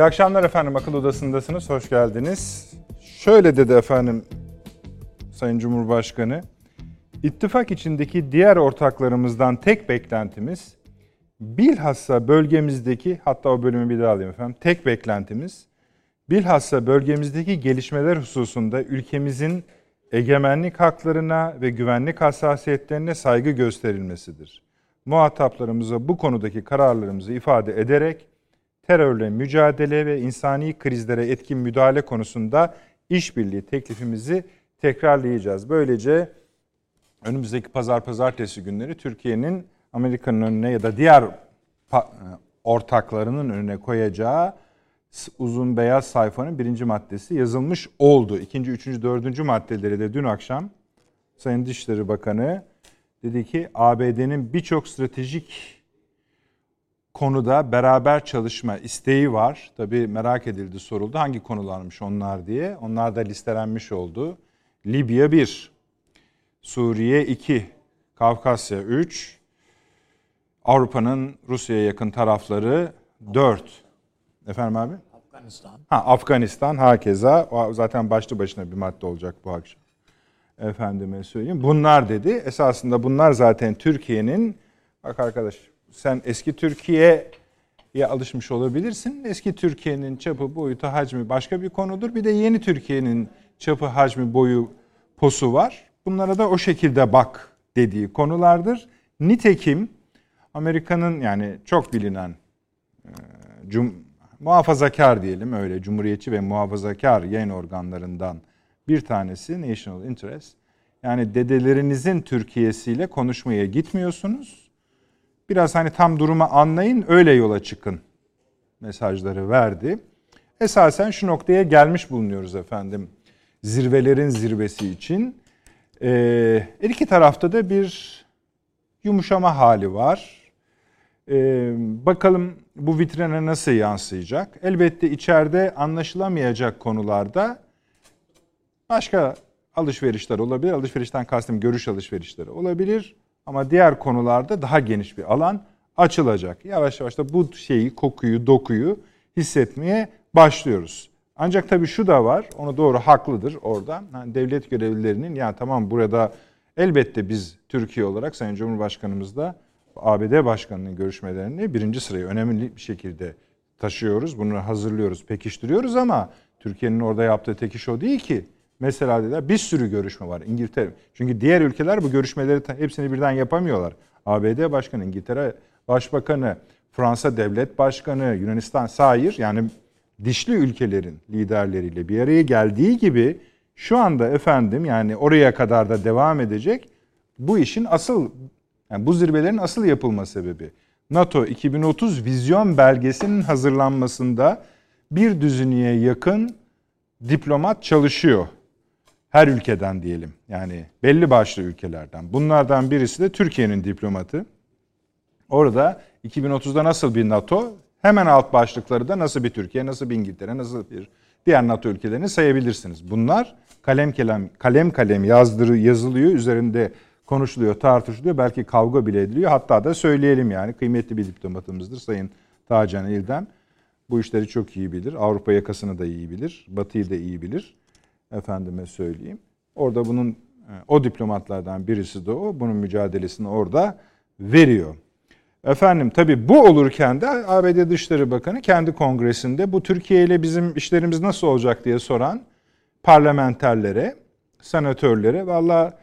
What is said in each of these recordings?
İyi akşamlar efendim. Akıl Odası'ndasınız. Hoş geldiniz. Şöyle dedi efendim Sayın Cumhurbaşkanı. İttifak içindeki diğer ortaklarımızdan tek beklentimiz bilhassa bölgemizdeki hatta o bölümü bir daha alayım efendim. Tek beklentimiz bilhassa bölgemizdeki gelişmeler hususunda ülkemizin egemenlik haklarına ve güvenlik hassasiyetlerine saygı gösterilmesidir. Muhataplarımıza bu konudaki kararlarımızı ifade ederek terörle mücadele ve insani krizlere etkin müdahale konusunda işbirliği teklifimizi tekrarlayacağız. Böylece önümüzdeki pazar pazartesi günleri Türkiye'nin Amerika'nın önüne ya da diğer ortaklarının önüne koyacağı uzun beyaz sayfanın birinci maddesi yazılmış oldu. İkinci, üçüncü, dördüncü maddeleri de dün akşam Sayın Dışişleri Bakanı dedi ki ABD'nin birçok stratejik konuda beraber çalışma isteği var. Tabii merak edildi, soruldu hangi konularmış onlar diye. Onlar da listelenmiş oldu. Libya 1, Suriye 2, Kafkasya 3, Avrupa'nın Rusya'ya yakın tarafları 4. Efendim abi? Afganistan. Ha, Afganistan hakeza. O zaten başlı başına bir madde olacak bu akşam. Efendime söyleyeyim. Bunlar dedi. Esasında bunlar zaten Türkiye'nin bak arkadaş sen eski Türkiye'ye alışmış olabilirsin. Eski Türkiye'nin çapı, boyutu, hacmi başka bir konudur. Bir de yeni Türkiye'nin çapı, hacmi, boyu, posu var. Bunlara da o şekilde bak dediği konulardır. Nitekim Amerika'nın yani çok bilinen e, cum, muhafazakar diyelim öyle cumhuriyetçi ve muhafazakar yayın organlarından bir tanesi National Interest. Yani dedelerinizin Türkiye'siyle konuşmaya gitmiyorsunuz. Biraz hani tam durumu anlayın öyle yola çıkın mesajları verdi. Esasen şu noktaya gelmiş bulunuyoruz efendim. Zirvelerin zirvesi için. Ee, iki tarafta da bir yumuşama hali var. Ee, bakalım bu vitrine nasıl yansıyacak? Elbette içeride anlaşılamayacak konularda başka alışverişler olabilir. Alışverişten kastım görüş alışverişleri olabilir. Ama diğer konularda daha geniş bir alan açılacak. Yavaş yavaş da bu şeyi, kokuyu, dokuyu hissetmeye başlıyoruz. Ancak tabii şu da var, onu doğru haklıdır orada. Yani devlet görevlilerinin ya tamam burada elbette biz Türkiye olarak Sayın Cumhurbaşkanımız da ABD Başkanı'nın görüşmelerini birinci sıraya önemli bir şekilde taşıyoruz. Bunu hazırlıyoruz, pekiştiriyoruz ama Türkiye'nin orada yaptığı tek iş o değil ki. Mesela dediler bir sürü görüşme var İngiltere. Çünkü diğer ülkeler bu görüşmeleri hepsini birden yapamıyorlar. ABD Başkanı, İngiltere Başbakanı, Fransa Devlet Başkanı, Yunanistan sair yani dişli ülkelerin liderleriyle bir araya geldiği gibi şu anda efendim yani oraya kadar da devam edecek bu işin asıl yani bu zirvelerin asıl yapılma sebebi NATO 2030 vizyon belgesinin hazırlanmasında bir düzineye yakın diplomat çalışıyor. Her ülkeden diyelim. Yani belli başlı ülkelerden. Bunlardan birisi de Türkiye'nin diplomatı. Orada 2030'da nasıl bir NATO, hemen alt başlıkları da nasıl bir Türkiye, nasıl bir İngiltere, nasıl bir diğer NATO ülkelerini sayabilirsiniz. Bunlar kalem kalem kalem kalem yazdırı yazılıyor, üzerinde konuşuluyor, tartışılıyor. Belki kavga bile ediliyor. Hatta da söyleyelim yani kıymetli bir diplomatımızdır Sayın Tacan İldem. Bu işleri çok iyi bilir. Avrupa yakasını da iyi bilir. Batı'yı da iyi bilir. Efendime söyleyeyim. Orada bunun e, o diplomatlardan birisi de o. Bunun mücadelesini orada veriyor. Efendim tabi bu olurken de ABD Dışişleri Bakanı kendi kongresinde bu Türkiye ile bizim işlerimiz nasıl olacak diye soran parlamenterlere, senatörlere valla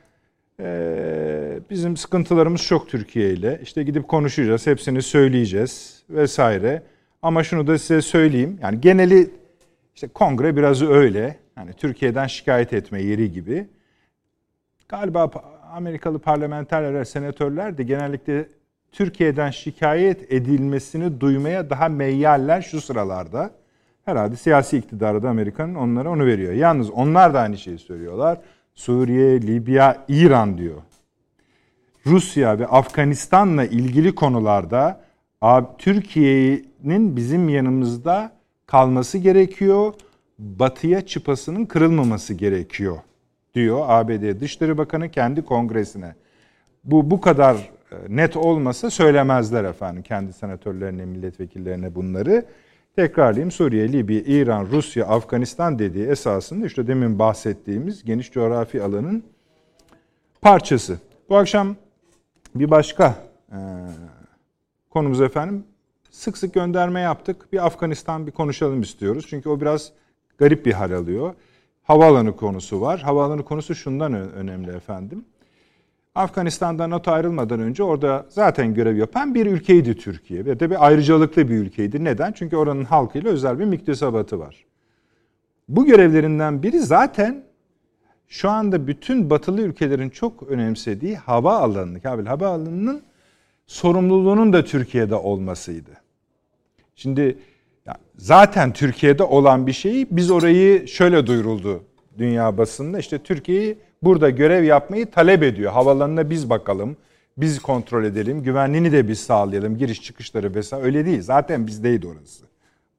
ee, bizim sıkıntılarımız çok Türkiye ile. İşte gidip konuşacağız, hepsini söyleyeceğiz vesaire. Ama şunu da size söyleyeyim. Yani geneli işte kongre biraz öyle. Yani Türkiye'den şikayet etme yeri gibi. Galiba Amerikalı parlamenterler, senatörler de genellikle Türkiye'den şikayet edilmesini duymaya daha meyyaller şu sıralarda. Herhalde siyasi iktidarı da Amerika'nın onlara onu veriyor. Yalnız onlar da aynı şeyi söylüyorlar. Suriye, Libya, İran diyor. Rusya ve Afganistan'la ilgili konularda Türkiye'nin bizim yanımızda kalması gerekiyor. Batıya çıpasının kırılmaması gerekiyor diyor ABD Dışişleri Bakanı kendi kongresine. Bu bu kadar e, net olmasa söylemezler efendim kendi senatörlerine, milletvekillerine bunları. Tekrarlayayım Suriye, Libya, İran, Rusya, Afganistan dediği esasında işte demin bahsettiğimiz geniş coğrafi alanın parçası. Bu akşam bir başka e, konumuz efendim sık sık gönderme yaptık. Bir Afganistan bir konuşalım istiyoruz. Çünkü o biraz garip bir hal alıyor. Havaalanı konusu var. Havaalanı konusu şundan önemli efendim. Afganistan'dan NATO ayrılmadan önce orada zaten görev yapan bir ülkeydi Türkiye. Ve de bir ayrıcalıklı bir ülkeydi. Neden? Çünkü oranın halkıyla özel bir miktesabatı var. Bu görevlerinden biri zaten şu anda bütün batılı ülkelerin çok önemsediği hava alanı, Kabil hava alanının sorumluluğunun da Türkiye'de olmasıydı. Şimdi zaten Türkiye'de olan bir şeyi biz orayı şöyle duyuruldu dünya basında. İşte Türkiye'yi burada görev yapmayı talep ediyor. Havalarına biz bakalım, biz kontrol edelim, güvenliğini de biz sağlayalım, giriş çıkışları vesaire. Öyle değil. Zaten bizdeydi orası.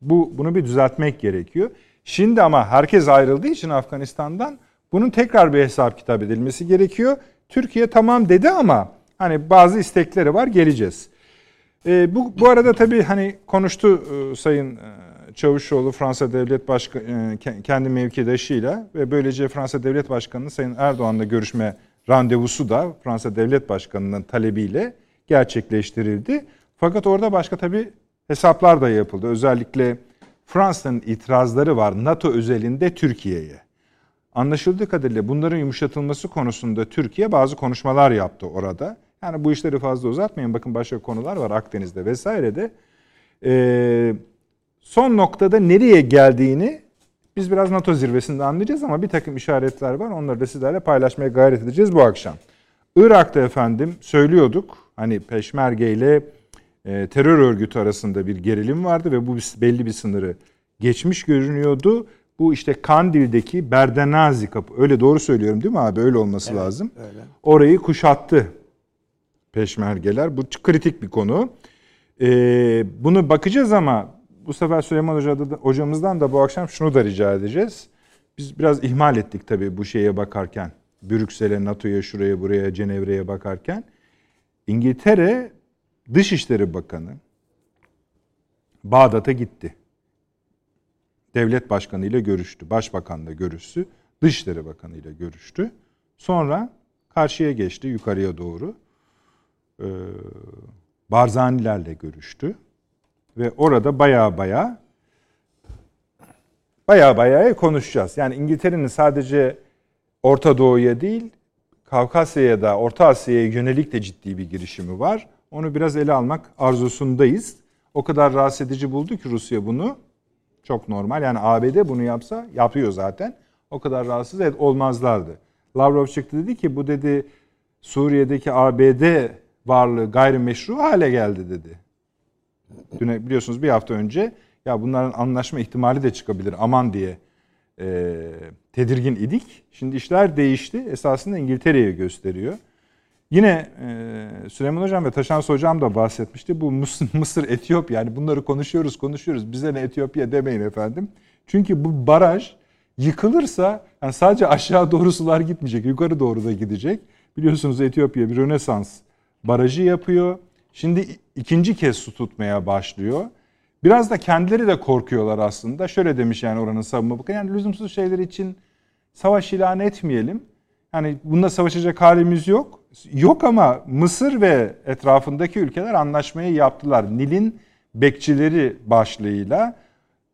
Bu bunu bir düzeltmek gerekiyor. Şimdi ama herkes ayrıldığı için Afganistan'dan bunun tekrar bir hesap kitap edilmesi gerekiyor. Türkiye tamam dedi ama hani bazı istekleri var geleceğiz. E, bu, bu arada tabii hani konuştu e, Sayın e, Çavuşoğlu Fransa Devlet Başkanı e, kendi mevkidaşıyla ve böylece Fransa Devlet Başkanı Sayın Erdoğan'la görüşme randevusu da Fransa Devlet Başkanı'nın talebiyle gerçekleştirildi. Fakat orada başka tabii hesaplar da yapıldı. Özellikle Fransa'nın itirazları var NATO özelinde Türkiye'ye. Anlaşıldığı kadarıyla bunların yumuşatılması konusunda Türkiye bazı konuşmalar yaptı orada. Yani bu işleri fazla uzatmayın. Bakın başka konular var Akdeniz'de vesairede. Ee, son noktada nereye geldiğini biz biraz NATO zirvesinde anlayacağız ama bir takım işaretler var. Onları da sizlerle paylaşmaya gayret edeceğiz bu akşam. Irak'ta efendim söylüyorduk. Hani Peşmerge ile e, terör örgütü arasında bir gerilim vardı ve bu belli bir sınırı geçmiş görünüyordu. Bu işte Kandil'deki Berdenazi kapı. Öyle doğru söylüyorum değil mi abi? Öyle olması evet, lazım. Öyle. Orayı kuşattı peşmergeler. Bu kritik bir konu. Ee, bunu bakacağız ama bu sefer Süleyman Hoca da, hocamızdan da bu akşam şunu da rica edeceğiz. Biz biraz ihmal ettik tabii bu şeye bakarken. Brüksel'e, NATO'ya, şuraya, buraya, Cenevre'ye bakarken. İngiltere Dışişleri Bakanı Bağdat'a gitti. Devlet Başkanı ile görüştü. Başbakanla görüştü. Dışişleri Bakanı ile görüştü. Sonra karşıya geçti yukarıya doğru e, Barzanilerle görüştü. Ve orada baya baya baya baya konuşacağız. Yani İngiltere'nin sadece Orta Doğu'ya değil Kavkasya'ya da Orta Asya'ya yönelik de ciddi bir girişimi var. Onu biraz ele almak arzusundayız. O kadar rahatsız edici buldu ki Rusya bunu. Çok normal. Yani ABD bunu yapsa yapıyor zaten. O kadar rahatsız olmazlardı. Lavrov çıktı dedi ki bu dedi Suriye'deki ABD varlığı gayrimeşru hale geldi dedi. Dün biliyorsunuz bir hafta önce ya bunların anlaşma ihtimali de çıkabilir aman diye e, tedirgin idik. Şimdi işler değişti. Esasında İngiltere'ye gösteriyor. Yine e, Süleyman Hocam ve Taşan Hocam da bahsetmişti. Bu Mısır, Mısır, Etiyopya yani bunları konuşuyoruz konuşuyoruz. Bize ne Etiyopya demeyin efendim. Çünkü bu baraj yıkılırsa yani sadece aşağı doğru sular gitmeyecek. Yukarı doğru da gidecek. Biliyorsunuz Etiyopya bir Rönesans barajı yapıyor. Şimdi ikinci kez su tutmaya başlıyor. Biraz da kendileri de korkuyorlar aslında. Şöyle demiş yani oranın savunma bakanı. Yani lüzumsuz şeyler için savaş ilan etmeyelim. Yani bunda savaşacak halimiz yok. Yok ama Mısır ve etrafındaki ülkeler anlaşmayı yaptılar. Nil'in bekçileri başlığıyla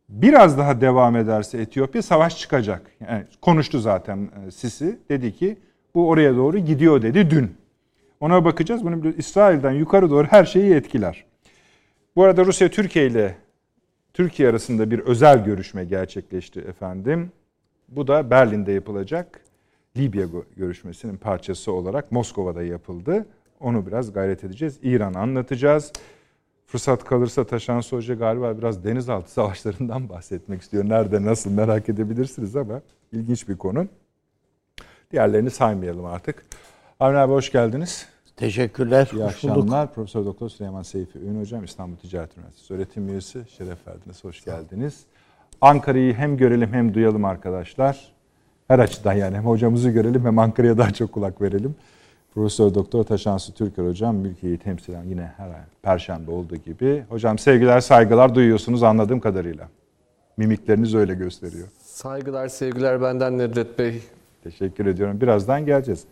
biraz daha devam ederse Etiyopya savaş çıkacak. Yani konuştu zaten e, Sisi. Dedi ki bu oraya doğru gidiyor dedi dün. Ona bakacağız. Bunu İsrail'den yukarı doğru her şeyi etkiler. Bu arada Rusya Türkiye ile Türkiye arasında bir özel görüşme gerçekleşti efendim. Bu da Berlin'de yapılacak Libya görüşmesinin parçası olarak Moskova'da yapıldı. Onu biraz gayret edeceğiz. İran'ı anlatacağız. Fırsat kalırsa Taşan Hoca galiba biraz denizaltı savaşlarından bahsetmek istiyor. Nerede nasıl merak edebilirsiniz ama ilginç bir konu. Diğerlerini saymayalım artık. Avni abi hoş geldiniz. Teşekkürler. İyi akşamlar. Profesör Doktor Süleyman Seyfi Ün Hocam İstanbul Ticaret Üniversitesi öğretim üyesi. Şeref verdiniz. Hoş geldiniz. Ankara'yı hem görelim hem duyalım arkadaşlar. Her açıdan yani hem hocamızı görelim hem Ankara'ya daha çok kulak verelim. Profesör Doktor Taşansı Türker hocam mülkiyeyi temsilen yine her ay perşembe olduğu gibi. Hocam sevgiler saygılar duyuyorsunuz anladığım kadarıyla. Mimikleriniz öyle gösteriyor. Saygılar sevgiler benden Nedret Bey. Teşekkür ediyorum. Birazdan geleceğiz.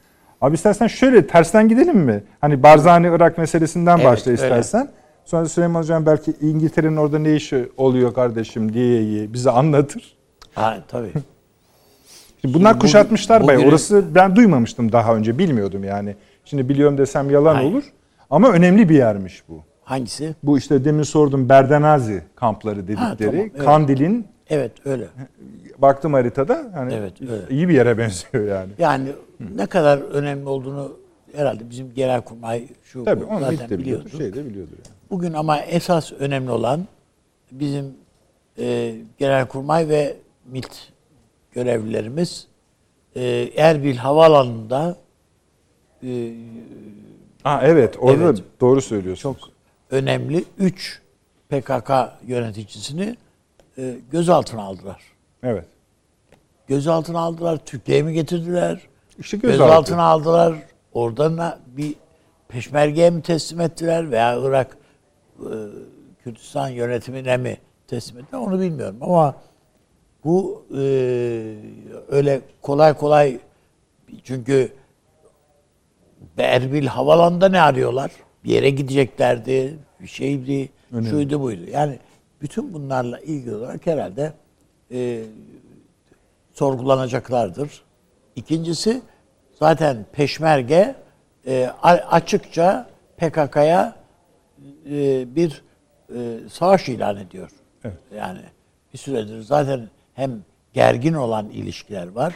Abi istersen şöyle tersten gidelim mi? Hani Barzani Irak meselesinden Evet, başla öyle. istersen. Sonra Süleyman Hocam belki İngiltere'nin orada ne işi oluyor kardeşim diye bize anlatır. Ha, tabii. Şimdi bunlar Şimdi kuşatmışlar bugün- bayağı. bugünün- Orası ben duymamıştım daha önce bilmiyordum yani. Şimdi biliyorum desem yalan Hayır. olur. Ama önemli bir yermiş bu. Hangisi? Bu işte demin sordum Berdenazi kampları dedikleri. Ha, tamam, evet. Kandil'in Evet öyle. Baktım haritada yani Evet, öyle. iyi bir yere benziyor yani. Yani ne kadar önemli olduğunu herhalde bizim genelkurmay şu Tabii onu zaten de biliyordur, biliyordu. şey de biliyordur yani. Bugün ama esas önemli olan bizim e, genelkurmay ve MİT görevlilerimiz e, Erbil Havaalanı'nda e, Ha evet orada Evet. doğru söylüyorsunuz. çok önemli 3 PKK yöneticisini e, gözaltına aldılar. Evet. Gözaltına aldılar, Türkiye'ye mi getirdiler? İşte gözaltı. Gözaltına aldılar. Oradan da bir peşmergeye mi teslim ettiler veya Irak e, Kürdistan yönetimine mi teslim ettiler onu bilmiyorum ama bu e, öyle kolay kolay çünkü Erbil havalanında ne arıyorlar? Bir yere gideceklerdi, bir şeydi, şuydu buydu. Yani bütün bunlarla ilgili olarak herhalde e, sorgulanacaklardır. İkincisi zaten peşmerge e, açıkça PKK'ya e, bir e, savaş ilan ediyor. Evet. Yani bir süredir zaten hem gergin olan ilişkiler var.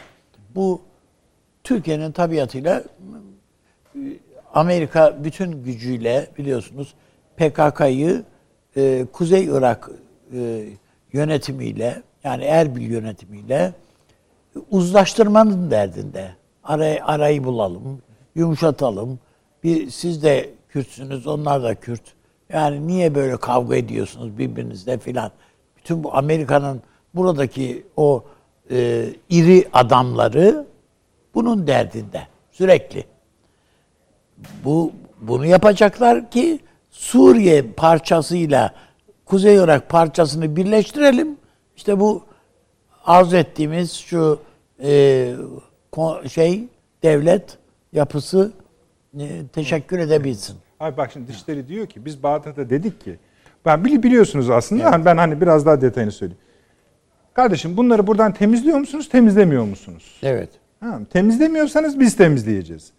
Bu Türkiye'nin tabiatıyla e, Amerika bütün gücüyle biliyorsunuz PKK'yı e, Kuzey Irak e, yönetimiyle yani Erbil yönetimiyle uzlaştırmanın derdinde. Arayı, arayı bulalım, yumuşatalım. Bir, siz de Kürtsünüz, onlar da Kürt. Yani niye böyle kavga ediyorsunuz birbirinizle filan. Bütün bu Amerika'nın buradaki o e, iri adamları bunun derdinde sürekli. Bu bunu yapacaklar ki Suriye parçasıyla Kuzey Irak parçasını birleştirelim. İşte bu arz ettiğimiz şu e, şey devlet yapısı e, teşekkür edebilsin. Abi bak şimdi dışları diyor ki biz Bağdat'ta dedik ki ben bili- biliyorsunuz aslında hani ben hani biraz daha detayını söyleyeyim. Kardeşim bunları buradan temizliyor musunuz, temizlemiyor musunuz? Evet. Ha, temizlemiyorsanız biz temizleyeceğiz.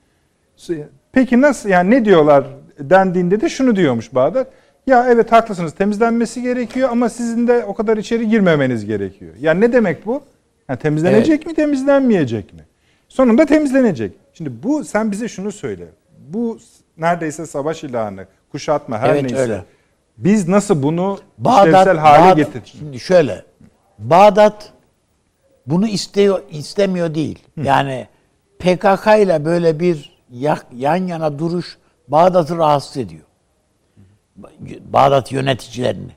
Peki nasıl yani ne diyorlar dendiğinde de şunu diyormuş Bağdat. Ya evet haklısınız temizlenmesi gerekiyor ama sizin de o kadar içeri girmemeniz gerekiyor. Yani ne demek bu? Yani temizlenecek mi temizlenmeyecek mi? Sonunda temizlenecek. Şimdi bu sen bize şunu söyle. Bu neredeyse savaş ilanı, kuşatma her Evet, neyse. öyle. Biz nasıl bunu Bağdat, hale Bağdat- getirdik? Şimdi şöyle. Bağdat bunu istiyor istemiyor değil. Yani PKK ile böyle bir yan yana duruş Bağdat'ı rahatsız ediyor. Bağdat yöneticilerini.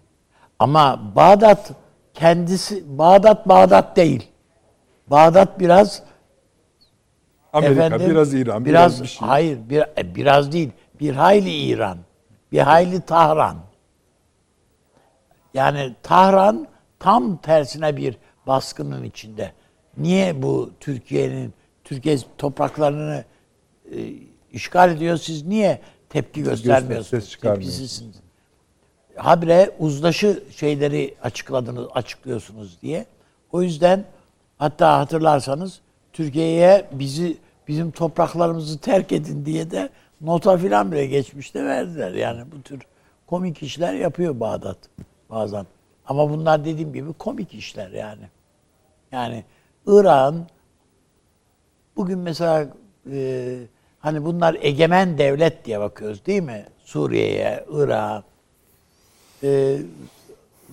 Ama Bağdat kendisi Bağdat Bağdat değil. Bağdat biraz Amerika, efendim, biraz İran, biraz, bir şey. Hayır, bir, e, biraz değil. Bir hayli İran, bir hayli Tahran. Yani Tahran tam tersine bir baskının içinde. Niye bu Türkiye'nin Türkiye topraklarını e, işgal ediyor? Siz niye tepki göstermiyorsunuz? Tepkisizsiniz. Habire uzlaşı şeyleri açıkladınız, açıklıyorsunuz diye. O yüzden hatta hatırlarsanız Türkiye'ye bizi bizim topraklarımızı terk edin diye de nota filan bile geçmişte verdiler. Yani bu tür komik işler yapıyor Bağdat bazen. Ama bunlar dediğim gibi komik işler yani. Yani İran bugün mesela e, hani bunlar egemen devlet diye bakıyoruz değil mi? Suriye'ye, Irak'a. E,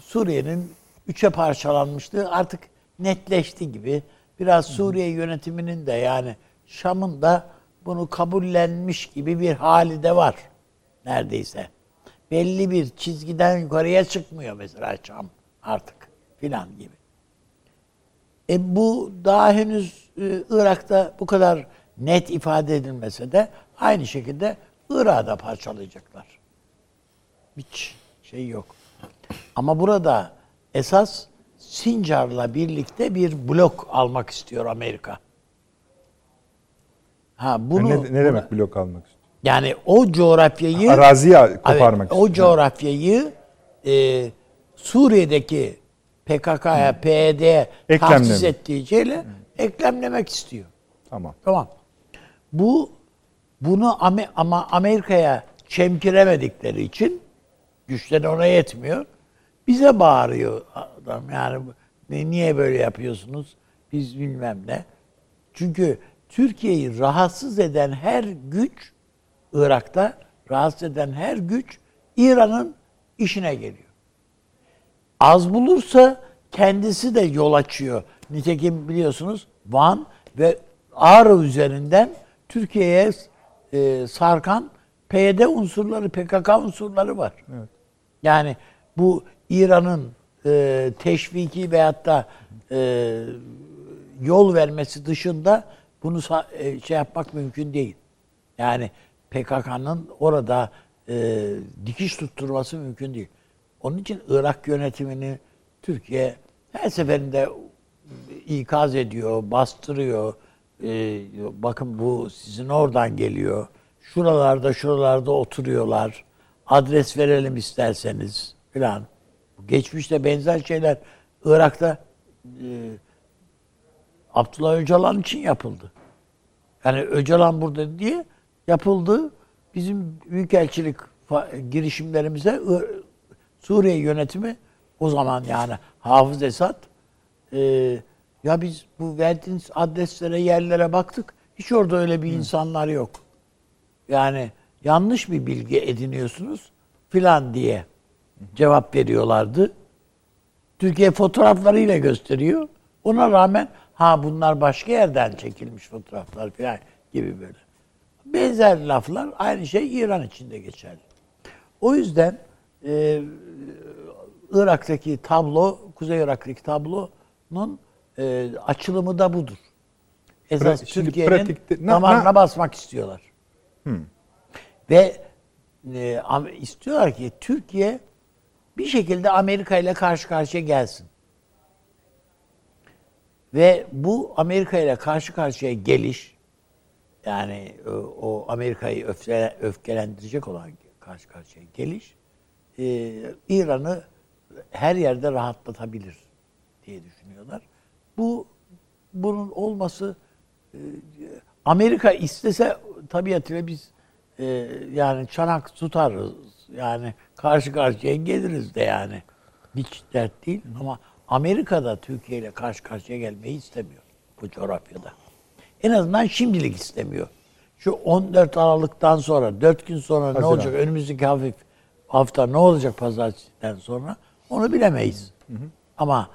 Suriye'nin üçe parçalanmışlığı artık netleşti gibi. Biraz Suriye yönetiminin de yani Şam'ın da bunu kabullenmiş gibi bir hali de var neredeyse. Belli bir çizgiden yukarıya çıkmıyor mesela Şam artık filan gibi. E bu daha henüz e, Irak'ta bu kadar net ifade edilmese de Aynı şekilde Irak'ı da parçalayacaklar. Hiç şey yok. Ama burada esas Sincar'la birlikte bir blok almak istiyor Amerika. Ha bunu ne, ne demek blok almak istiyor? yani o coğrafyayı Araziye koparmak Evet. O coğrafyayı e, Suriye'deki PKK'ya, PYD'ye Eklemleme. tahsis ettiği şeyle eklemlemek istiyor. Tamam. Tamam. Bu bunu ama Amerika'ya çemkiremedikleri için güçleri ona yetmiyor. Bize bağırıyor adam. Yani "Ne- niye böyle yapıyorsunuz? Biz bilmem ne. Çünkü Türkiye'yi rahatsız eden her güç Irak'ta rahatsız eden her güç İran'ın işine geliyor. Az bulursa kendisi de yol açıyor. Nitekim biliyorsunuz Van ve Ağrı üzerinden Türkiye'ye e, sarkan PYD unsurları, PKK unsurları var. Yani bu İran'ın e, teşviki veyahut da e, yol vermesi dışında bunu e, şey yapmak mümkün değil. Yani PKK'nın orada e, dikiş tutturması mümkün değil. Onun için Irak yönetimini Türkiye her seferinde ikaz ediyor, bastırıyor. E, bakın bu sizin oradan geliyor. Şuralarda şuralarda oturuyorlar. Adres verelim isterseniz filan. Geçmişte benzer şeyler Irak'ta e, Abdullah Öcalan için yapıldı. Yani Öcalan burada diye yapıldı. Bizim büyükelçilik girişimlerimize Suriye yönetimi o zaman yani Hafız Esad e, ya biz bu verdiğiniz adreslere yerlere baktık. Hiç orada öyle bir insanlar yok. Yani yanlış bir bilgi ediniyorsunuz filan diye cevap veriyorlardı. Türkiye fotoğraflarıyla gösteriyor. Ona rağmen ha bunlar başka yerden çekilmiş fotoğraflar falan gibi böyle. Benzer laflar aynı şey İran için de geçerli. O yüzden e, Irak'taki tablo, Kuzey Irak'taki tablonun e, açılımı da budur. Esas Türkiye'nin damarına na- basmak istiyorlar. Ve e, istiyorlar ki Türkiye bir şekilde Amerika ile karşı karşıya gelsin. Ve bu Amerika ile karşı karşıya geliş yani o, o Amerika'yı öfke, öfkelendirecek olan karşı karşıya geliş e, İran'ı her yerde rahatlatabilir diye düşünüyorlar. Bu bunun olması e, Amerika istese tabiatıyla biz e, yani çanak tutarız. Yani karşı karşıya geliriz de yani. Hiç dert değil ama Amerika da Türkiye ile karşı karşıya gelmeyi istemiyor bu coğrafyada. En azından şimdilik istemiyor. Şu 14 Aralık'tan sonra, 4 gün sonra ne Haziran. olacak? Önümüzdeki hafif hafta ne olacak pazartesiden sonra? Onu bilemeyiz. Ama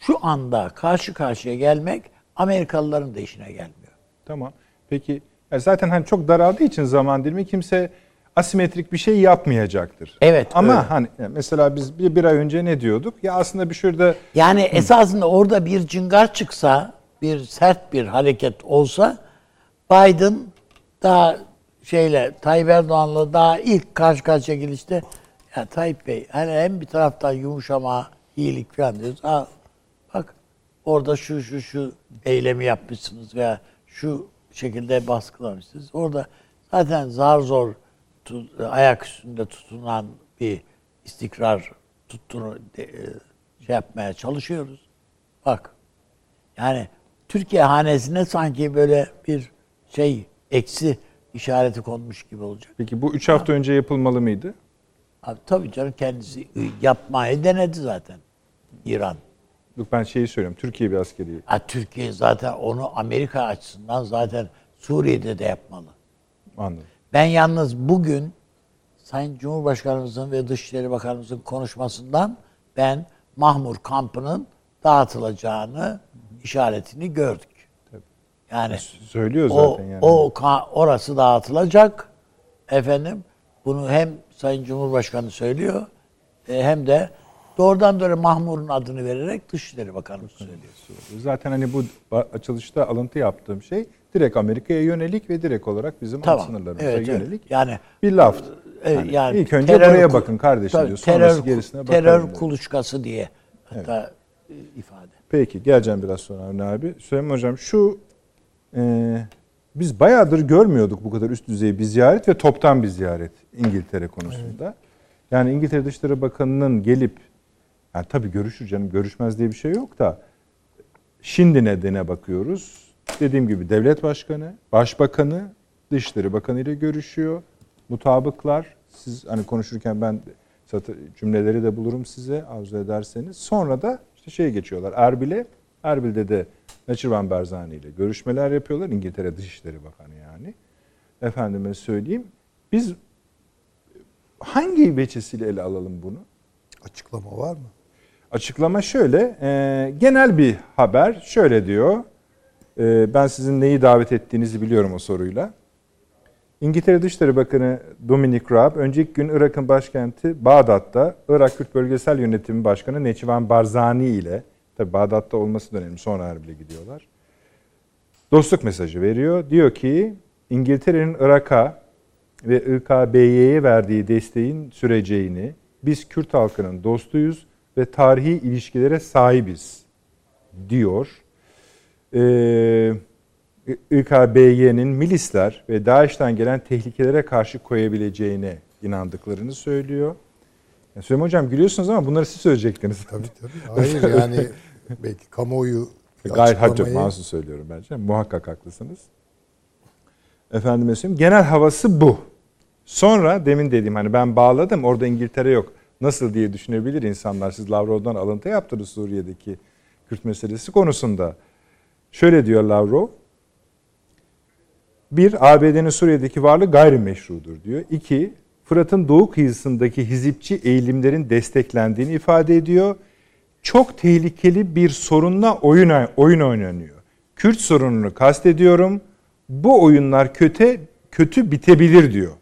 şu anda karşı karşıya gelmek Amerikalıların da işine gelmiyor. Tamam. Peki zaten hani çok daraldığı için zaman dilimi kimse asimetrik bir şey yapmayacaktır. Evet, Ama öyle. hani mesela biz bir, bir ay önce ne diyorduk? Ya aslında bir şurada Yani esasında orada bir cıngar çıksa, bir sert bir hareket olsa Biden daha şeyle Tayyip Erdoğan'la daha ilk karşı karşıya gelişte ya Tayyip Bey hani hem bir taraftan yumuşama, iyilik falan diyoruz. Ha, bak orada şu şu şu eylemi yapmışsınız veya şu şekilde baskılamışsınız. Orada zaten zar zor ayak üstünde tutunan bir istikrar tuttunu de- e, şey yapmaya çalışıyoruz. Bak yani Türkiye hanesine sanki böyle bir şey eksi işareti konmuş gibi olacak. peki bu 3 hafta önce yapılmalı mıydı? Abi, tabii canım kendisi yapmayı denedi zaten İran. Yok ben şeyi söylüyorum. Türkiye bir askeri. Ha, Türkiye zaten onu Amerika açısından zaten Suriye'de de yapmalı. Anladım. Ben yalnız bugün Sayın Cumhurbaşkanımızın ve Dışişleri Bakanımızın konuşmasından ben Mahmur kampının dağıtılacağını işaretini gördük. Yani Söylüyor o, zaten yani. o orası dağıtılacak. Efendim bunu hem Sayın Cumhurbaşkanı söylüyor e, hem de doğrudan doğruya Mahmur'un adını vererek Dışişleri Bakanı söylüyor. Zaten hani bu açılışta alıntı yaptığım şey direkt Amerika'ya yönelik ve direkt olarak bizim Tamam. sınırlarımıza Evet, evet. yönelik Yani bir laf. e, Yani yani ilk önce terör buraya bakın kardeşim tabii, diyor. Sonrası gerisine bakalım. terör kuluçkası diye hatta e, ifade. Peki geleceğim biraz sonra Avni abi. Süleyman Hocam şu e, biz bayağıdır görmüyorduk bu kadar üst düzey bir ziyaret ve toptan bir ziyaret İngiltere konusunda. Yani İngiltere Dışişleri Bakanı'nın gelip yani tabii görüşür canım görüşmez diye bir şey yok da şimdi nedene bakıyoruz. Dediğim gibi devlet başkanı, başbakanı, Dışişleri Bakanı ile görüşüyor. Mutabıklar. Siz hani konuşurken ben cümleleri de bulurum size arzu ederseniz. Sonra da işte şeye geçiyorlar Erbil'e. Erbil'de de Naçirvan Berzani ile görüşmeler yapıyorlar. İngiltere Dışişleri Bakanı yani. Efendime söyleyeyim. Biz hangi veçesiyle ele alalım bunu? Açıklama var mı? Açıklama şöyle, e, genel bir haber şöyle diyor. E, ben sizin neyi davet ettiğinizi biliyorum o soruyla. İngiltere Dışişleri Bakanı Dominic Raab, önceki gün Irak'ın başkenti Bağdat'ta Irak Kürt Bölgesel Yönetimi Başkanı Neçivan Barzani ile, tabi Bağdat'ta olması da önemli, sonra Erbil'e gidiyorlar. Dostluk mesajı veriyor. Diyor ki İngiltere'nin Irak'a ve İKB'ye verdiği desteğin süreceğini, biz Kürt halkının dostuyuz ve tarihi ilişkilere sahibiz diyor. Ee, İKBY'nin milisler ve DAEŞ'ten gelen tehlikelere karşı koyabileceğine inandıklarını söylüyor. Ya Süleyman Hocam gülüyorsunuz ama bunları siz söyleyecektiniz. Tabii tabii. Hayır yani belki kamuoyu Gayet hacı mahsus söylüyorum bence. Muhakkak haklısınız. Efendim söyleyeyim. Genel havası bu. Sonra demin dediğim hani ben bağladım orada İngiltere yok. Nasıl diye düşünebilir insanlar. Siz Lavrov'dan alıntı yaptınız Suriye'deki Kürt meselesi konusunda. Şöyle diyor Lavrov. Bir, ABD'nin Suriye'deki varlığı gayrimeşrudur diyor. İki, Fırat'ın doğu kıyısındaki hizipçi eğilimlerin desteklendiğini ifade ediyor. Çok tehlikeli bir sorunla oyun, oyun oynanıyor. Kürt sorununu kastediyorum. Bu oyunlar kötü kötü bitebilir diyor.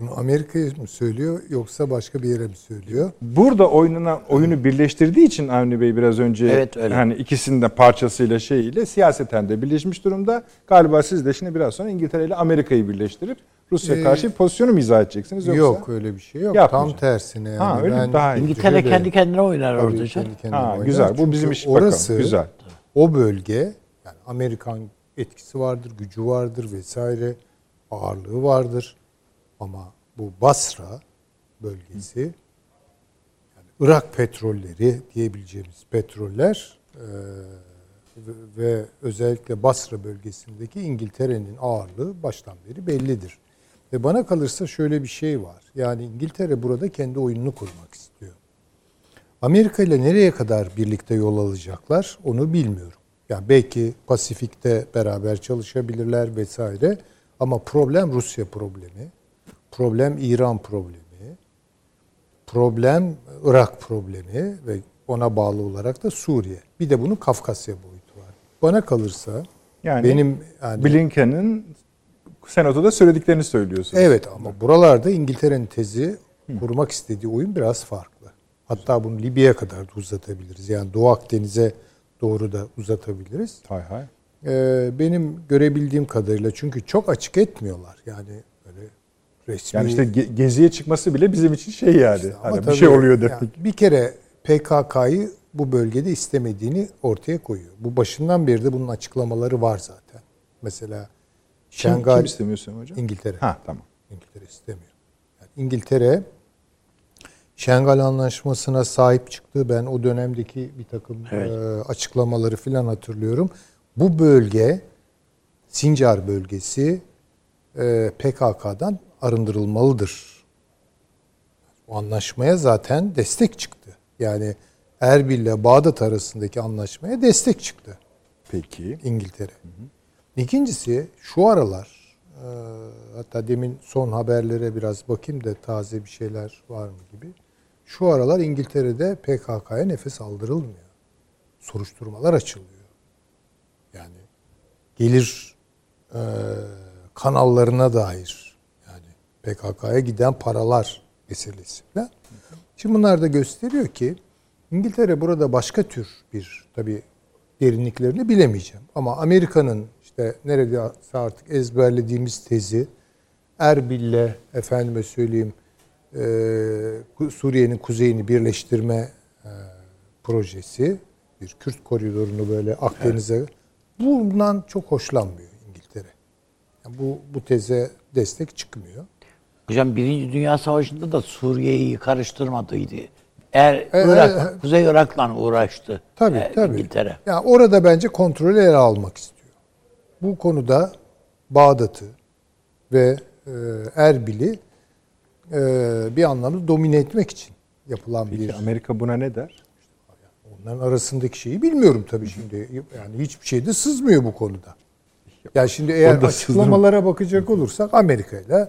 Bunu Amerika'ya mı söylüyor yoksa başka bir yere mi söylüyor? Burada oynanan oyunu birleştirdiği için Avni Bey biraz önce Evet, öyle. hani ikisinin de parçasıyla şeyiyle siyaseten de birleşmiş durumda. Galiba siz de şimdi biraz sonra İngiltere ile Amerika'yı birleştirip Rusya Ee, karşı bir pozisyonu mu izah edeceksiniz yoksa? Yok öyle bir şey yok. Tam tersine. Yani Ha, öyle mi? Daha. İngiltere Şöyle- kendi kendine oynar orada. kendi kendine Ha, oynar. güzel. Bu Çünkü bizim iş orası, bakalım. Güzel. O bölge yani Amerikan etkisi vardır, gücü vardır vesaire, ağırlığı vardır. Ama bu Basra bölgesi yani Irak petrolleri diyebileceğimiz petroller e, ve, özellikle Basra bölgesindeki İngiltere'nin ağırlığı baştan beri bellidir. Ve bana kalırsa şöyle bir şey var. Yani İngiltere burada kendi oyununu kurmak istiyor. Amerika ile nereye kadar birlikte yol alacaklar onu bilmiyorum. Yani belki Pasifik'te beraber çalışabilirler vesaire ama problem Rusya problemi, problem İran problemi, problem Irak problemi ve ona bağlı olarak da Suriye. Bir de bunun Kafkasya boyutu var. Bana kalırsa Yani benim yani Blinken'in senatoda söylediklerini söylüyorsunuz. Evet ama buralarda İngiltere'nin tezi kurmak istediği oyun biraz farklı. Hatta bunu Libya'ya kadar da uzatabiliriz. Yani Doğu Akdeniz'e doğru da uzatabiliriz. Hay hay. Ee, benim görebildiğim kadarıyla çünkü çok açık etmiyorlar. Yani böyle resmi... Yani işte ge- geziye çıkması bile bizim için şey yani. İşte ama hani bir şey oluyor demek. yani bir kere PKK'yı bu bölgede istemediğini ortaya koyuyor. Bu başından beri de bunun açıklamaları var zaten. Mesela Şengal kim istemiyorsun hocam? İngiltere. Ha tamam. İngiltere istemiyor. Yani İngiltere Şengal Anlaşması'na sahip çıktı. Ben o dönemdeki bir takım Evet. e, açıklamaları filan hatırlıyorum. Bu bölge Sincar bölgesi e, PKK'dan arındırılmalıdır. O anlaşmaya zaten destek çıktı. Yani Erbil ile Bağdat arasındaki anlaşmaya destek çıktı. Peki. İngiltere. İkincisi şu aralar e, hatta demin son haberlere biraz bakayım da taze bir şeyler var mı gibi. Şu aralar İngiltere'de PKK'ya nefes aldırılmıyor. Soruşturmalar açılıyor. Yani gelir e, kanallarına dair PKK'ya giden paralar meselesi falan. Şimdi bunlar da gösteriyor ki İngiltere burada başka tür bir tabii derinliklerini bilemeyeceğim. Ama Amerika'nın işte neredeyse artık ezberlediğimiz tezi Erbil'le efendime söyleyeyim e, Suriye'nin kuzeyini birleştirme e, projesi bir Kürt koridorunu böyle Akdeniz'e bundan çok hoşlanmıyor İngiltere. Yani bu bu teze destek çıkmıyor. Hocam Birinci Dünya Savaşı'nda da Suriye'yi karıştırmadıydı. Eğer E, Irak, Kuzey Irak'la uğraştı Tabii e, tabii. İngiltere. Yani orada bence kontrolü ele almak istiyor. Bu konuda Bağdat'ı ve e, Erbil'i e, bir anlamda domine etmek için yapılan Peki bir Amerika buna ne der? onların arasındaki şeyi bilmiyorum tabii şimdi. Yani hiçbir şey de sızmıyor bu konuda. Yani şimdi eğer açıklamalara bakacak olursak Amerika ile e,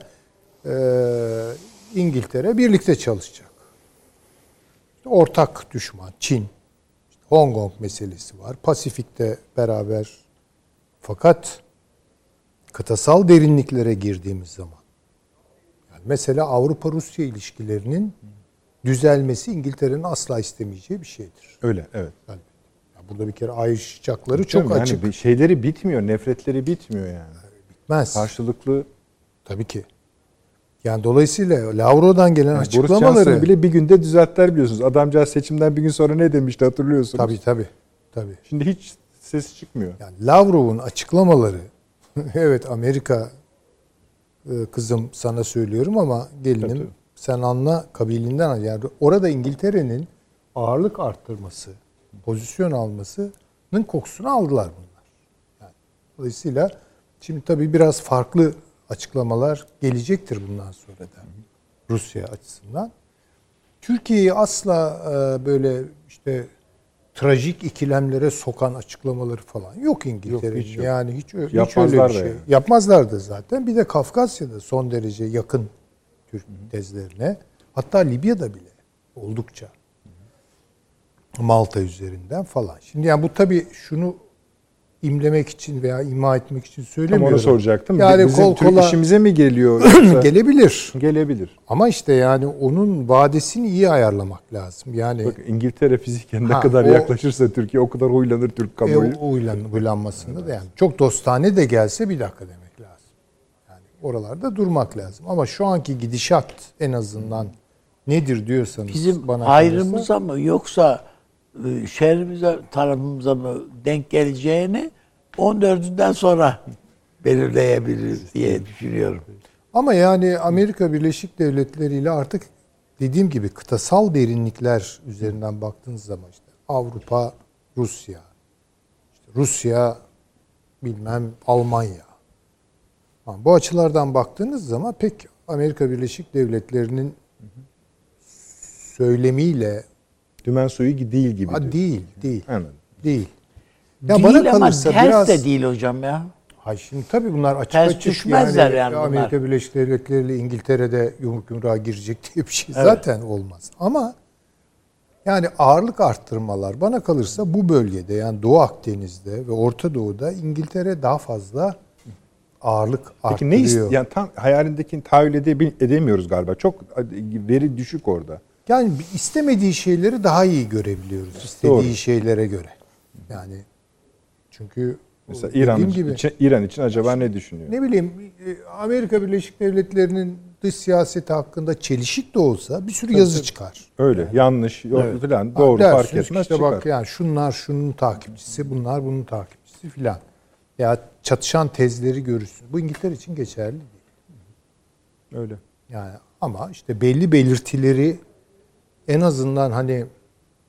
İngiltere birlikte çalışacak. Ortak düşman Çin, işte Hong Kong meselesi var. Pasifik'te beraber fakat kıtasal derinliklere girdiğimiz zaman yani mesela Avrupa-Rusya ilişkilerinin düzelmesi İngiltere'nin asla istemeyeceği bir şeydir. Öyle evet. Yani burada bir kere ayrışacakları Çok çok yani açık. bir şeyleri bitmiyor, nefretleri bitmiyor yani. Bitmez. Karşılıklı Tabii ki. Yani dolayısıyla Lavro'dan gelen yani açıklamaları bile bir günde düzelttiler biliyorsunuz. Adamcağız seçimden bir gün sonra ne demişti hatırlıyorsunuz. tabii tabii. Tabii. Şimdi hiç ses çıkmıyor. Yani Lavrov'un açıklamaları evet Amerika e, kızım sana söylüyorum ama gelinim Tabii, sen anla kabilinden. Yani orada İngiltere'nin ağırlık arttırması, pozisyon almasının kokusunu aldılar bunlar. Yani, dolayısıyla şimdi tabii biraz farklı açıklamalar gelecektir bundan sonra da Rusya açısından. Türkiye'yi asla e, böyle işte trajik ikilemlere sokan açıklamaları falan yok İngiltere'nin. hiç yok. Yani hiç, hiç öyle bir şey. yani. Yapmazlar da zaten. Bir de Kafkasya'da son derece yakın Türk tezlerine. Hatta Libya'da bile oldukça. Malta üzerinden falan. Şimdi yani bu tabii şunu imlemek için veya ima etmek için Tam söylemiyorum. onu soracaktım. Yani Bizim kol Türk kola işimize mi geliyor? yoksa- gelebilir. Gelebilir. Ama işte yani onun vadesini iyi ayarlamak lazım. Yani Bak İngiltere fiziken ne Ha, kadar o- yaklaşırsa Türkiye o kadar huylanır Türk e, kamuoyu. o uylan, uylanmasında da yani çok dostane de gelse bir dakika demek lazım. Yani oralarda durmak lazım. Ama şu anki gidişat en azından nedir diyorsanız Bizim bana hayrımıza mı yoksa e, şehrimize tarafımıza mı denk geleceğini 14'ünden sonra belirleyebiliriz diye düşünüyorum. Ama yani Amerika Birleşik Devletleri ile artık dediğim gibi kıtasal derinlikler üzerinden baktığınız zaman işte Avrupa, Rusya, işte Rusya, bilmem Almanya. Bu açılardan baktığınız zaman pek Amerika Birleşik Devletleri'nin söylemiyle Dümen suyu değil gibi. ha, değil, değil, Anladım. değil. Ya değil bana ama kalırsa ters biraz de değil hocam ya. Hayır şimdi tabii bunlar açık Ters açık düşmezler yani bunlar. Amerika Birleşik Devletleri ile İngiltere'de yumruk yumruğa girecek diye bir şey zaten olmaz. Ama yani ağırlık arttırmalar bana kalırsa bu bölgede yani Doğu Akdeniz'de ve Orta Doğu'da İngiltere daha fazla ağırlık Peki ne arttırıyor. ist yani tam hayalindekini tahayyül edemiyoruz galiba. Çok veri düşük orada. Yani istemediği şeyleri daha iyi görebiliyoruz. istediği Doğru. şeylere göre. Yani çünkü Mesela İran gibi- için, İran için acaba ne düşünüyor? Ne bileyim e, Amerika Birleşik Devletleri'nin dış siyaseti hakkında çelişik de olsa bir sürü yazı çıkar. Öyle yanlış yok Evet. falan doğru Dersiniz fark etmez işte çıkar. bak yani şunlar şunun takipçisi, bunlar bunun takipçisi filan. Ya çatışan tezleri görürsün. Bu İngiltere için geçerli değil. Öyle. Yani ama işte belli belirtileri en azından hani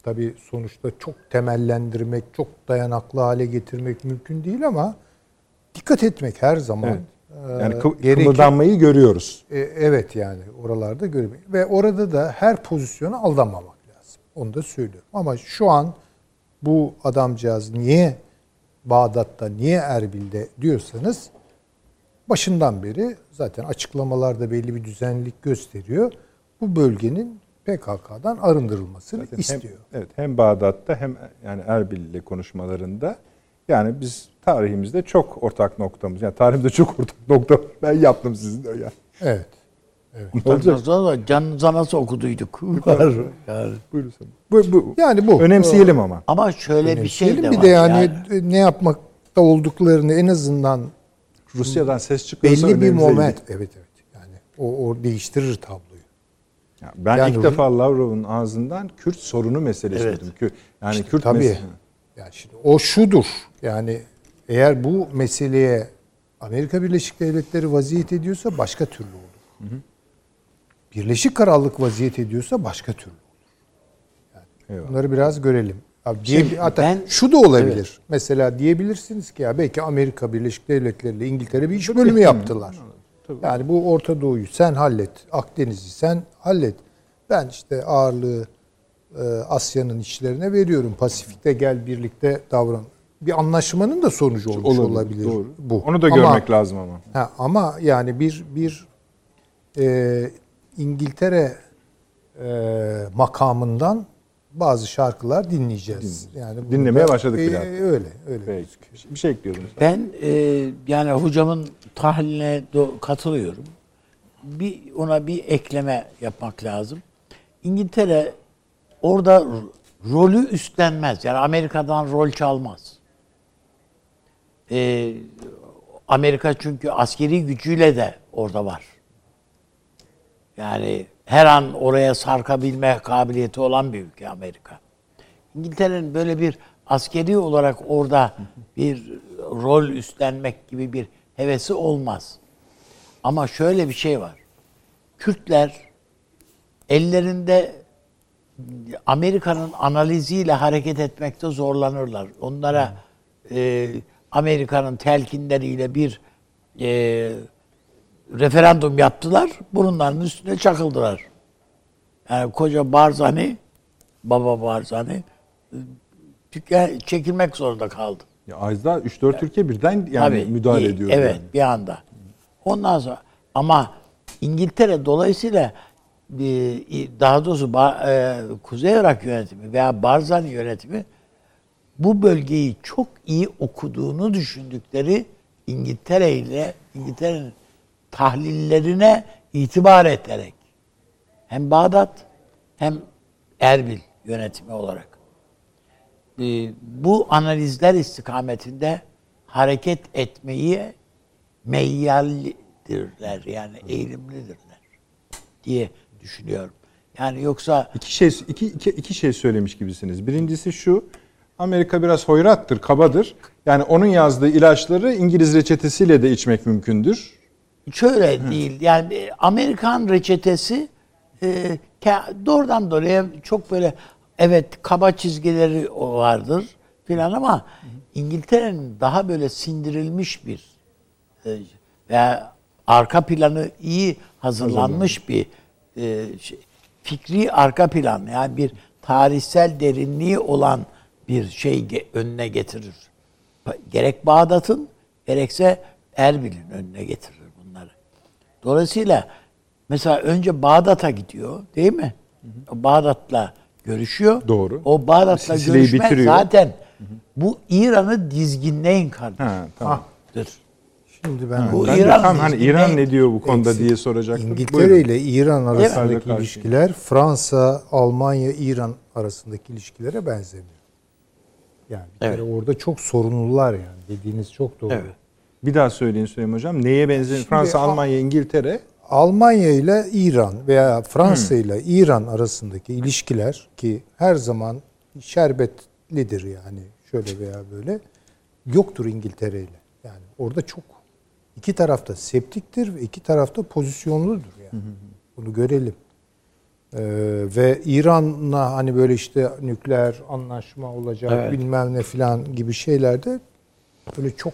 tabii sonuçta çok temellendirmek, çok dayanaklı hale getirmek mümkün değil ama dikkat etmek her zaman Evet. Yani kı- gerekir. kımıldanmayı görüyoruz. E, evet yani oralarda görmek. Ve orada da her pozisyona aldanmamak lazım. Onu da söylüyorum. Ama şu an bu adamcağız niye Bağdat'ta, niye Erbil'de diyorsanız başından beri zaten açıklamalarda belli bir düzenlilik gösteriyor. Bu bölgenin PKK'dan arındırılmasını Zaten istiyor. Hem, evet hem Bağdat'ta hem yani Erbil ile konuşmalarında yani biz tarihimizde çok ortak noktamız. Yani tarihimizde çok ortak nokta ben yaptım sizin de ya. Evet. Utanmazdan da canınıza nasıl okuduyduk? yani. Buyurun sen. Bu, bu. Yani bu. Önemseyelim ama. Ama şöyle bir şey de Önemseyelim. var. bir de yani, ne yapmakta olduklarını en azından Rusya'dan ses çıkıyorsa belli bir moment. Evet evet. Yani o, o değiştirir tabloyu. Ya Ben Yani ilk defa Lavrov'un ağzından Kürt sorunu meselesi Evet. Kü- Yani Kürt Tabii. meselesi. Yani şimdi o şudur. Yani eğer bu meseleye Amerika Birleşik Devletleri vaziyet ediyorsa başka türlü olur. Birleşik Krallık vaziyet ediyorsa başka türlü olur. Eyvallah. Yani bunları biraz görelim. Abi diye, Şimdi hatta ben- şu da olabilir. Mesela diyebilirsiniz ki ya belki Amerika Birleşik Devletleri ile İngiltere bir iş bölümü yaptılar. Yani bu Orta Doğu'yu sen hallet, Akdeniz'i sen hallet. Ben işte ağırlığı e, Asya'nın işlerine veriyorum. Pasifik'te gel birlikte davran. Bir anlaşmanın da sonucu olmuş olabilir, Doğru. bu. Onu da Ama- görmek lazım ama. Ha, ama yani bir bir e, İngiltere e, makamından bazı şarkılar dinleyeceğiz. Yani bunu Dinlemeye da- başladık e, bile. öyle öyle. Peki. Bir şey ekliyordunuz. Ben e, yani hocamın tahliline do- katılıyorum. Bir ona bir ekleme yapmak lazım. İngiltere orada rolü üstlenmez. Yani Amerika'dan rol çalmaz. E, Amerika çünkü askeri gücüyle de orada var. Yani her an oraya sarkabilme kabiliyeti olan bir ülke Amerika. İngiltere'nin böyle bir askeri olarak orada bir rol üstlenmek gibi bir hevesi olmaz. Ama şöyle bir şey var. Kürtler ellerinde Amerika'nın analiziyle hareket etmekte zorlanırlar. Onlara e, Amerika'nın telkinleriyle bir e, referandum yaptılar. Burunlarının üstüne çakıldılar. Yani koca Barzani, baba Barzani e, çekilmek zorunda kaldı. Ya az daha 3-4 ülke birden yani Tabii, müdahale iyi, ediyor. Evet, yani. bir anda. Ondan sonra ama İngiltere dolayısıyla e, daha doğrusu e, Kuzey Irak yönetimi veya Barzani yönetimi bu bölgeyi çok iyi okuduğunu düşündükleri İngiltere ile İngiltere'nin tahlillerine itibar ederek hem Bağdat hem Erbil yönetimi olarak e, bu analizler istikametinde hareket etmeyi meyyaldirler yani eğilimlidirler diye düşünüyorum. Yani yoksa İki şey iki, iki, iki şey söylemiş gibisiniz. Birincisi şu. Amerika biraz hoyrattır, kabadır. Yani onun yazdığı ilaçları İngiliz reçetesiyle de içmek mümkündür. Şöyle değil. Yani Amerikan reçetesi e, doğrudan doğruya çok böyle evet kaba çizgileri vardır filan ama İngiltere'nin daha böyle sindirilmiş bir e, veya arka planı iyi hazırlanmış bir e, şey, fikri arka plan yani bir tarihsel derinliği olan bir şey önüne getirir. Gerek Bağdat'ın gerekse Erbil'in önüne getirir. Dolayısıyla mesela önce Bağdat'a gidiyor değil mi? O Bağdat'la görüşüyor. Doğru. O Bağdat'la Sicilya'yı görüşme bitiriyor. zaten bu İran'ı dizginleyin kardeşim. Ha, tamam. Şimdi ben Bu Ben İran de tam hani İran ne diyor bu konuda eksik. diye soracaktım. İngiltere Buyurun. ile İran arasındaki Karşı. ilişkiler Fransa, Almanya, İran arasındaki ilişkilere benzemiyor. Yani bir Evet. kere orada çok sorunlular yani dediğiniz çok doğru. Evet. Bir daha söyleyin Süleyman Hocam. Neye benziyor? Şimdi Fransa, Almanya, İngiltere. Almanya ile İran veya Fransa ile İran arasındaki ilişkiler ki her zaman şerbetlidir yani şöyle veya böyle yoktur İngiltere ile. Yani orada çok iki tarafta septiktir ve iki tarafta pozisyonludur yani. Bunu görelim. Ee, ve İran'la hani böyle işte nükleer anlaşma olacak Evet. bilmem ne filan gibi şeylerde böyle çok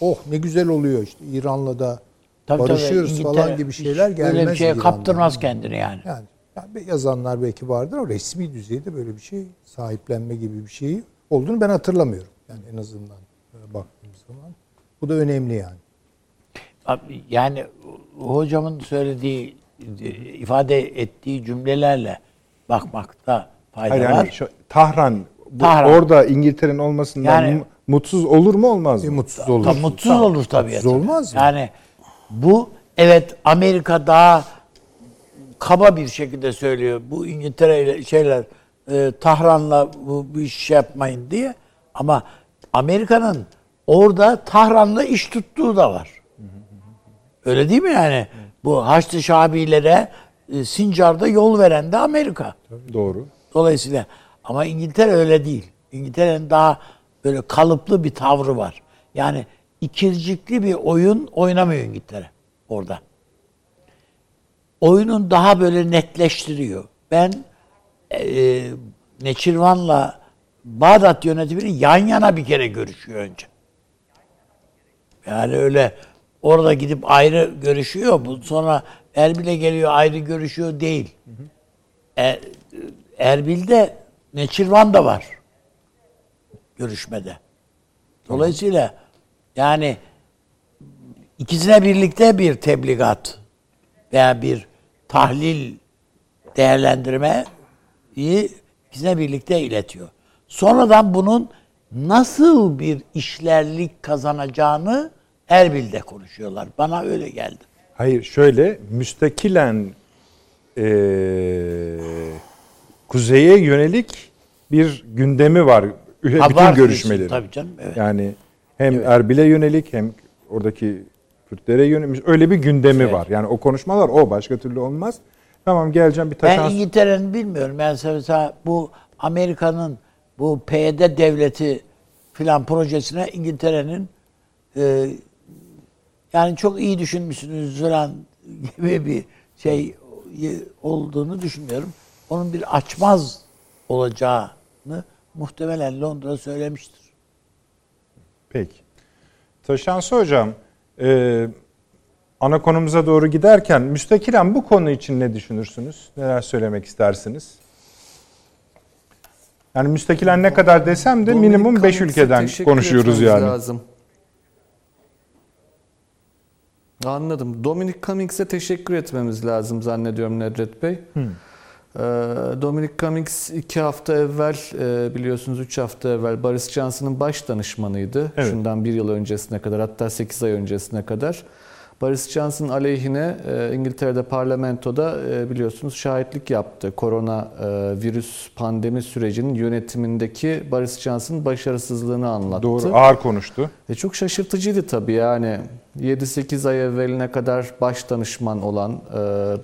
oh ne güzel oluyor işte İran'la da Tabii tabii, barışıyoruz İngiltere falan gibi şeyler gelmez. Öyle bir şeye İran'dan. kaptırmaz kendini yani. Yani, yani yazanlar belki vardır ama resmi düzeyde böyle bir şey sahiplenme gibi bir şey olduğunu ben hatırlamıyorum. Yani en azından e, baktığımız zaman. Bu da önemli yani. Abi, Yani hocamın söylediği, ifade ettiği cümlelerle bakmakta fayda Hayır var. yani şu, Tahran, bu- Tahran. orada İngiltere'nin olmasından Yani- mutsuz olur mu olmaz Bir mı? mutsuz olur. Tabii mutsuz olur tabii. Mutsuz olmaz mı? Yani bu evet Amerika daha kaba bir şekilde söylüyor. Bu İngiltere ile şeyler e, Tahran'la bu, bu iş yapmayın diye. Ama Amerika'nın orada Tahran'la iş tuttuğu da var. Öyle değil mi yani? Bu Haçlı Şabilere e, Sincar'da yol veren de Amerika. Doğru. Dolayısıyla ama İngiltere öyle değil. İngiltere'nin daha böyle kalıplı bir tavrı var. Yani ikircikli bir oyun oynamıyor İngiltere orada. Oyunun daha böyle netleştiriyor. Ben e, Neçirvan'la Bağdat yönetimini yan yana bir kere görüşüyor önce. Yani öyle orada gidip ayrı görüşüyor. Bu sonra Erbil'e geliyor ayrı görüşüyor değil. E, Erbil'de Neçirvan da var görüşmede. Dolayısıyla yani ikisine birlikte bir tebligat veya bir tahlil değerlendirme ikisine birlikte iletiyor. Sonradan bunun nasıl bir işlerlik kazanacağını Erbil'de konuşuyorlar. Bana öyle geldi. Hayır şöyle müstakilen eee kuzeye yönelik bir gündemi var. Bütün Ha, var görüşmeleri. Tabii canım. Evet. Yani hem Erbil'e yönelik hem oradaki Kürtlere yönelik öyle bir gündemi Evet. var. Yani o konuşmalar o başka türlü olmaz. Tamam geleceğim bir Ben taşan. İngiltere'nin bilmiyorum. Ben mesela bu Amerika'nın bu PYD devleti filan projesine İngiltere'nin e, yani çok iyi düşünmüşsünüz falan gibi bir şey olduğunu düşünmüyorum. Onun bir açmaz olacağını muhtemelen Londra söylemiştir. Peki. Taşansı hocam e, ana konumuza doğru giderken müstakilen bu konu için ne düşünürsünüz? Neler söylemek istersiniz? Yani müstakilen ne kadar desem de minimum 5 Cummings'e ülkeden konuşuyoruz yani. Lazım. Anladım. Dominic Cummings'e teşekkür etmemiz lazım zannediyorum Nedret Bey. Ee, Dominic Cummings iki hafta evvel e, biliyorsunuz üç hafta evvel Boris Johnson'ın baş danışmanıydı. Evet. Şundan bir yıl öncesine kadar hatta 8 ay öncesine kadar. Boris Johnson aleyhine e, İngiltere'de parlamentoda e, biliyorsunuz şahitlik yaptı. Korona e, virüs pandemi sürecinin yönetimindeki Boris Johnson'ın başarısızlığını anlattı. Doğru ağır konuştu. E çok şaşırtıcıydı tabii yani 7-8 ay evveline kadar baş danışman olan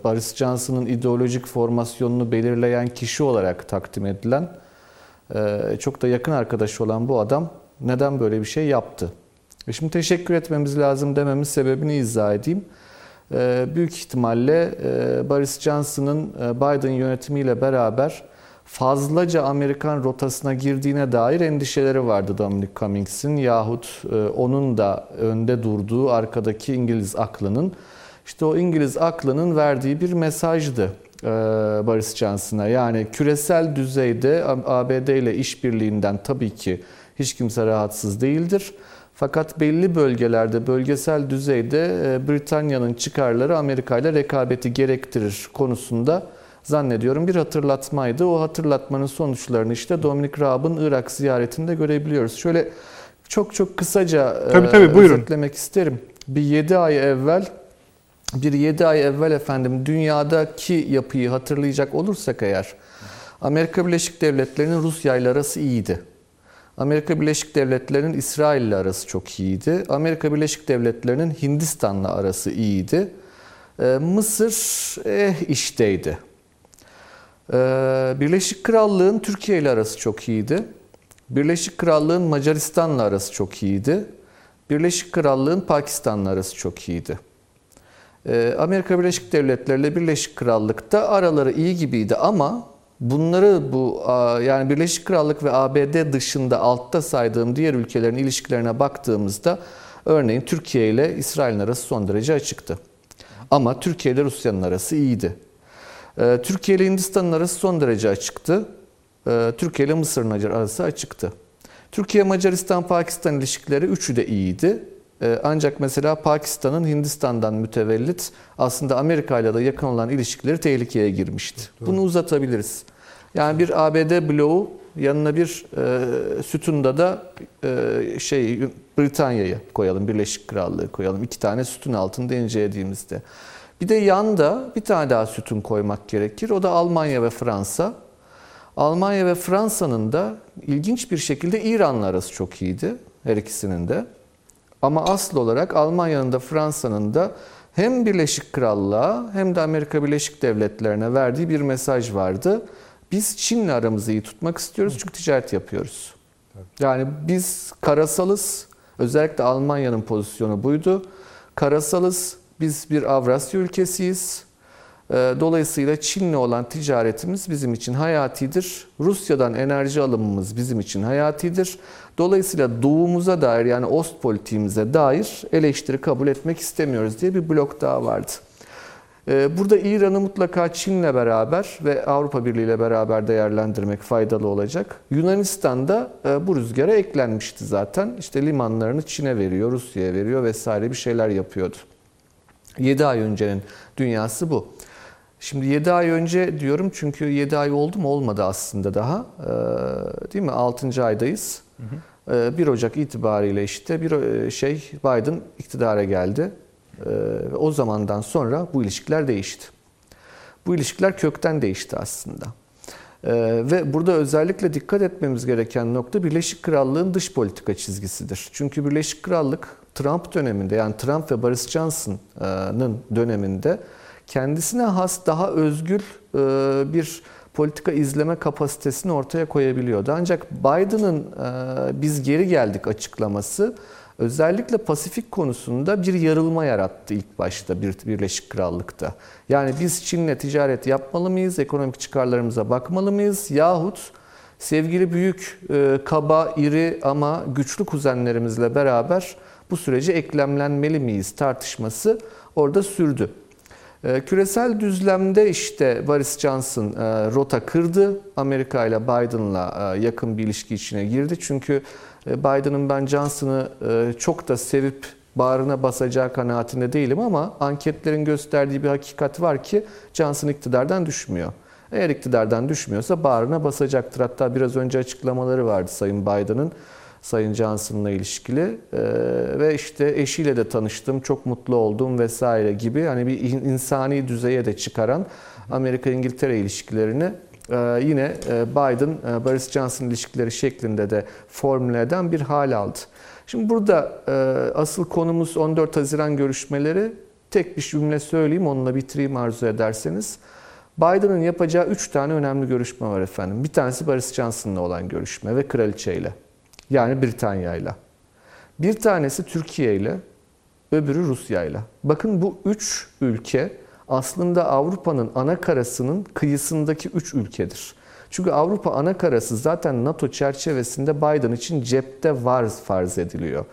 Boris Johnson'ın ideolojik formasyonunu belirleyen kişi olarak takdim edilen çok da yakın arkadaşı olan bu adam neden böyle bir şey yaptı? E şimdi teşekkür etmemiz lazım dememin sebebini izah edeyim. E, büyük ihtimalle e, Boris Johnson'ın Biden yönetimiyle beraber fazlaca Amerikan rotasına girdiğine dair endişeleri vardı Dominic Cummings'in yahut onun da önde durduğu arkadaki İngiliz aklının. İşte o İngiliz aklının verdiği bir mesajdı Boris Johnson'a. Yani küresel düzeyde ABD ile işbirliğinden tabii ki hiç kimse rahatsız değildir. Fakat belli bölgelerde, bölgesel düzeyde e, Britanya'nın çıkarları Amerika ile rekabeti gerektirir konusunda zannediyorum bir hatırlatmaydı. O hatırlatmanın sonuçlarını işte Dominic Raab'ın Irak ziyaretinde görebiliyoruz. Şöyle çok çok kısaca Tabii, tabii, buyurun. özetlemek isterim. Bir 7 ay evvel bir 7 ay evvel efendim dünyadaki yapıyı hatırlayacak olursak eğer Amerika Birleşik Devletleri'nin Rusya ile arası iyiydi. Amerika Birleşik Devletleri'nin İsrail ile arası çok iyiydi. Amerika Birleşik Devletleri'nin Hindistan'la arası iyiydi. Ee, Mısır eh işteydi. Ee, Birleşik Krallığın Türkiye ile arası çok iyiydi. Birleşik Krallığın Macaristan'la arası çok iyiydi. Birleşik Krallığın Pakistan'la arası çok iyiydi. Ee, Amerika Birleşik Devletleri ile Birleşik Krallık'ta araları iyi gibiydi ama bunları bu yani Birleşik Krallık ve ABD dışında altta saydığım diğer ülkelerin ilişkilerine baktığımızda örneğin Türkiye ile İsrail'in arası son derece açıktı. Ama Türkiye ile Rusya'nın arası iyiydi. Ee, Türkiye ile Hindistan'ın arası son derece açıktı. Ee, Türkiye ile Mısır'ın arası açıktı. Türkiye, Macaristan, Pakistan ilişkileri üçü de iyiydi. Ee, Ancak mesela Pakistan'ın Hindistan'dan mütevellit aslında Amerika ile de yakın olan ilişkileri tehlikeye girmişti. Bunu uzatabiliriz. Yani bir ABD bloğu yanına bir e, sütunda da e, şey Britanya'yı koyalım, Birleşik Krallığı koyalım. İki tane sütun altında incelediğimizde. Bir de yanda bir tane daha sütun koymak gerekir. O da Almanya ve Fransa. Almanya ve Fransa'nın da ilginç bir şekilde İran'la arası çok iyiydi. Her ikisinin de. Ama asıl olarak Almanya'nın da Fransa'nın da hem Birleşik Krallığa hem de Amerika Birleşik Devletleri'ne verdiği bir mesaj vardı. Biz Çin'le aramızı iyi tutmak istiyoruz çünkü ticaret yapıyoruz. Yani biz karasalız. Özellikle Almanya'nın pozisyonu buydu. Karasalız. Biz bir Avrasya ülkesiyiz. Ee, Dolayısıyla Çin'le olan ticaretimiz bizim için hayatidir. Rusya'dan enerji alımımız bizim için hayatidir. Dolayısıyla doğumuza dair yani Ost politiğimize dair eleştiri kabul etmek istemiyoruz diye bir blok daha vardı. Ee, Burada İran'ı mutlaka Çin'le beraber ve Avrupa Birliği ile beraber değerlendirmek faydalı olacak. Yunanistan da e, bu rüzgara eklenmişti zaten. İşte limanlarını Çin'e veriyor, Rusya'ya veriyor vesaire bir şeyler yapıyordu. 7 ay öncenin dünyası bu. Şimdi 7 ay önce diyorum çünkü 7 ay oldu mu olmadı aslında daha. Ee, değil mi? 6. aydayız. Ee, 1 Ocak itibariyle işte bir e, şey Biden iktidara geldi. Ee, ve o zamandan sonra bu ilişkiler değişti. Bu ilişkiler kökten değişti aslında. Ee, ve burada özellikle dikkat etmemiz gereken nokta Birleşik Krallık'ın dış politika çizgisidir. Çünkü Birleşik Krallık Trump döneminde yani Trump ve Boris Johnson'ın döneminde kendisine has daha özgül e, bir politika izleme kapasitesini ortaya koyabiliyordu. Ancak Biden'ın e, biz geri geldik açıklaması özellikle Pasifik konusunda bir yarılma yarattı ilk başta bir Birleşik Krallık'ta. Yani biz Çin'le ticaret yapmalı mıyız, ekonomik çıkarlarımıza bakmalı mıyız yahut sevgili büyük, e, kaba, iri ama güçlü kuzenlerimizle beraber bu sürece eklemlenmeli miyiz tartışması orada sürdü. E, Küresel düzlemde işte Boris Johnson e, rota kırdı. Amerika ile Biden'la yakın bir ilişki içine girdi. Çünkü Biden'ın ben Johnson'ı e, çok da sevip bağrına basacağı kanaatinde değilim ama anketlerin gösterdiği bir hakikat var ki Johnson iktidardan düşmüyor. Eğer iktidardan düşmüyorsa bağrına basacaktır. Hatta biraz önce açıklamaları vardı Sayın Biden'ın. Sayın Johnson'la ilişkili ee, ve işte eşiyle de tanıştım, çok mutlu oldum vesaire gibi hani bir insani düzeye de çıkaran Amerika-İngiltere ilişkilerini e, yine e, Biden e, Boris Johnson ilişkileri şeklinde de formüle eden bir hal aldı. Şimdi burada e, asıl konumuz 14 Haziran görüşmeleri. Tek bir cümle söyleyeyim, onunla bitireyim arzu ederseniz. Biden'ın yapacağı 3 tane önemli görüşme var efendim. Bir tanesi Boris Johnson'la olan görüşme ve kraliçeyle. Yani Britanya ile. Bir tanesi Türkiye ile, öbürü Rusya ile. Bakın bu üç ülke aslında Avrupa'nın ana karasının kıyısındaki üç ülkedir. Çünkü Avrupa ana karası zaten NATO çerçevesinde Biden için cepte var farz ediliyor.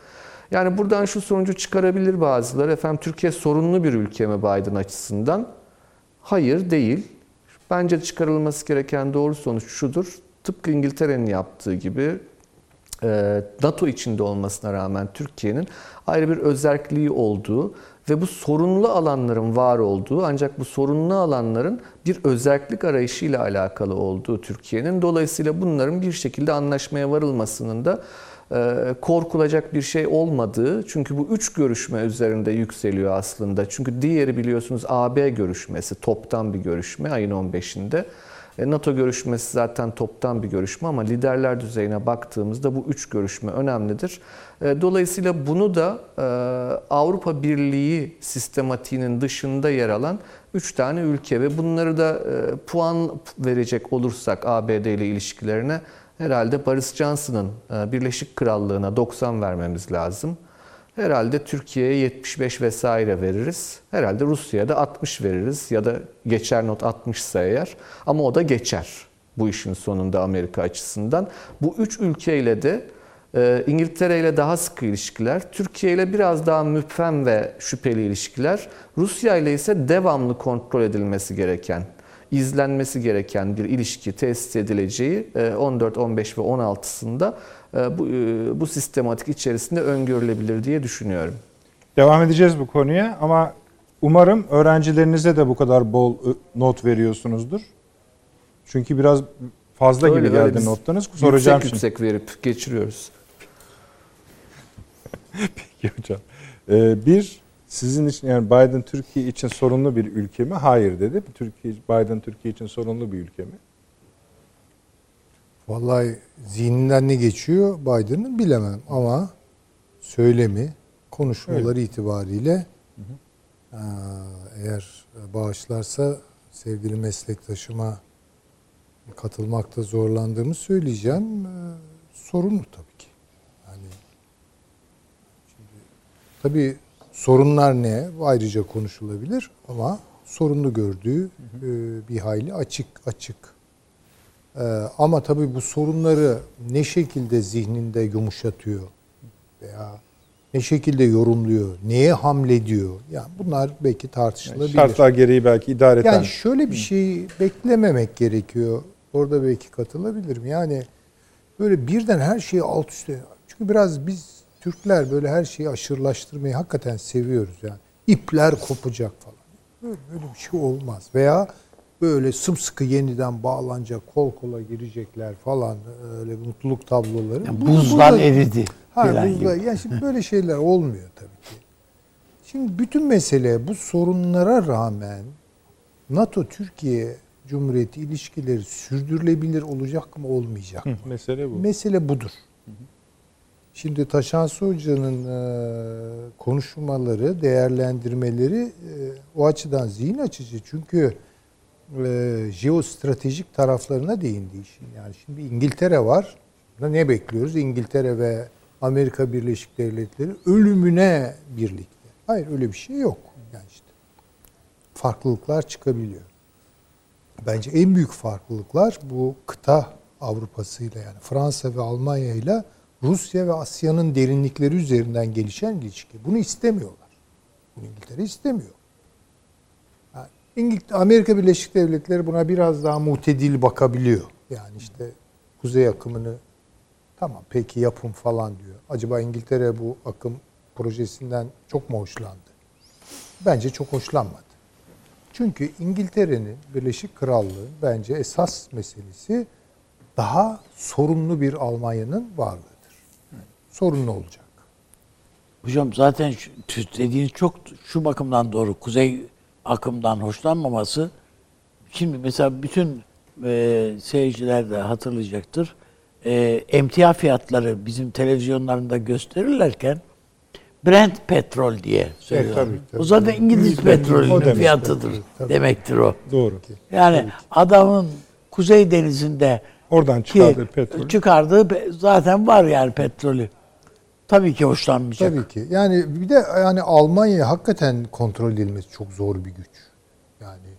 Yani buradan şu sonucu çıkarabilir bazıları. Efendim Türkiye sorunlu bir ülke mi Biden açısından? Hayır değil. Bence çıkarılması gereken doğru sonuç şudur. Tıpkı İngiltere'nin yaptığı gibi e, NATO içinde olmasına rağmen Türkiye'nin ayrı bir özelliği olduğu ve bu sorunlu alanların var olduğu ancak bu sorunlu alanların bir özellik arayışıyla alakalı olduğu Türkiye'nin dolayısıyla bunların bir şekilde anlaşmaya varılmasının da e, korkulacak bir şey olmadığı çünkü bu üç görüşme üzerinde yükseliyor aslında. Çünkü diğeri biliyorsunuz AB görüşmesi toptan bir görüşme ayın 15'inde. E, NATO görüşmesi zaten toptan bir görüşme ama liderler düzeyine baktığımızda bu üç görüşme önemlidir. E, dolayısıyla bunu da e, Avrupa Birliği sistematiğinin dışında yer alan üç tane ülke ve bunları da puan verecek olursak ABD ile ilişkilerine herhalde Boris Johnson'ın Birleşik Krallığı'na 90 vermemiz lazım. Herhalde Türkiye'ye 75 vesaire veririz. Herhalde Rusya'ya da 60 veririz ya da geçer not 60 ise eğer. Ama o da geçer bu işin sonunda Amerika açısından. Bu üç ülkeyle de e, İngiltere ile daha sıkı ilişkiler, Türkiye ile biraz daha müphem ve şüpheli ilişkiler, Rusya ile ise devamlı kontrol edilmesi gereken, izlenmesi gereken bir ilişki tesis edileceği 14, e, 15 ve 16'sında e, bu, e, bu sistematik içerisinde öngörülebilir diye düşünüyorum. Devam edeceğiz bu konuya ama umarım öğrencilerinize de bu kadar bol not veriyorsunuzdur. Çünkü biraz fazla öyle, gibi geldi notlarınız. Soracağım yüksek şimdi. yüksek verip geçiriyoruz. Peki hocam. Ee, bir Sizin için yani Biden Türkiye için sorunlu bir ülke mi? Hayır dedi. Türkiye Biden Türkiye için sorunlu bir ülke mi? Vallahi zihninden ne geçiyor Biden'ın bilemem ama söylemi, konuşmaları itibariyle eee, eğer bağışlarsa sevgili meslektaşıma katılmakta zorlandığımı söyleyeceğim. Eee, sorunlu tabii ki. Yani şimdi tabii sorunlar ne ayrıca konuşulabilir ama sorunlu gördüğü eee, bir hayli açık açık. Ee, ama tabii bu sorunları ne şekilde zihninde yumuşatıyor veya ne şekilde yorumluyor, neye hamlediyor? Yani bunlar belki tartışılabilir. Şartlar gereği belki idareten. Yani şöyle bir şey beklememek gerekiyor. Orada belki katılabilirim. Yani böyle birden her şeyi alt üstte. Çünkü biraz biz Türkler böyle her şeyi aşırılaştırmayı hakikaten seviyoruz yani. İpler kopacak falan. Böyle, böyle bir şey olmaz. Veya böyle sımsıkı yeniden bağlanacak, kol kola girecekler falan öyle mutluluk tabloları. Yani Bu- buzlar burada- eridi Ha, buzlar, gibi. yani şimdi böyle şeyler olmuyor tabii ki. Şimdi bütün mesele bu sorunlara rağmen NATO Türkiye Cumhuriyeti ilişkileri sürdürülebilir olacak mı olmayacak mı? Hı, mesele bu. Mesele budur. Şimdi Taşansı Hoca'nın e, konuşmaları, değerlendirmeleri e, o açıdan zihin açıcı. Çünkü e, jeostratejik taraflarına değindi işin. Yani şimdi İngiltere var. Ne bekliyoruz? İngiltere ve Amerika Birleşik Devletleri ölümüne birlikte. Hayır öyle bir şey yok. Yani işte farklılıklar çıkabiliyor. Bence en büyük farklılıklar bu kıta Avrupa'sıyla yani Fransa ve Almanya ile Rusya ve Asya'nın derinlikleri üzerinden gelişen ilişki. Bunu istemiyorlar. İngiltere istemiyor. İngiltere, Amerika Birleşik Devletleri buna biraz daha mutedil bakabiliyor. Yani işte kuzey akımını tamam peki yapın falan diyor. Acaba İngiltere bu akım projesinden çok mu hoşlandı? Bence çok hoşlanmadı. Çünkü İngiltere'nin Birleşik Krallığı bence esas meselesi daha sorunlu bir Almanya'nın varlığıdır. Sorunlu olacak. Hocam zaten şu, dediğiniz çok şu bakımdan doğru. Kuzey akımdan hoşlanmaması. Şimdi mesela bütün e, seyirciler de hatırlayacaktır. E, emtia fiyatları bizim televizyonlarında gösterirlerken Brent petrol diye söylüyorlar. tabii, tabii. O zaten İngiliz petrolünün fiyatıdır tabii. demektir o. Doğru. Yani adamın Kuzey Denizi'nde Oradan çıkardığı petrol. çıkardığı zaten var yani petrolü. Tabii ki hoşlanmayacak. Tabii ki. Yani bir de yani Almanya hakikaten kontrol edilmesi çok zor bir güç. Yani,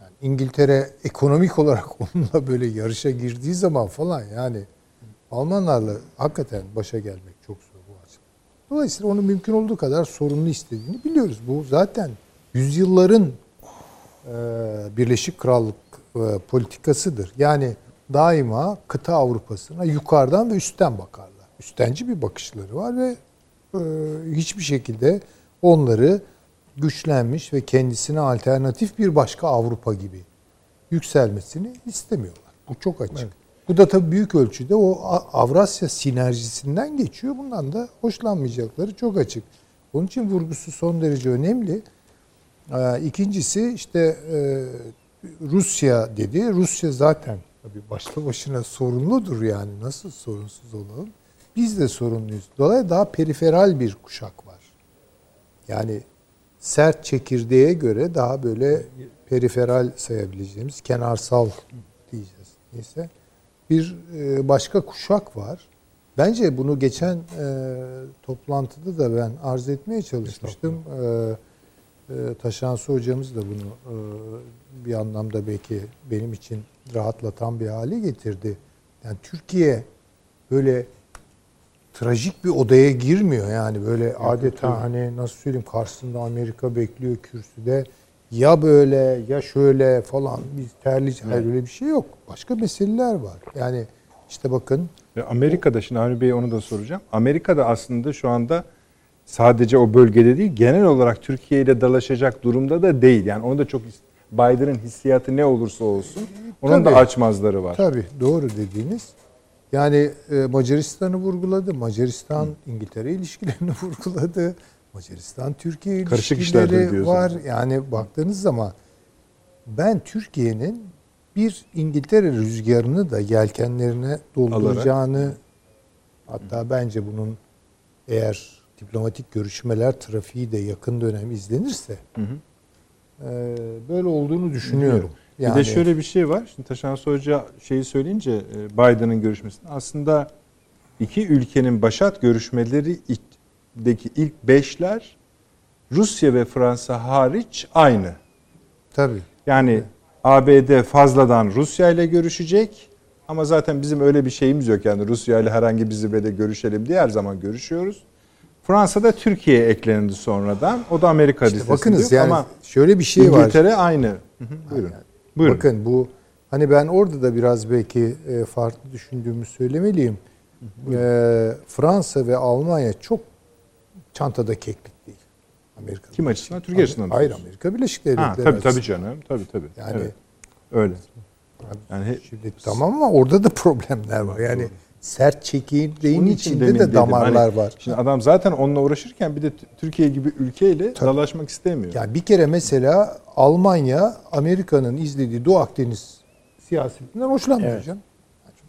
yani İngiltere ekonomik olarak onunla böyle yarışa girdiği zaman falan yani Almanlarla hakikaten başa gelmek çok zor bu açıdan. Dolayısıyla onu mümkün olduğu kadar sorunlu istediğini biliyoruz. Bu zaten yüzyılların e, Birleşik Krallık e, politikasıdır. Yani daima kıta Avrupa'sına yukarıdan ve üstten bakarlar. Üstenci bir bakışları var ve e, hiçbir şekilde onları güçlenmiş ve kendisine alternatif bir başka Avrupa gibi yükselmesini istemiyorlar. Bu çok açık. Bu da tabii büyük ölçüde o Avrasya sinerjisinden geçiyor. Bundan da hoşlanmayacakları çok açık. Onun için vurgusu son derece önemli. Ee, İkincisi işte e, Rusya dedi. Rusya zaten tabii başlı başına sorunludur yani. Nasıl sorunsuz olalım? Biz de sorunluyuz. Dolayısıyla daha periferal bir kuşak var. Yani sert çekirdeğe göre daha böyle periferal sayabileceğimiz kenarsal diyeceğiz. Neyse. Bir e, başka kuşak var. Bence bunu geçen e, toplantıda da ben arz etmeye çalışmıştım. E, e, Taşansı hocamız da bunu e, bir anlamda belki benim için rahatlatan bir hale getirdi. Yani Türkiye böyle trajik bir odaya girmiyor yani böyle adeta hani nasıl söyleyeyim karşısında Amerika bekliyor kürsüde ya böyle ya şöyle falan biz terlice hayır öyle bir şey yok. Başka meseleler var. Yani işte bakın Amerika'da şimdi Avni Bey onu da soracağım. Amerika'da aslında şu anda sadece o bölgede değil genel olarak Türkiye ile dalaşacak durumda da değil. Yani onu da çok Biden'ın hissiyatı ne olursa olsun onun Tabii. da açmazları var. Tabii doğru dediğiniz. Yani e, Macaristan'ı vurguladı. Macaristan İngiltere ilişkilerini vurguladı. Macaristan Türkiye Karışık ilişkileri var. Yani baktığınız zaman ben Türkiye'nin bir İngiltere rüzgarını da yelkenlerine dolduracağını hatta bence bunun eğer diplomatik görüşmeler trafiği de yakın dönem izlenirse e, böyle olduğunu düşünüyorum. Bir de şöyle bir şey var. Şimdi Taşan Hoca şeyi söyleyince e, Biden'ın görüşmesinde aslında iki ülkenin başat görüşmelerindeki ilk beşler Rusya ve Fransa hariç aynı. tabii. Yani ABD fazladan Rusya ile görüşecek ama zaten bizim öyle bir şeyimiz yok. Yani Rusya ile herhangi bir zirvede görüşelim diye her zaman görüşüyoruz. Fransa da Türkiye'ye eklendi sonradan. O da Amerika İşte listesinde bakınız yok yani ama şöyle bir şey var. İngiltere aynı. Hı hı, Buyurun. Buyurun. Bakın bu hani ben orada da biraz belki e, farklı düşündüğümü söylemeliyim. E, Fransa ve Almanya çok çantada keklik değil. Amerika. Kim açısından? Türkiye açısından. Hayır. Amerika Birleşik Devletleri Ha, tabii tabii açısından. canım. Tabii tabii. Yani Evet, öyle. Yani şimdi tamam ama orada da problemler var. Yani sert çekirdeğin Onun içinde de dedim, damarlar hani var. Şimdi adam zaten onunla uğraşırken bir de Türkiye gibi ülkeyle dalaşmak istemiyor. Yani bir kere mesela Almanya Amerika'nın izlediği Doğu Akdeniz siyasetinden hoşlanmıyor Evet. canım.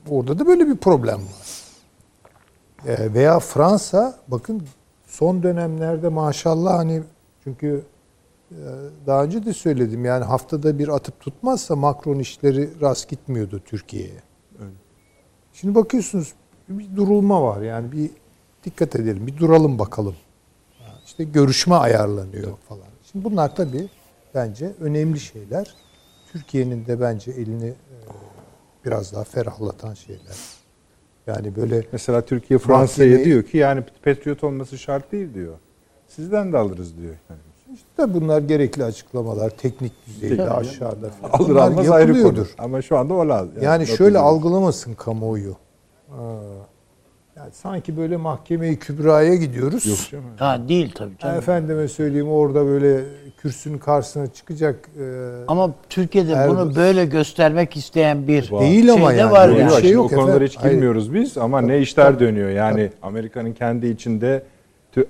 Orada da böyle bir problem var. Ee, veya Fransa bakın son dönemlerde maşallah hani çünkü e, daha önce de söyledim yani haftada bir atıp tutmazsa Macron işleri rast gitmiyordu Türkiye'ye. Şimdi bakıyorsunuz bir durulma var yani bir dikkat edelim bir duralım bakalım. İşte görüşme ayarlanıyor falan. Şimdi bunlar tabii bence önemli şeyler. Türkiye'nin de bence elini e, biraz daha ferahlatan şeyler. Yani böyle Mesela Türkiye Fransa'ya diyor ki yani Patriot olması şart değil diyor. Sizden de alırız diyor. Yani işte bunlar gerekli açıklamalar teknik düzeyde aşağıda falan. Alır Bunlar almaz ayrı konu. yapılıyordur. Ama şu anda o lazım. Yani şöyle algılamasın kamuoyu. Yani sanki böyle mahkemeyi kübraya gidiyoruz. Ha değil tabii canım. Efendime söyleyeyim orada böyle kürsünün karşısına çıkacak. e, Ama Türkiye'de bunu böyle göstermek isteyen bir Var. değil ama şey de yani. var bir Yok, şey şimdi yok o konulara efendim. hiç Hayır. girmiyoruz biz ama ne işler dönüyor. Yani Amerika'nın kendi içinde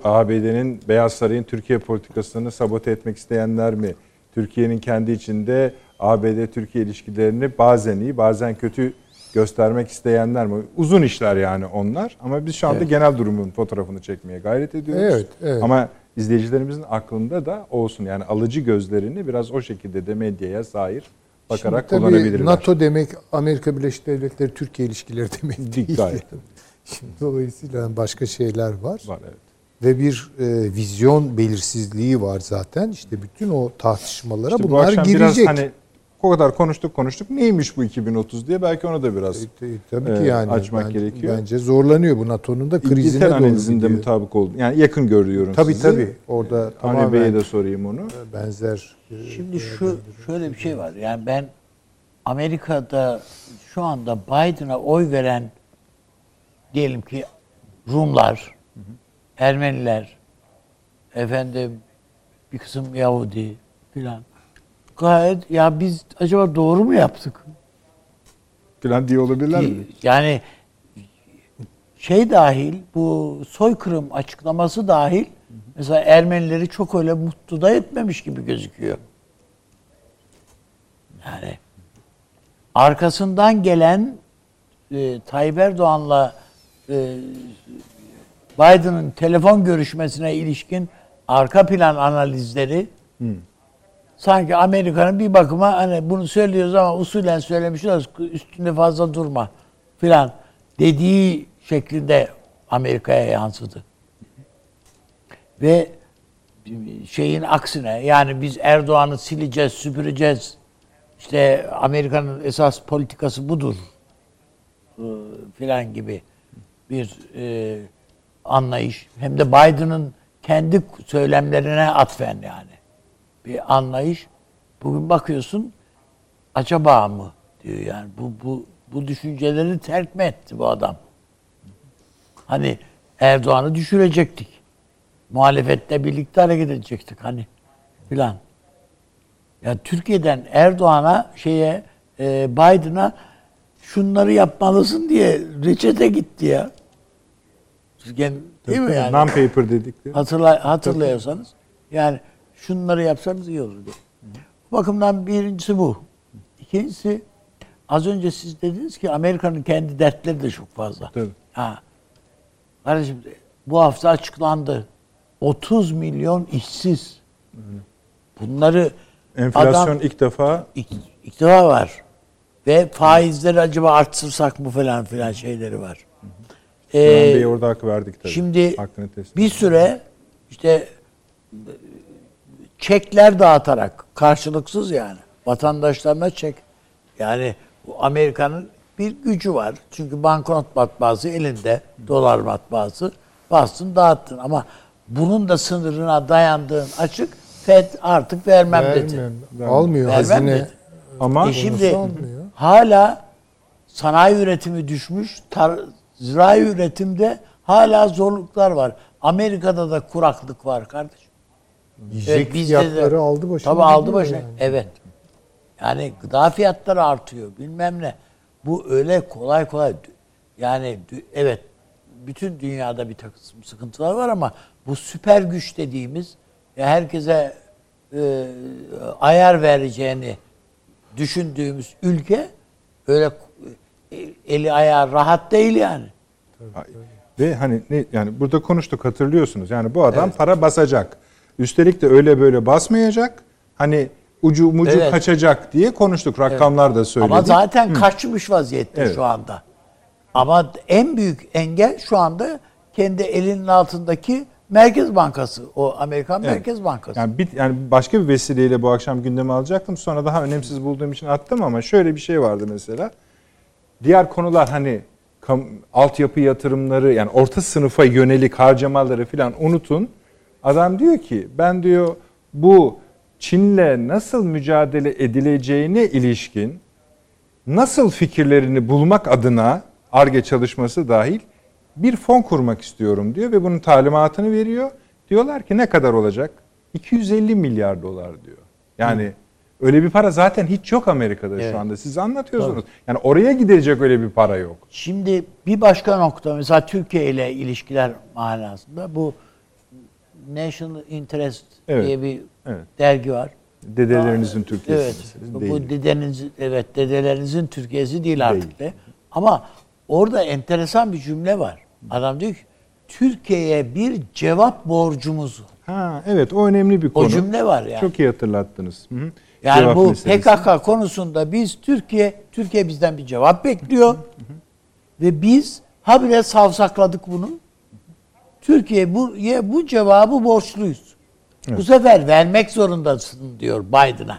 ABD'nin Beyaz Saray'ın Türkiye politikasını sabote etmek isteyenler mi? Türkiye'nin kendi içinde ABD-Türkiye ilişkilerini bazen iyi bazen kötü göstermek isteyenler mi? Uzun işler yani onlar. Ama biz şu anda Evet. genel durumun fotoğrafını çekmeye gayret ediyoruz. Evet, evet. Ama izleyicilerimizin aklında da olsun. Yani alıcı gözlerini biraz o şekilde de medyaya sahir bakarak Şimdi tabii kullanabilirler. NATO demek Amerika Birleşik Devletleri Türkiye ilişkileri demek değil. Gayet. Şimdi dolayısıyla başka şeyler var. Var evet. Ve bir e, vizyon belirsizliği var zaten. İşte bütün o tartışmalara İşte bu bunlar akşam girecek. biraz hani o kadar konuştuk konuştuk neymiş bu 2030 diye belki onu da biraz E, e, tabii e, ki yani açmak ben- gerekiyor. Bence zorlanıyor bu NATO'nun da krizine İngiltere doğru analizinde gidiyor. mutabık oldu. Yani yakın görüyorum Tabii sizi. tabii. Orada Avni tamamen Bey'e de sorayım onu. benzer. e, Şimdi şu şöyle bir şey var. Yani ben Amerika'da şu anda Biden'a oy veren diyelim ki Rumlar, Ermeniler, efendim bir kısım Yahudi filan. Gayet ya biz acaba doğru mu yaptık? Falan diye olabilirler mi? Yani şey dahil bu soykırım açıklaması dahil mesela Ermenileri çok öyle mutlu da etmemiş gibi gözüküyor. Yani arkasından gelen e, Tayyip Erdoğan'la e, Biden'ın telefon görüşmesine ilişkin arka plan analizleri sanki Amerika'nın bir bakıma hani bunu söylüyoruz ama usulen söylemişiz üstünde fazla durma filan dediği şeklinde Amerika'ya yansıdı. Ve şeyin aksine yani biz Erdoğan'ı sileceğiz, süpüreceğiz. İşte Amerika'nın esas politikası budur. Ee, filan gibi bir e, anlayış. Hem de Biden'ın kendi söylemlerine atfen yani bir anlayış. Bugün bakıyorsun acaba mı diyor yani bu bu bu düşünceleri terk mi etti bu adam? Hani Erdoğan'ı düşürecektik. Muhalefetle birlikte hareket edecektik hani filan. Ya Türkiye'den Erdoğan'a şeye e, Biden'a şunları yapmalısın diye reçete gitti ya. Türkiye'nin değil mi yani? Non-paper dedikleri. Hatırla, hatırlıyorsanız. Yani şunları yapsanız iyi olur diye. Bu bakımdan birincisi bu. İkincisi az önce siz dediniz ki Amerika'nın kendi dertleri de çok fazla. Tabii. Ha. Kardeşim bu hafta açıklandı. 30 milyon işsiz. Bunları Enflasyon adam ilk defa ik- iktidar var. Ve faizleri acaba arttırsak mı falan filan şeyleri var. Kenan Ee, Bey orada hak verdik tabii. Şimdi Hakkını teslim bir süre işte çekler dağıtarak karşılıksız yani vatandaşlarına çek yani bu Amerika'nın bir gücü var. Çünkü banknot matbaası elinde dolar matbaası bastın dağıttın ama bunun da sınırına dayandığın açık Fed artık vermem dedi. Almıyor Vermem hazine. dedi. Ama E şimdi almıyor. hala sanayi üretimi düşmüş, tar- zirai üretimde hala zorluklar var. Amerika'da da kuraklık var kardeşim. Yiyecek de- fiyatları aldı başını. Tabii aldı başını. yani. Evet. Yani gıda fiyatları artıyor bilmem ne. Bu öyle kolay kolay yani evet bütün dünyada bir takım sıkıntılar var ama bu süper güç dediğimiz ya herkese e, ayar vereceğini düşündüğümüz ülke öyle eli ayağı rahat değil yani. ve hani ne yani burada konuştuk hatırlıyorsunuz. Yani bu adam para basacak. Üstelik de öyle böyle basmayacak. Hani ucu mucu Evet. kaçacak diye konuştuk. Rakamlar da söyledik. Ama zaten kaçmış vaziyette Evet. şu anda. Ama en büyük engel şu anda kendi elinin altındaki Merkez Bankası. O Amerikan Evet. Merkez Bankası. Yani, bir, yani başka bir vesileyle bu akşam gündeme alacaktım. Sonra daha önemsiz bulduğum için attım ama şöyle bir şey vardı mesela. Diğer konular hani altyapı yatırımları yani orta sınıfa yönelik harcamaları falan unutun. Adam diyor ki ben diyor bu Çin'le nasıl mücadele edileceğine ilişkin nasıl fikirlerini bulmak adına ARGE çalışması dahil bir fon kurmak istiyorum diyor ve bunun talimatını veriyor. Diyorlar ki ne kadar olacak? 250 milyar dolar diyor. Yani öyle bir para zaten hiç yok Amerika'da Evet. şu anda. Siz anlatıyorsunuz. Yani oraya gidecek öyle bir para yok. Şimdi bir başka nokta mesela Türkiye ile ilişkiler manasında bu National Interest Evet, diye bir evet. dergi var. Dedelerinizin Türkiye'si Evet. meselesi Bu değil. dedenizin evet dedelerinizin Türkiye'si değil artık de. Ama orada enteresan bir cümle var. Adam diyor ki Türkiye'ye bir cevap borcumuz var. Ha evet o önemli bir konu. cümle var yani. Çok iyi hatırlattınız. Hı hı. Yani Cevap bu meselesi. PKK konusunda biz Türkiye Türkiye bizden bir cevap bekliyor. Ve biz habire savsakladık bunu. Türkiye bu ye- bu cevabı borçluyuz. Bu sefer vermek zorundasın diyor Biden'a.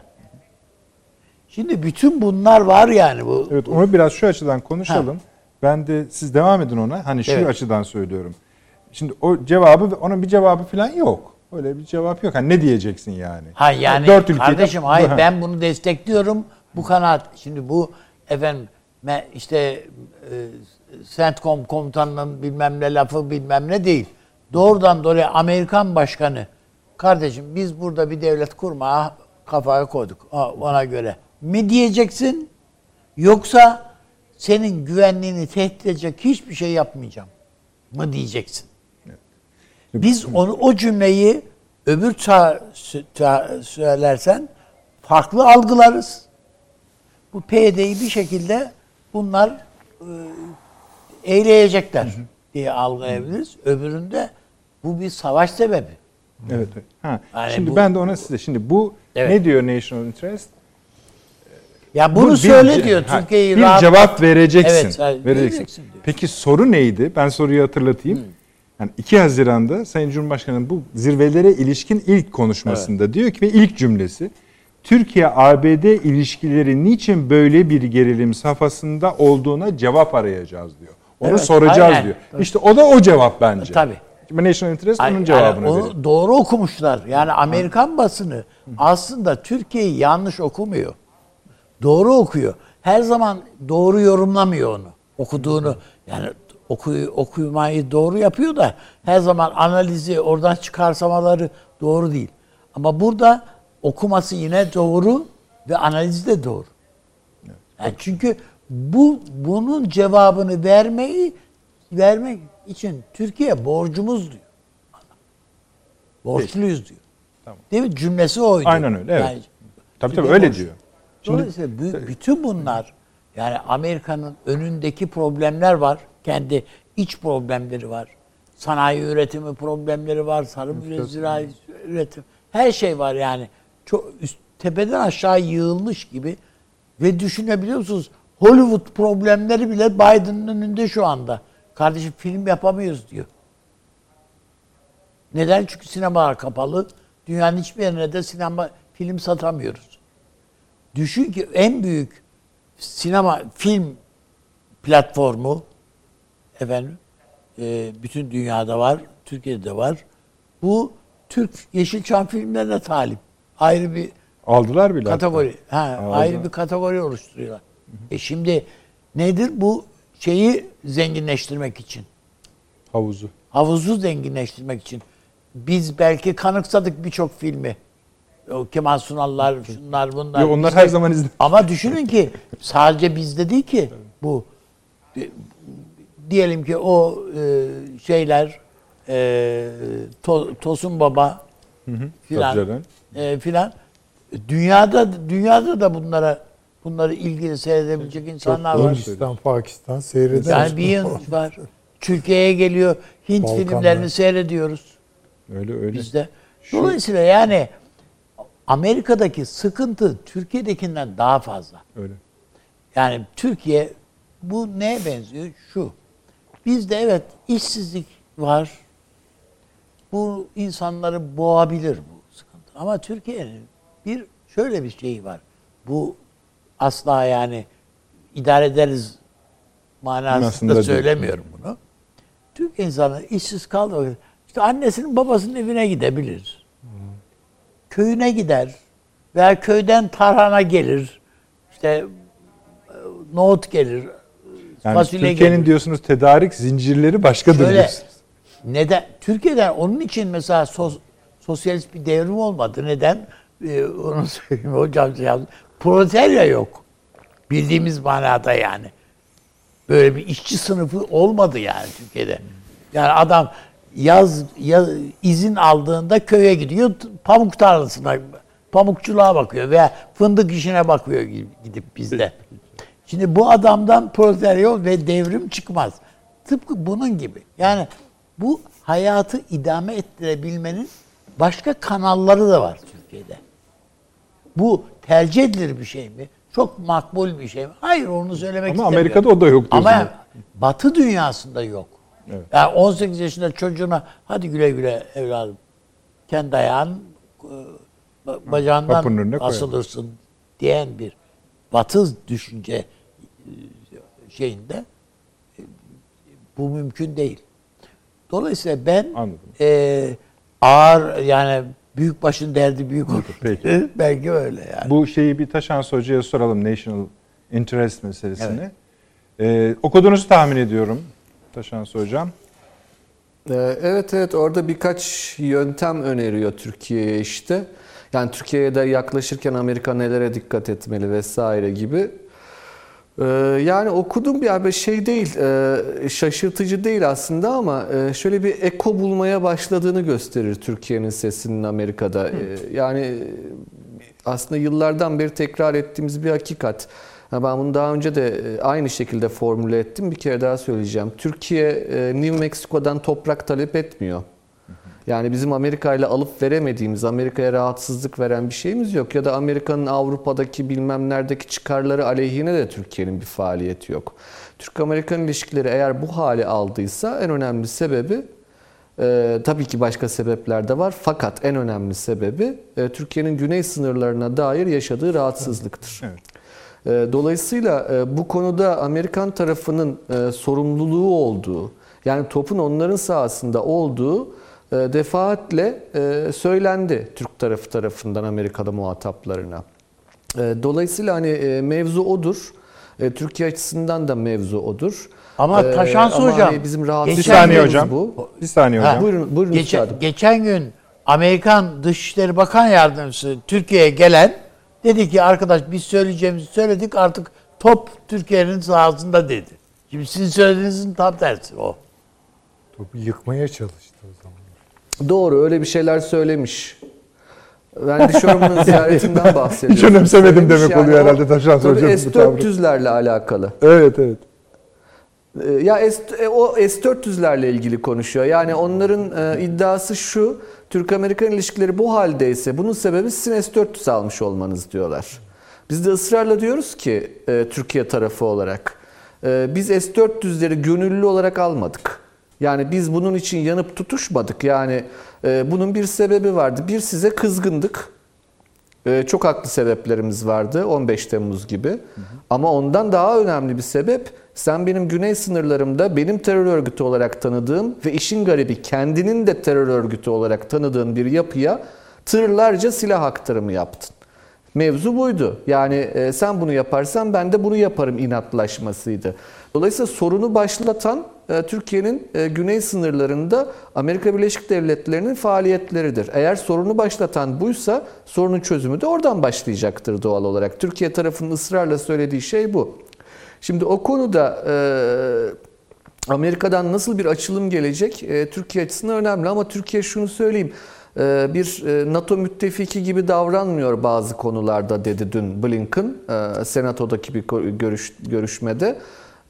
Şimdi bütün bunlar var yani bu. Evet onu biraz şu açıdan konuşalım. Ben de siz devam edin ona. Hani şu Evet. açıdan söylüyorum. Şimdi o cevabı onun bir cevabı falan yok. Öyle bir cevap yok. Hani ne diyeceksin yani? Ha yani Dört ülkede- kardeşim hayır Ha. ben bunu destekliyorum. Bu kanaat şimdi bu efendim işte e, CENTCOM komutanının bilmem ne lafı bilmem ne değil. Doğrudan dolayı Amerikan başkanı kardeşim biz burada bir devlet kurmaya kafaya koyduk ona göre mi diyeceksin yoksa senin güvenliğini tehdit edecek hiçbir şey yapmayacağım mı diyeceksin. Biz onu o cümleyi öbür ça- sö- ça- söylersen farklı algılarız. Bu PYD'yi bir şekilde bunlar e, eğleyecekler diye algılayabiliriz. Öbüründe bu bir savaş sebebi. Evet. Ha. Yani şimdi bu- ben de ona size şimdi bu Evet. ne diyor national interest? Ya Bu bunu bir söyle ce- diyor Türkiye'yi bir rahat cevap vereceksin. Evet, vereceksin. vereceksin diyor. Peki soru neydi? Ben soruyu hatırlatayım. Yani 2 Haziran'da Sayın Cumhurbaşkanı'nın bu zirvelere ilişkin ilk konuşmasında diyor ki ve ilk cümlesi Türkiye ABD ilişkileri niçin böyle bir gerilim safhasında olduğuna cevap arayacağız diyor. Onu Evet, soracağız aynen. diyor. İşte o da o cevap bence. Tabii. National Interest Ay- onun cevabını onu veriyor. doğru okumuşlar. Yani Amerikan basını aslında Türkiye'yi yanlış okumuyor. Doğru okuyor. Her zaman doğru yorumlamıyor onu. Okuduğunu yani oku, okumayı doğru yapıyor da her zaman analizi oradan çıkarsamaları doğru değil. Ama burada okuması yine doğru ve analizi de doğru. Yani çünkü bu bunun cevabını vermeyi vermek için Türkiye borcumuz diyor. Borçluyuz diyor. Tamam. Değil mi? Cümlesi oydu. Aynen öyle, evet. Tabii tabii Türkiye öyle borçlu. diyor. Dolayısıyla bü- bütün bunlar yani Amerika'nın önündeki problemler var. Kendi iç problemleri var. Sanayi üretimi problemleri var. Tarım üretimi, zirai üretim. Her şey var yani. Çok üst, tepeden aşağı yığılmış gibi ve düşünebiliyor musunuz? Hollywood problemleri bile Biden'ın önünde şu anda. Kardeşim film yapamıyoruz diyor. Neden? Çünkü sinemalar kapalı. Dünyanın hiçbir yerine de sinema film satamıyoruz. Düşün ki en büyük sinema film platformu efendim e, bütün dünyada var, Türkiye'de de var. Bu Türk Yeşilçam filmlerine talip. Ayrı bir Aldılar bile. kategori. Ha, Aldı. ayrı bir kategori oluşturuyorlar. E şimdi nedir bu şeyi zenginleştirmek için? Havuzu. havuzu zenginleştirmek için biz belki kanıksadık birçok filmi. O Kemal Sunallar, şunlar bunlar. Yo, onlar de- her zaman izle- Ama düşünün ki sadece bizde değil ki bu. Diyelim ki o e, şeyler e, To- Tosun Baba filan e, filan dünyada dünyada da bunlara bunları ilgili seyredebilecek insanlar var. Hindistan, Pakistan seyreder. Yani bir yıl var. Türkiye'ye geliyor. Hint Balkanlar. filmlerini seyrediyoruz Öyle öyle. bizde. Dolayısıyla yani Amerika'daki sıkıntı Türkiye'dekinden daha fazla. Öyle. Yani Türkiye bu neye benziyor? Şu. Bizde evet işsizlik var. Bu insanları boğabilir bu sıkıntı. Ama Türkiye'nin bir şöyle bir şeyi var. Bu asla yani idare ederiz manasında Manasında değil. söylemiyorum bunu. Türk insanı işsiz kaldı. İşte annesinin babasının evine gidebilir. Köyüne gider. Veya köyden tarhana gelir. İşte e, nohut gelir. Yani fasulye Türkiye'nin gelir. diyorsunuz tedarik zincirleri başkadır Şöyle, diyorsunuz. neden? Türkiye'den onun için mesela sos, sosyalist bir devrim olmadı. Neden? Ee, onu söyleyeyim hocam. Proletarya yok. Bildiğimiz manada yani. Böyle bir işçi sınıfı olmadı yani Türkiye'de. Yani adam yaz, yaz izin aldığında köye gidiyor pamuk tarlasına pamukçuluğa bakıyor veya fındık işine bakıyor gibi gidip bizde. Şimdi bu adamdan proletarya ve devrim çıkmaz. Tıpkı bunun gibi. Yani bu hayatı idame ettirebilmenin başka kanalları da var Türkiye'de. Bu tercih edilir bir şey mi? Çok makbul bir şey mi? Hayır onu söylemek Ama istemiyorum. Amerika'da o da yok Ama diyorsunuz. Batı dünyasında yok. Evet. Yani 18 yaşında çocuğuna hadi güle güle evladım. Kendi ayağın e, ba- bacağından önüne koyalım. asılırsın diyen bir Batı düşünce şeyinde e, bu mümkün değil. Dolayısıyla ben Anladım. e, ağır yani büyük başın derdi büyük olur. Peki. Belki öyle yani. Bu şeyi bir Taşan Hoca'ya soralım National Interest meselesini. Ee, okuduğunuzu tahmin ediyorum Taşan Hocam. Ee, Evet evet orada birkaç yöntem öneriyor Türkiye'ye işte. Yani Türkiye'ye de yaklaşırken Amerika nelere dikkat etmeli vesaire gibi. Ee, Yani okuduğum bir haber şey değil, e, şaşırtıcı değil aslında ama e, şöyle bir eko bulmaya başladığını gösterir Türkiye'nin sesinin Amerika'da. Ee, Yani e, aslında yıllardan beri tekrar ettiğimiz bir hakikat. Ha, Ben bunu daha önce de aynı şekilde formüle ettim. Bir kere daha söyleyeceğim. Türkiye New Mexico'dan toprak talep etmiyor. Yani bizim Amerika ile alıp veremediğimiz, Amerika'ya rahatsızlık veren bir şeyimiz yok. Ya da Amerika'nın Avrupa'daki bilmem neredeki çıkarları aleyhine de Türkiye'nin bir faaliyeti yok. Türk-Amerikan ilişkileri eğer bu hale aldıysa en önemli sebebi e, tabii ki başka sebepler de var. Fakat en önemli sebebi e, Türkiye'nin güney sınırlarına dair yaşadığı rahatsızlıktır. Evet. E, Dolayısıyla e, bu konuda Amerikan tarafının e, sorumluluğu olduğu, yani topun onların sahasında olduğu defaatle e, söylendi Türk tarafı tarafından Amerikalı muhataplarına. E, Dolayısıyla hani e, mevzu odur. E, Türkiye açısından da mevzu odur. Ama E, Taşansı ama hocam, hani bizim rahatsız Bir saniye hocam. bu. Bir saniye Ha, hocam. Buyurun, buyurun Geçen, üstadım. geçen gün Amerikan Dışişleri Bakan Yardımcısı Türkiye'ye gelen dedi ki arkadaş biz söyleyeceğimizi söyledik artık top Türkiye'nin sahasında dedi. Şimdi sizin söylediğinizin tam tersi o. Yıkmaya çalıştı. Doğru öyle bir şeyler söylemiş. Wendy Sherman'ın ziyaretinden bahsediyor. Hiç önemsemedim demek oluyor herhalde Taşan Tabii Hoca'nın bu tavrı. S-400'lerle alakalı. Evet evet. Ee, Ya S, e, o S-400'lerle ilgili konuşuyor. Yani onların e, iddiası şu, Türk-Amerikan ilişkileri bu haldeyse bunun sebebi sizin S-400 almış olmanız diyorlar. Biz de ısrarla diyoruz ki e, Türkiye tarafı olarak, e, biz S-400'leri gönüllü olarak almadık. Yani biz bunun için yanıp tutuşmadık. Yani e, bunun bir sebebi vardı. Bir size kızgındık. Ee, çok haklı sebeplerimiz vardı 15 Temmuz gibi. Ama ondan daha önemli bir sebep sen benim güney sınırlarımda benim terör örgütü olarak tanıdığım ve işin garibi kendinin de terör örgütü olarak tanıdığın bir yapıya tırlarca silah aktarımı yaptın. Mevzu buydu. Yani e, sen bunu yaparsan ben de bunu yaparım inatlaşmasıydı. Dolayısıyla sorunu başlatan e, Türkiye'nin e, güney sınırlarında Amerika Birleşik Devletleri'nin faaliyetleridir. Eğer sorunu başlatan buysa sorunun çözümü de oradan başlayacaktır doğal olarak. Türkiye tarafının ısrarla söylediği şey bu. Şimdi o konuda e, Amerika'dan nasıl bir açılım gelecek e, Türkiye açısından önemli ama Türkiye şunu söyleyeyim e, bir e, NATO müttefiki gibi davranmıyor bazı konularda dedi dün Blinken e, senatodaki bir görüş, görüşmede.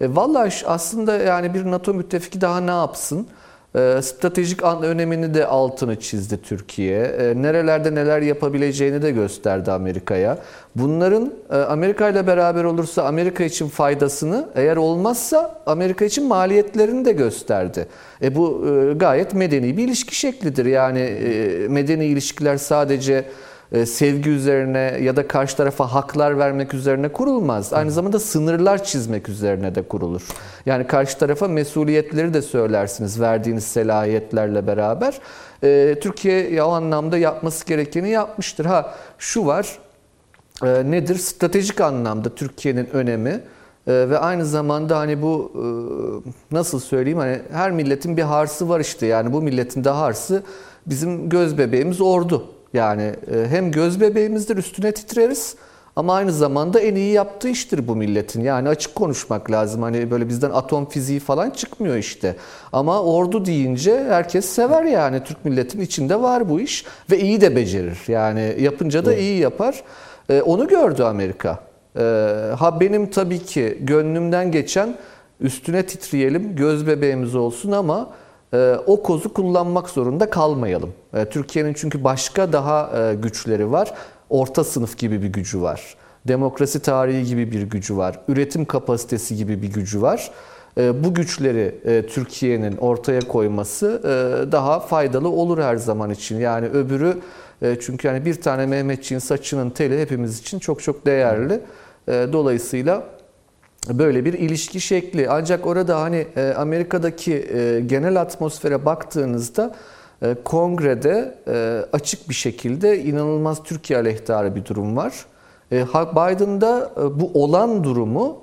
E, Vallahi ş- aslında yani bir NATO müttefiki daha ne yapsın? E, Stratejik an önemini de altını çizdi Türkiye. E, Nerelerde neler yapabileceğini de gösterdi Amerika'ya. Bunların e, Amerika ile beraber olursa Amerika için faydasını, eğer olmazsa Amerika için maliyetlerini de gösterdi. E bu e, gayet medeni bir ilişki şeklidir. Yani e, medeni ilişkiler sadece sevgi üzerine ya da karşı tarafa haklar vermek üzerine kurulmaz. Aynı zamanda sınırlar çizmek üzerine de kurulur. Yani karşı tarafa mesuliyetleri de söylersiniz verdiğiniz selahiyetlerle beraber. E, Türkiye o anlamda yapması gerekeni yapmıştır. Ha şu var e, nedir? Stratejik anlamda Türkiye'nin önemi e, ve aynı zamanda hani bu e, nasıl söyleyeyim hani her milletin bir harsı var işte yani bu milletin de harsı bizim göz bebeğimiz ordu. Yani e, hem göz bebeğimizdir üstüne titreriz ama aynı zamanda en iyi yaptığı iştir bu milletin. Yani açık konuşmak lazım. Hani böyle bizden atom fiziği falan çıkmıyor işte. Ama ordu deyince herkes sever yani. Türk milletin içinde var bu iş ve iyi de becerir. Yani yapınca da iyi yapar. E, Onu gördü Amerika. E, Ha benim tabii ki gönlümden geçen üstüne titreyelim, göz bebeğimiz olsun ama o kozu kullanmak zorunda kalmayalım. E, Türkiye'nin çünkü başka daha e, güçleri var. Orta sınıf gibi bir gücü var. Demokrasi tarihi gibi bir gücü var. Üretim kapasitesi gibi bir gücü var. E, Bu güçleri e, Türkiye'nin ortaya koyması e, daha faydalı olur her zaman için. Yani öbürü çünkü hani bir tane Mehmetçiğin saçının teli hepimiz için çok çok değerli. Dolayısıyla böyle bir ilişki şekli. Ancak orada hani e, Amerika'daki e, genel atmosfere baktığınızda e, kongrede açık bir şekilde inanılmaz Türkiye aleyhtarı bir durum var. Ha- Biden da e, bu olan durumu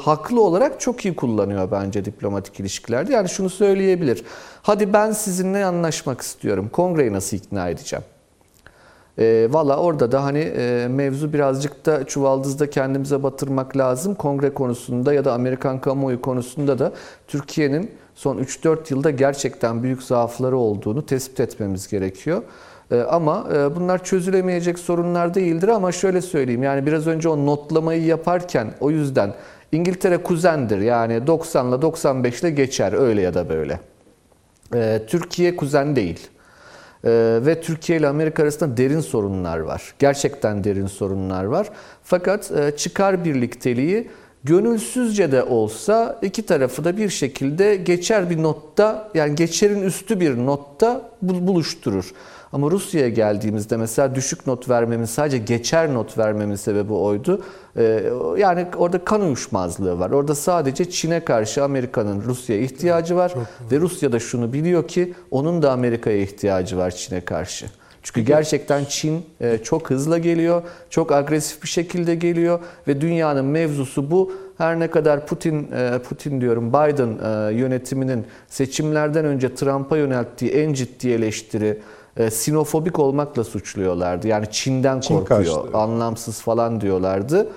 haklı olarak çok iyi kullanıyor bence diplomatik ilişkilerde. Yani şunu söyleyebilir. Hadi ben sizinle anlaşmak istiyorum. Kongreyi nasıl ikna edeceğim? E, Valla orada da hani e, mevzu birazcık da çuvaldızda kendimize batırmak lazım. Kongre konusunda ya da Amerikan kamuoyu konusunda da Türkiye'nin son 3-4 yılda gerçekten büyük zaafları olduğunu tespit etmemiz gerekiyor. E, ama e, bunlar çözülemeyecek sorunlar değildir ama şöyle söyleyeyim yani biraz önce o notlamayı yaparken o yüzden İngiltere kuzendir yani 90 ile 95 ile geçer öyle ya da böyle. E, Türkiye kuzen değil. Ee, ve Türkiye ile Amerika arasında derin sorunlar var. Gerçekten derin sorunlar var. Fakat e, çıkar birlikteliği gönülsüzce de olsa iki tarafı da bir şekilde geçer bir notta yani geçerin üstü bir notta bul- buluşturur. Ama Rusya'ya geldiğimizde mesela düşük not vermemin sadece geçer not vermemin sebebi oydu. Ee, yani orada kan uyuşmazlığı var. Orada sadece Çin'e karşı Amerika'nın Rusya'ya ihtiyacı var ve Rusya da şunu biliyor ki onun da Amerika'ya ihtiyacı var Çin'e karşı. Çünkü gerçekten Çin e, çok hızla geliyor, çok agresif bir şekilde geliyor ve dünyanın mevzusu bu. Her ne kadar Putin e, Putin diyorum Biden e, yönetiminin seçimlerden önce Trump'a yönelttiği en ciddi eleştiri e, sinofobik olmakla suçluyorlardı. Yani Çin'den Çin korkuyor, karşıtı. anlamsız falan diyorlardı.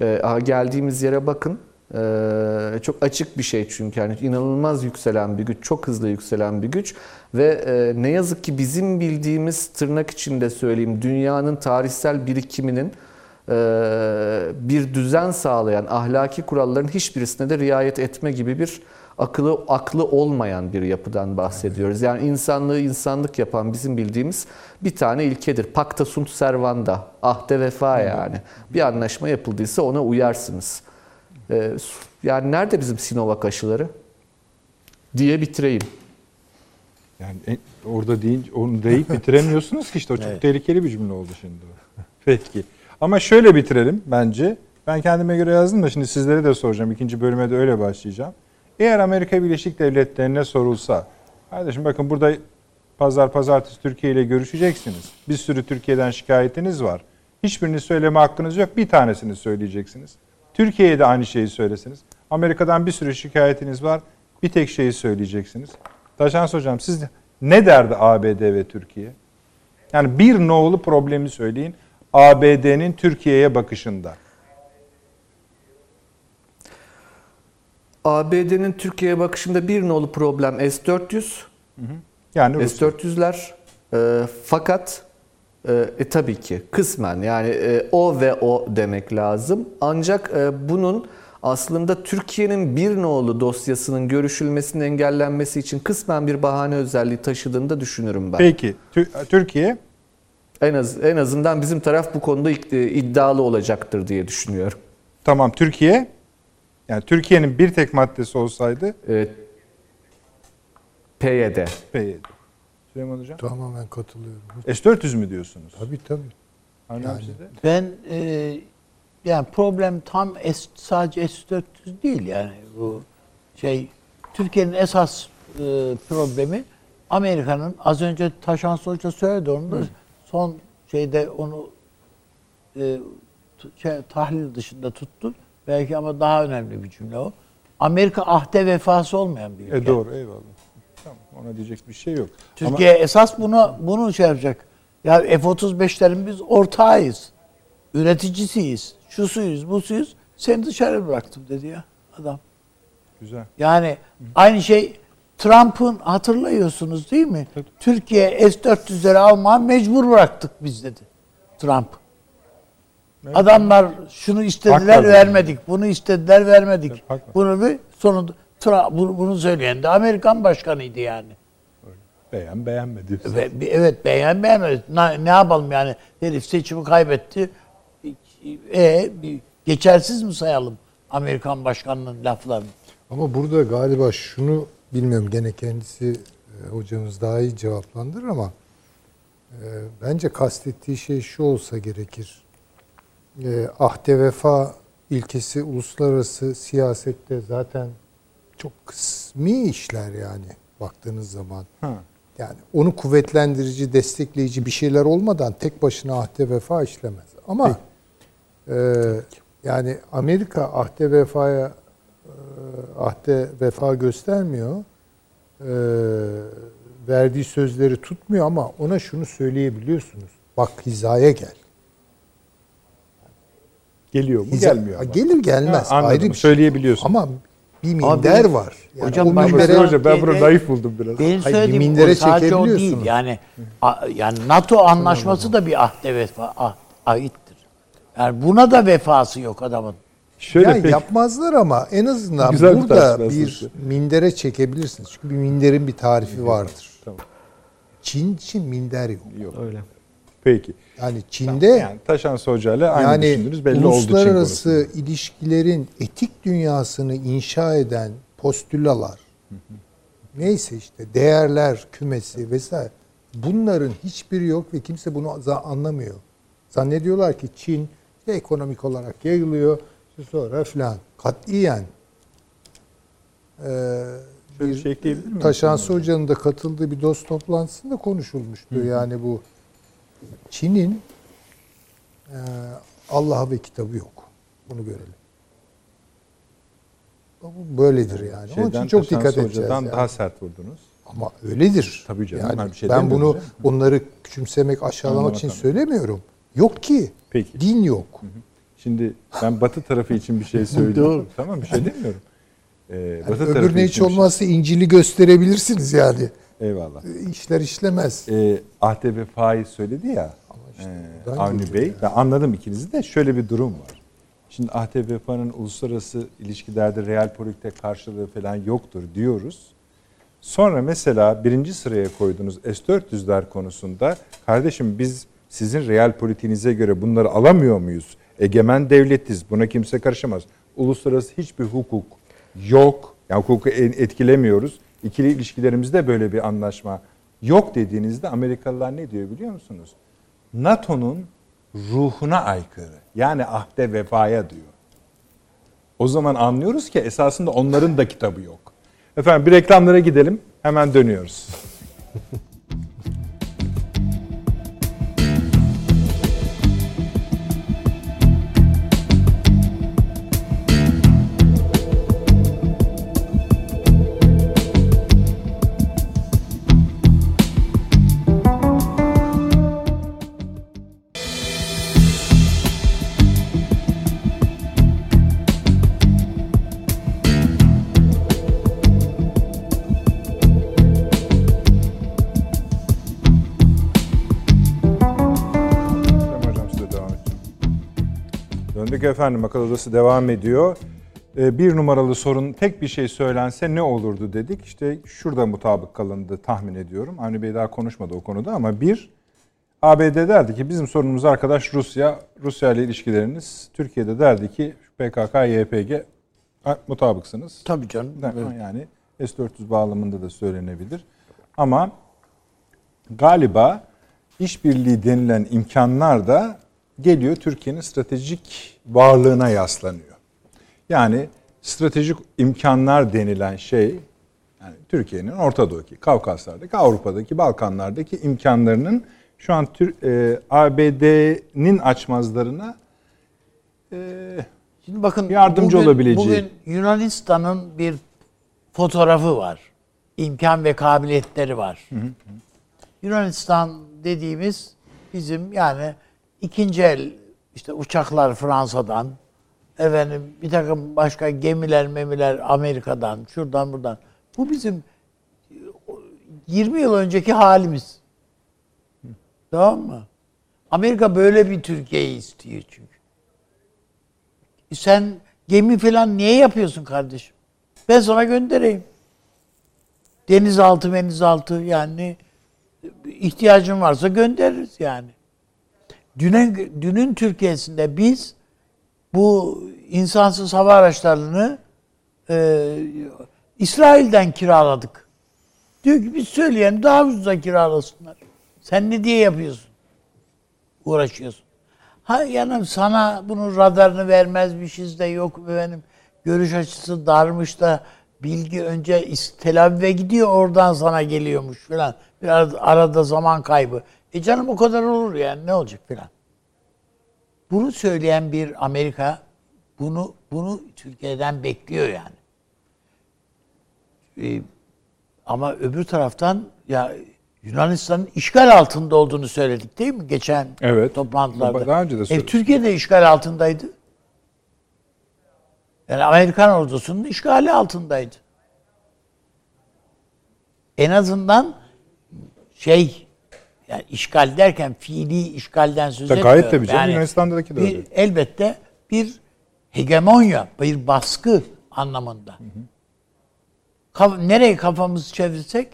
E, geldiğimiz yere bakın. Ee, çok açık bir şey çünkü yani inanılmaz yükselen bir güç, çok hızlı yükselen bir güç ve e, ne yazık ki bizim bildiğimiz tırnak içinde söyleyeyim dünyanın tarihsel birikiminin e, bir düzen sağlayan ahlaki kuralların hiçbirisine de riayet etme gibi bir akıllı aklı olmayan bir yapıdan bahsediyoruz. Yani insanlığı insanlık yapan bizim bildiğimiz bir tane ilkedir. Pacta sunt servanda, ahde vefa yani. Bir anlaşma yapıldıysa ona uyarsınız. Ee, yani nerede bizim Sinovac aşıları? Diye bitireyim. Yani orada deyince onu deyip bitiremiyorsunuz ki işte o çok Evet. tehlikeli bir cümle oldu şimdi. Peki. Ama şöyle bitirelim bence. Ben kendime göre yazdım da şimdi sizlere de soracağım. İkinci bölüme de öyle başlayacağım. Eğer Amerika Birleşik Devletleri'ne sorulsa, kardeşim bakın burada pazar pazartesi Türkiye ile görüşeceksiniz. Bir sürü Türkiye'den şikayetiniz var. Hiçbirini söyleme hakkınız yok. Bir tanesini söyleyeceksiniz. Türkiye'ye de aynı şeyi söylesiniz. Amerika'dan bir sürü şikayetiniz var. Bir tek şeyi söyleyeceksiniz. Taşans Hocam siz ne derdi ABD ve Türkiye? Yani bir nolu problemi söyleyin. ABD'nin Türkiye'ye bakışında. ABD'nin Türkiye'ye bakışında bir nolu problem S-400. Yani Rusya. S-400'ler e, fakat e, e, tabii ki kısmen yani e, o ve o demek lazım. Ancak e, bunun aslında Türkiye'nin bir nolu dosyasının görüşülmesinin engellenmesi için kısmen bir bahane özelliği taşıdığını da düşünürüm ben. Peki Tü- Türkiye En az en azından bizim taraf bu konuda id- iddialı olacaktır diye düşünüyorum. tamam Türkiye yani Türkiye'nin bir tek maddesi olsaydı E, PYD. PYD. Süleyman Hocam. Tamamen katılıyorum. S-400 mü diyorsunuz? Tabii tabii. Aynen Yani. sizde. Ben e, yani problem tam S, sadece S400 değil yani bu şey Türkiye'nin esas e, problemi Amerika'nın az önce Taşan Hoca söyledi onu da son şeyde onu e, şey, tahlil dışında tuttu. Belki ama daha önemli bir cümle o. Amerika ahde vefası olmayan bir ülke. E doğru eyvallah. Tamam ona diyecek bir şey yok. Türkiye esas bunu bunu şey yapacak. Ya F-35'lerin biz ortağıyız. Üreticisiyiz. Şusuyuz, busuyuz. Seni dışarı bıraktım dedi ya adam. Ama güzel. Yani aynı şey Trump'ın hatırlıyorsunuz değil mi? Türkiye S-400'leri almaya mecbur bıraktık biz dedi. Trump. Adamlar şunu istediler Haklı. vermedik. Bunu istediler vermedik. Haklı. Bunu bir sonunda bunu, bunu söyleyen de Amerikan başkanıydı yani. Beğen beğenmedi. Bir- Evet beğen beğenmedi. Ne, ne yapalım yani? Herif seçimi kaybetti. E, bir- geçersiz mi sayalım Amerikan başkanının laflarını? Ama burada galiba şunu bilmiyorum gene kendisi e, hocamız daha iyi cevaplandırır ama e, bence kastettiği şey şu olsa gerekir. E, ahde vefa ilkesi uluslararası siyasette zaten çok kısmi işler yani baktığınız zaman. Ha. Yani onu kuvvetlendirici, destekleyici bir şeyler olmadan tek başına ahde vefa işlemez. Ama e, yani Amerika ahde vefaya e, ahde vefa göstermiyor. E, verdiği sözleri tutmuyor ama ona şunu söyleyebiliyorsunuz. Bak hizaya gel. Geliyor mu? Gelmiyor Ha, ama. Gelir gelmez. Ha, anladım. ayrı bir şey. Söyleyebiliyorsun. Ama bir minder var. Yani hocam o ben- mindere- Hocam ben bunu naif buldum biraz. Benim Hayır, bir mindere sadece o değil. Yani a- yani NATO anlaşması da bir ahde vefa ah, ahittir. Yani buna da vefası yok adamın. Şöyle yani pek yapmazlar ama en azından Güzel bir burada bir aslında. mindere çekebilirsiniz. Çünkü bir minderin bir tarifi vardır. Tamam. Çin için minder yok. Yok. Öyle. Peki. Yani Çin'de Yani Taşan Hoca ile aynı yani düşündünüz belli oldu Çin uluslararası ilişkilerin etik dünyasını inşa eden postülalar neyse işte değerler kümesi vesaire bunların hiçbiri yok ve kimse bunu anlamıyor. Zannediyorlar ki Çin ekonomik olarak yayılıyor sonra filan. Katiyen ee, bir şey ekleyebilir miyim? Taşansı Hoca'nın da katıldığı bir dost toplantısında konuşulmuştu. Yani bu Çin'in e, Allah'a ve kitabı yok. Bunu görelim. Bu böyledir yani. Onun için Şeyden, çok dikkat edeceğiz. Hoca'dan yani. daha sert vurdunuz. Ama öyledir. Tabii canım, Yani ben bir şey ben bunu onları küçümsemek, aşağılamak Anlamak için anlamak. söylemiyorum. Yok ki. Peki. Din yok. Şimdi ben Batı tarafı için bir şey söylüyorum. Doğru. Tamam bir şey demiyorum. Ee, Yani Batı tarafı öbürüne hiç şey- olmazsa İncil'i gösterebilirsiniz yani. Eyvallah. İşler işlemez. Ahde ve Faiz söyledi ya işte e, Avni Bey. yani. Ben anladım ikinizi de şöyle bir durum var. Şimdi Ahde Vefa'nın uluslararası ilişkilerde real politikte karşılığı falan yoktur diyoruz. Sonra mesela birinci sıraya koyduğunuz S-400'ler konusunda kardeşim biz sizin real politiğinize göre bunları alamıyor muyuz? Egemen devletiz. Buna kimse karışamaz. Uluslararası hiçbir hukuk yok. Yani hukuku etkilemiyoruz. İkili ilişkilerimizde böyle bir anlaşma yok dediğinizde Amerikalılar ne diyor biliyor musunuz? NATO'nun ruhuna aykırı. Yani ahde vefaya diyor. O zaman anlıyoruz ki esasında onların da kitabı yok. Efendim bir reklamlara gidelim. Hemen dönüyoruz. efendim akıl odası devam ediyor. Ee, bir numaralı sorun tek bir şey söylense ne olurdu dedik. İşte şurada mutabık kalındı tahmin ediyorum. Avni Bey daha konuşmadı o konuda ama bir ABD derdi ki bizim sorunumuz arkadaş Rusya. Rusya ile ilişkileriniz. Türkiye'de derdi ki PKK, YPG mutabıksınız. Tabii canım. Yani S-400 bağlamında da söylenebilir. Ama galiba işbirliği denilen imkanlar da geliyor Türkiye'nin stratejik varlığına yaslanıyor. Yani stratejik imkanlar denilen şey yani Türkiye'nin Orta Doğu'daki, Kavkaslar'daki, Avrupa'daki, Balkanlar'daki imkanlarının şu an e, ABD'nin açmazlarına e, Şimdi bakın Yardımcı bugün, olabileceği. Bugün Yunanistan'ın bir fotoğrafı var. İmkan ve kabiliyetleri var. Yunanistan dediğimiz bizim yani ikinci el işte uçaklar Fransa'dan efendim bir takım başka gemiler memiler Amerika'dan şuradan buradan. Bu bizim 20 yıl önceki halimiz. Tamam mı? Amerika böyle bir Türkiye'yi istiyor çünkü. Sen gemi falan niye yapıyorsun kardeşim? Ben sana göndereyim. Denizaltı menizaltı yani ihtiyacın varsa göndeririz yani. Dünün, dünün Türkiye'sinde biz bu insansız hava araçlarını e, İsrail'den kiraladık. Diyor ki biz söyleyen daha ucuza kiralasınlar. Sen ne diye yapıyorsun? Uğraşıyorsun. Ha yani sana bunun radarını vermezmişiz de yok benim görüş açısı darmış da bilgi önce Tel Aviv'e gidiyor oradan sana geliyormuş falan. Biraz arada zaman kaybı. E canım o kadar olur yani ne olacak falan. Bunu söyleyen bir Amerika bunu bunu Türkiye'den bekliyor yani. Ee, ama öbür taraftan ya Yunanistan'ın işgal altında olduğunu söyledik değil mi geçen Evet. toplantılarda? Daha önce de E, söyledik. Türkiye de işgal altındaydı. Yani Amerikan ordusunun işgali altındaydı. En azından şey yani işgal derken fiili işgalden söz Tabii etmiyorum. gayet tabii canım, Yunanistan'daki de bir- öyle. Elbette bir hegemonya, bir baskı anlamında. Kaf- nereye kafamızı çevirsek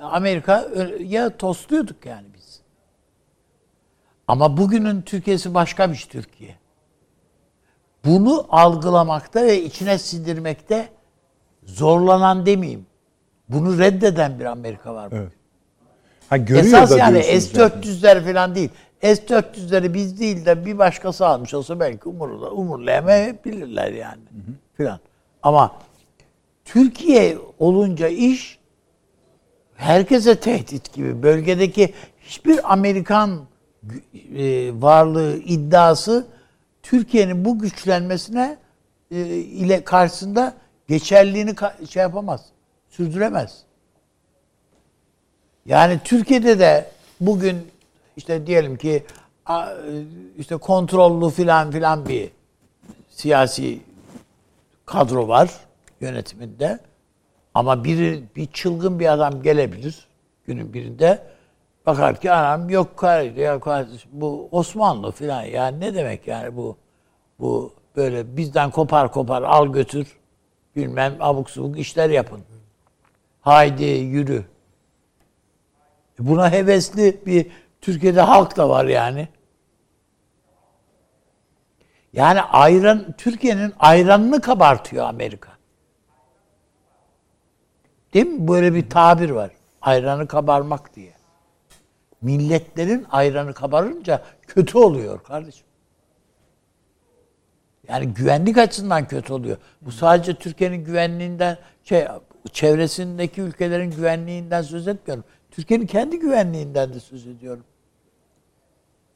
Amerika ya tosluyorduk yani biz. Ama bugünün Türkiye'si başka bir Türkiye. Bunu algılamakta ve içine sindirmekte zorlanan demeyeyim. Bunu reddeden bir Amerika var. bugün. Evet. Ha, görüyor Esas da yani diyorsunuz yani. S-400'ler falan değil. S-400'leri biz değil de bir başkası almış olsa belki umurla, umurlayamayabilirler yani. Filan. Ama Türkiye olunca iş herkese tehdit gibi. Bölgedeki hiçbir Amerikan e, varlığı iddiası Türkiye'nin bu güçlenmesine e, ile karşısında geçerliğini ka- şey yapamaz. Sürdüremez. Yani Türkiye'de de bugün işte diyelim ki işte kontrollü filan filan bir siyasi kadro var yönetiminde. Ama biri bir çılgın bir adam gelebilir günün birinde. Bakar ki anam yok kardeşim, bu Osmanlı filan ya ne demek yani bu bu böyle bizden kopar kopar al götür bilmem abuk subuk işler yapın. Haydi yürü. Buna hevesli bir Türkiye'de halk da var yani. Yani ayran Türkiye'nin ayranını kabartıyor Amerika. Değil mi? Böyle bir tabir var. Ayranı kabarmak diye. Milletlerin ayranı kabarınca kötü oluyor kardeşim. Yani güvenlik açısından kötü oluyor. Bu sadece Türkiye'nin güvenliğinden şey çevresindeki ülkelerin güvenliğinden söz etmiyorum. Türkiye'nin kendi güvenliğinden de söz ediyorum.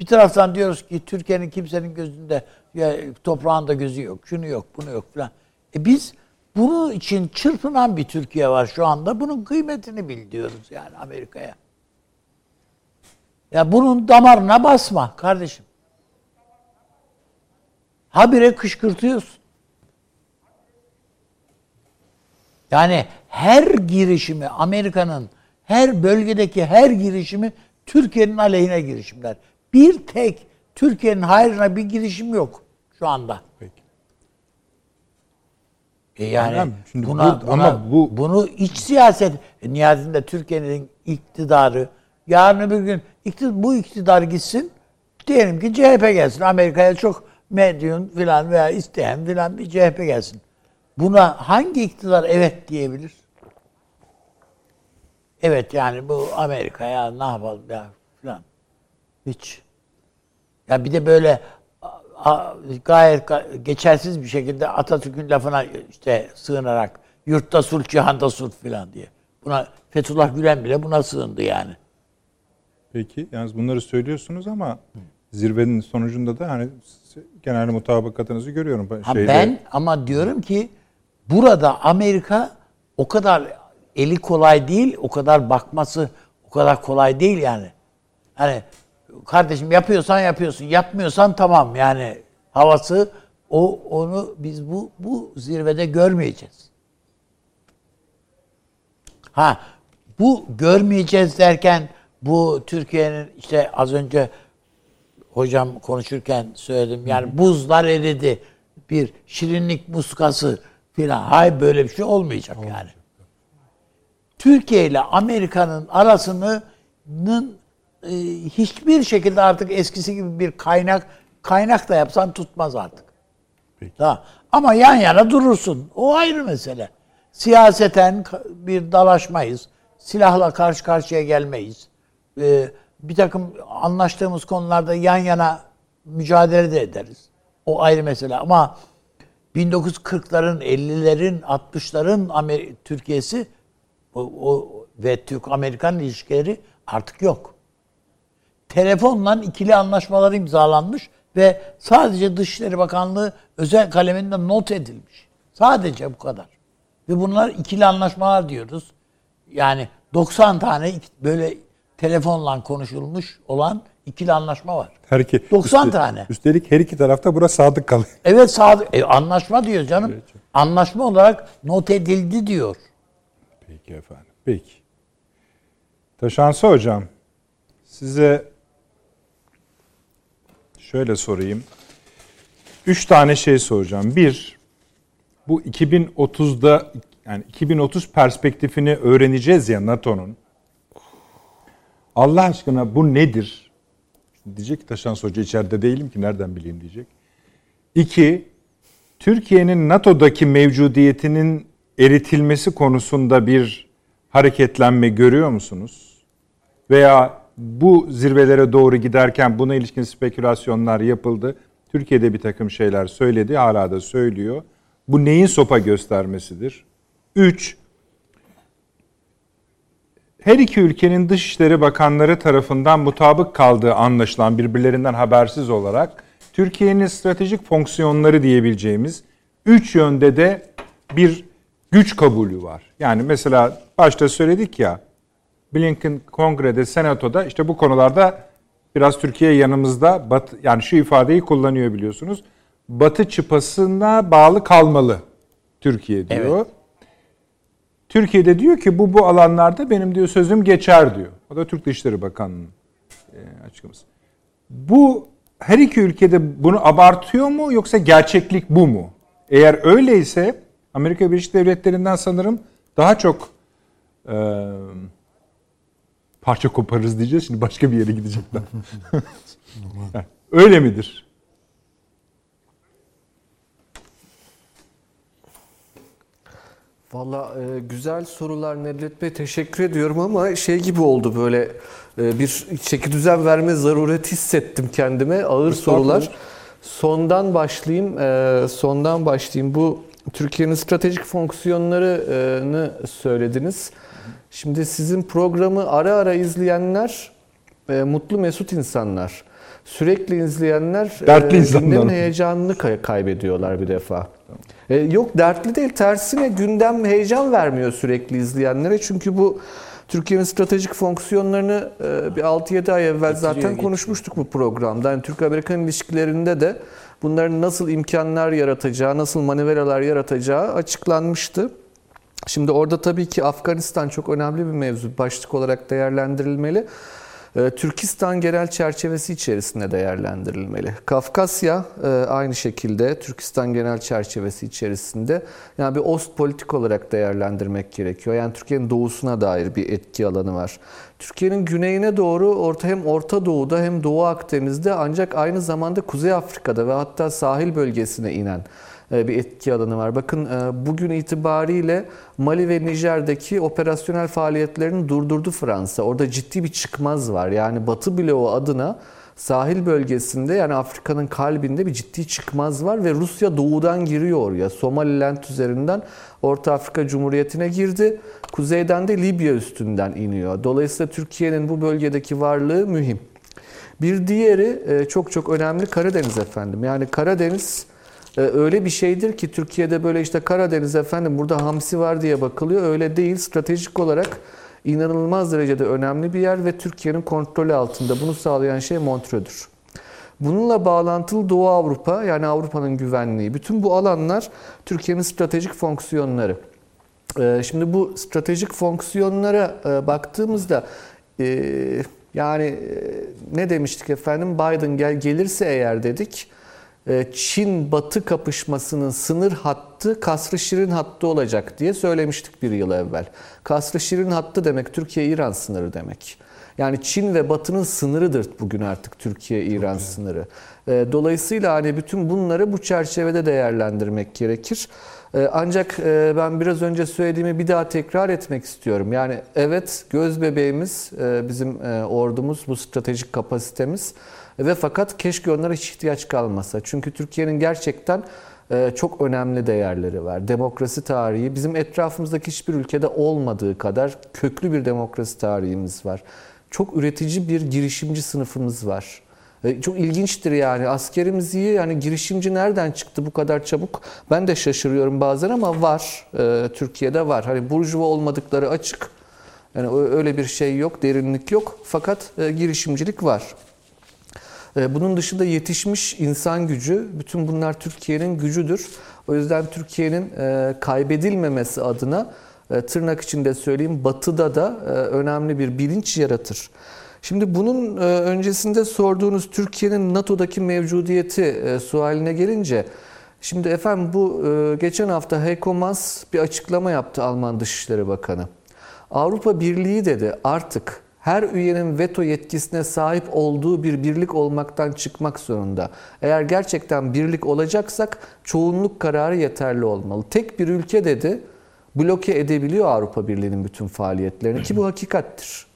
Bir taraftan diyoruz ki Türkiye'nin kimsenin gözünde ya, toprağında gözü yok, şunu yok, bunu yok falan. E biz bunun için çırpınan bir Türkiye var şu anda. Bunun kıymetini bil diyoruz yani Amerika'ya. Ya bunun damarına basma kardeşim. Habire kışkırtıyorsun. Yani her girişimi Amerika'nın her bölgedeki her girişimi Türkiye'nin aleyhine girişimler. Bir tek Türkiye'nin hayrına bir girişim yok şu anda. Peki. E yani Tamam, şimdi buna, bu- buna- ama bu- bunu iç siyaset e, nihayetinde Türkiye'nin iktidarı yarın öbür gün iktidar, bu iktidar gitsin diyelim ki CHP gelsin Amerika'ya çok medyum filan veya isteyen filan bir CHP gelsin. Buna hangi iktidar evet diyebilir? Evet yani bu Amerika'ya ne yapalım ya filan. Hiç. Ya bir de böyle gayet ga- geçersiz bir şekilde Atatürk'ün lafına işte sığınarak yurtta sulh, cihanda sulh filan diye. Buna Fethullah Gülen bile buna sığındı yani. Peki yalnız bunları söylüyorsunuz ama zirvenin sonucunda da hani genel mutabakatınızı görüyorum. Ha Şeyde- ben ama diyorum ki burada Amerika o kadar eli kolay değil, o kadar bakması o kadar kolay değil yani. Hani kardeşim yapıyorsan yapıyorsun, yapmıyorsan tamam yani havası o onu biz bu bu zirvede görmeyeceğiz. Ha bu görmeyeceğiz derken bu Türkiye'nin işte az önce hocam konuşurken söyledim. Yani buzlar eridi. Bir şirinlik muskası filan. Hay böyle bir şey olmayacak yani. Türkiye ile Amerika'nın arasının e, hiçbir şekilde artık eskisi gibi bir kaynak kaynak da yapsan tutmaz artık. Peki. Tamam. Ama yan yana durursun. O ayrı mesele. Siyaseten bir dalaşmayız. Silahla karşı karşıya gelmeyiz. Ee, bir takım anlaştığımız konularda yan yana mücadele de ederiz. O ayrı mesele. Ama 1940'ların, 50'lerin, 60'ların Amer- Türkiye'si o, o ve Türk-Amerikan ilişkileri artık yok. Telefonla ikili anlaşmalar imzalanmış ve sadece Dışişleri Bakanlığı özel kaleminde not edilmiş. Sadece bu kadar. Ve bunlar ikili anlaşmalar diyoruz. Yani 90 tane böyle telefonla konuşulmuş olan ikili anlaşma var. Her iki, 90 tane. Üstelik her iki tarafta bura sadık kalıyor. Evet sadık. E, anlaşma diyor canım. Anlaşma olarak not edildi diyor. Peki efendim. Peki. Taşansı hocam. Size şöyle sorayım. Üç tane şey soracağım. Bir, bu 2030'da yani 2030 perspektifini öğreneceğiz ya NATO'nun. Allah aşkına bu nedir? Diyecek ki Taşansı Hoca içeride değilim ki nereden bileyim diyecek. İki, Türkiye'nin NATO'daki mevcudiyetinin eritilmesi konusunda bir hareketlenme görüyor musunuz? Veya bu zirvelere doğru giderken buna ilişkin spekülasyonlar yapıldı. Türkiye'de bir takım şeyler söyledi, hala da söylüyor. Bu neyin sopa göstermesidir? Üç, her iki ülkenin dışişleri bakanları tarafından mutabık kaldığı anlaşılan birbirlerinden habersiz olarak Türkiye'nin stratejik fonksiyonları diyebileceğimiz üç yönde de bir güç kabulü var. Yani mesela başta söyledik ya Blinken kongrede, senatoda işte bu konularda Biraz Türkiye yanımızda. Batı, yani şu ifadeyi kullanıyor biliyorsunuz. Batı çıpasına bağlı kalmalı Türkiye diyor. Evet. Türkiye'de diyor ki bu bu alanlarda benim diyor sözüm geçer diyor. O da Türk Dışişleri Bakanlığı'nın e, açıklaması. Bu her iki ülkede bunu abartıyor mu yoksa gerçeklik bu mu? Eğer öyleyse Amerika Birleşik Devletleri'nden sanırım daha çok e, parça koparırız diyeceğiz. Şimdi başka bir yere gidecekler. Öyle midir? Valla e, güzel sorular Nedret Bey teşekkür ediyorum ama şey gibi oldu böyle e, bir çeki düzen verme zarureti hissettim kendime ağır sorular. Sondan başlayayım e, sondan başlayayım bu Türkiye'nin stratejik fonksiyonlarını söylediniz. Şimdi sizin programı ara ara izleyenler e, mutlu mesut insanlar. Sürekli izleyenler Dertli insanlar. heyecanını kay- kaybediyorlar bir defa. E, yok dertli değil tersine gündem heyecan vermiyor sürekli izleyenlere. Çünkü bu Türkiye'nin stratejik fonksiyonlarını e, bir 6-7 ay evvel zaten getiriyor. konuşmuştuk bu programda. Yani Türk-Amerikan ilişkilerinde de bunların nasıl imkanlar yaratacağı, nasıl manevralar yaratacağı açıklanmıştı. Şimdi orada tabii ki Afganistan çok önemli bir mevzu. Başlık olarak değerlendirilmeli. Ee, Türkistan genel çerçevesi içerisinde değerlendirilmeli. Kafkasya e, aynı şekilde Türkistan genel çerçevesi içerisinde yani bir ost politik olarak değerlendirmek gerekiyor. Yani Türkiye'nin doğusuna dair bir etki alanı var. Türkiye'nin güneyine doğru orta hem Orta Doğu'da hem Doğu Akdeniz'de ancak aynı zamanda Kuzey Afrika'da ve hatta sahil bölgesine inen bir etki alanı var. Bakın e, bugün itibariyle Mali ve Nijer'deki operasyonel faaliyetlerini durdurdu Fransa. Orada ciddi bir çıkmaz var. Yani Batı bloğu adına sahil bölgesinde yani Afrika'nın kalbinde bir ciddi çıkmaz var ve Rusya doğudan giriyor oraya. Somaliland üzerinden Orta Afrika Cumhuriyeti'ne girdi. Kuzeyden de Libya üstünden iniyor. Dolayısıyla Türkiye'nin bu bölgedeki varlığı mühim. Bir diğeri e, çok çok önemli Karadeniz efendim. Yani Karadeniz e, öyle bir şeydir ki Türkiye'de böyle işte Karadeniz efendim burada hamsi var diye bakılıyor. Öyle değil. Stratejik olarak inanılmaz derecede önemli bir yer ve Türkiye'nin kontrolü altında. Bunu sağlayan şey Montreux'dur. Bununla bağlantılı Doğu Avrupa yani Avrupa'nın güvenliği. Bütün bu alanlar Türkiye'nin stratejik fonksiyonları. Ee, Şimdi bu stratejik fonksiyonlara e, baktığımızda e, yani e, ne demiştik efendim Biden gel gelirse eğer dedik e, Çin Batı kapışmasının sınır hattı Kasr-ı Şirin hattı olacak diye söylemiştik bir yıl evvel. Kasr-ı Şirin hattı demek Türkiye-İran sınırı demek. Yani Çin ve Batı'nın sınırıdır bugün artık Türkiye-İran sınırı. E, Dolayısıyla hani bütün bunları bu çerçevede değerlendirmek gerekir. E, Ancak ben biraz önce söylediğimi bir daha tekrar etmek istiyorum. Yani evet göz bebeğimiz bizim ordumuz, bu stratejik kapasitemiz. Ve fakat keşke onlara hiç ihtiyaç kalmasa. Çünkü Türkiye'nin gerçekten e, çok önemli değerleri var. Demokrasi tarihi bizim etrafımızdaki hiçbir ülkede olmadığı kadar köklü bir demokrasi tarihimiz var. Çok üretici bir girişimci sınıfımız var. E, Çok ilginçtir yani askerimiz iyi yani girişimci nereden çıktı bu kadar çabuk ben de şaşırıyorum bazen ama var E, Türkiye'de var hani burjuva olmadıkları açık yani öyle bir şey yok derinlik yok fakat e, girişimcilik var. E, Bunun dışında yetişmiş insan gücü, bütün bunlar Türkiye'nin gücüdür. O yüzden Türkiye'nin e, kaybedilmemesi adına e, tırnak içinde söyleyeyim batıda da e, önemli bir bilinç yaratır. Şimdi bunun öncesinde sorduğunuz Türkiye'nin NATO'daki mevcudiyeti sualine gelince Şimdi efendim bu geçen hafta Heiko Maas bir açıklama yaptı Alman Dışişleri Bakanı. Avrupa Birliği dedi artık her üyenin veto yetkisine sahip olduğu bir birlik olmaktan çıkmak zorunda. Eğer gerçekten birlik olacaksak çoğunluk kararı yeterli olmalı. Tek bir ülke dedi bloke edebiliyor Avrupa Birliği'nin bütün faaliyetlerini ki bu hakikattir.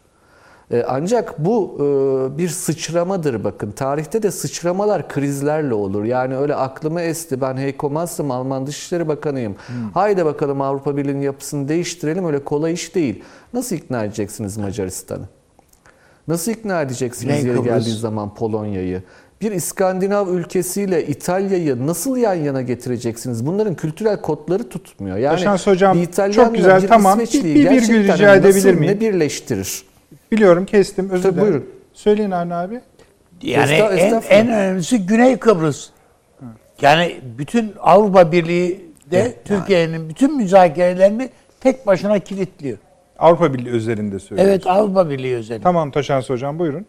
E, Ancak bu e, bir sıçramadır bakın. Tarihte de sıçramalar krizlerle olur. Yani öyle aklıma esti. Ben Heiko Maas'ım, Alman Dışişleri Bakanıyım. Haydi bakalım Avrupa Birliği'nin yapısını değiştirelim. Öyle kolay iş değil. Nasıl ikna edeceksiniz Macaristan'ı? Nasıl ikna edeceksiniz yeri geldiği zaman Polonya'yı? Bir İskandinav ülkesiyle İtalya'yı nasıl yan yana getireceksiniz? Bunların kültürel kodları tutmuyor. Yani Başans Hocam, bir İtalyanla çok güzel, bir tamam. Bir- bir virgül rica edebilir miyim? Ne birleştirir? Biliyorum kestim özür dilerim. buyurun. Söyleyin Avni abi. Yani en, en önemlisi Güney Kıbrıs. Yani bütün Avrupa Birliği de Türkiye'nin bütün müzakerelerini tek başına kilitliyor. Avrupa Birliği üzerinde söylüyoruz. Evet Avrupa Birliği özellikle. Tamam Taşansı Hocam buyurun.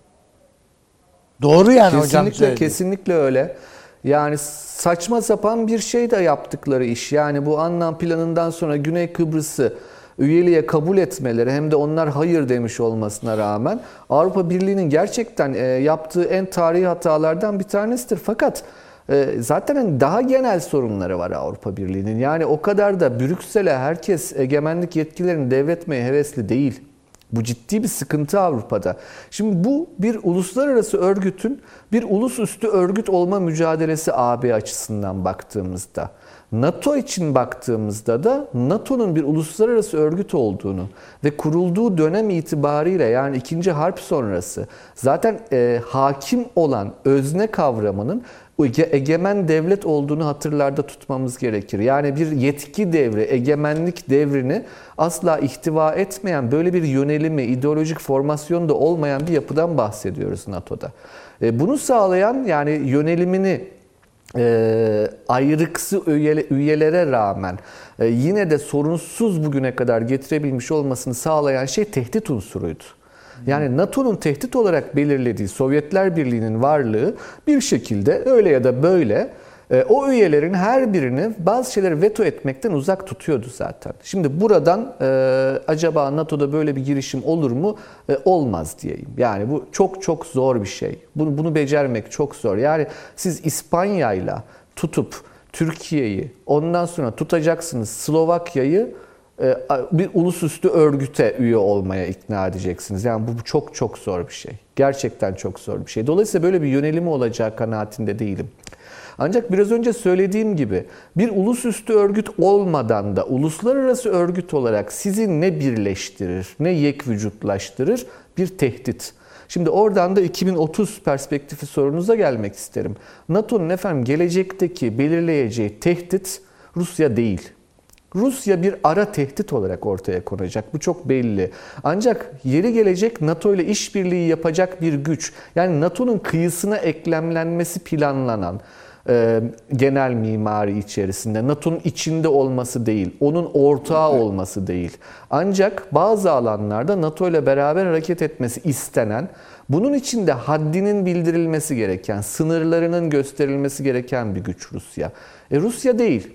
Doğru yani hocam Kesinlikle söyledi. kesinlikle öyle. Yani saçma sapan bir şey de yaptıkları iş. Yani bu anlam planından sonra Güney Kıbrıs'ı üyeliğe kabul etmeleri hem de onlar hayır demiş olmasına rağmen Avrupa Birliği'nin gerçekten e, yaptığı en tarihi hatalardan bir tanesidir. Fakat zaten hani daha genel sorunları var Avrupa Birliği'nin. Yani o kadar da Brüksel'e herkes egemenlik yetkilerini devretmeye hevesli değil. Bu ciddi bir sıkıntı Avrupa'da. Şimdi bu bir uluslararası örgütün bir ulusüstü örgüt olma mücadelesi AB açısından baktığımızda. NATO için baktığımızda da NATO'nun bir uluslararası örgüt olduğunu ve kurulduğu dönem itibariyle yani ikinci harp sonrası zaten e, hakim olan özne kavramının egemen devlet olduğunu hatırlarda tutmamız gerekir. Yani bir yetki devri, egemenlik devrini asla ihtiva etmeyen böyle bir yönelimi, ideolojik formasyonu da olmayan bir yapıdan bahsediyoruz NATO'da. E, Bunu sağlayan yani yönelimini e, ayrıksı üyele- üyelere rağmen e, yine de sorunsuz bugüne kadar getirebilmiş olmasını sağlayan şey tehdit unsuruydu. Yani NATO'nun tehdit olarak belirlediği Sovyetler Birliği'nin varlığı bir şekilde öyle ya da böyle e, o üyelerin her birini bazı şeyleri veto etmekten uzak tutuyordu zaten. Şimdi buradan e, acaba NATO'da böyle bir girişim olur mu? E, olmaz diyeyim. Yani bu çok çok zor bir şey. Bunu, bunu becermek çok zor. Yani siz İspanya'yla tutup Türkiye'yi ondan sonra tutacaksınız Slovakya'yı bir ulusüstü örgüte üye olmaya ikna edeceksiniz. Yani bu çok çok zor bir şey. Gerçekten çok zor bir şey. Dolayısıyla böyle bir yönelimi olacağı kanaatinde değilim. Ancak biraz önce söylediğim gibi bir ulusüstü örgüt olmadan da uluslararası örgüt olarak sizi ne birleştirir, ne yek vücutlaştırır? Bir tehdit. Şimdi oradan da 2030 perspektifi sorunuza gelmek isterim. NATO'nun efendim gelecekteki belirleyeceği tehdit Rusya değil. Rusya bir ara tehdit olarak ortaya konacak. Bu çok belli. Ancak yeri gelecek NATO ile işbirliği yapacak bir güç. Yani NATO'nun kıyısına eklemlenmesi planlanan e, genel mimari içerisinde NATO'nun içinde olması değil, onun ortağı olması değil. Ancak bazı alanlarda NATO ile beraber hareket etmesi istenen, bunun için de haddinin bildirilmesi gereken, sınırlarının gösterilmesi gereken bir güç Rusya. E Rusya değil.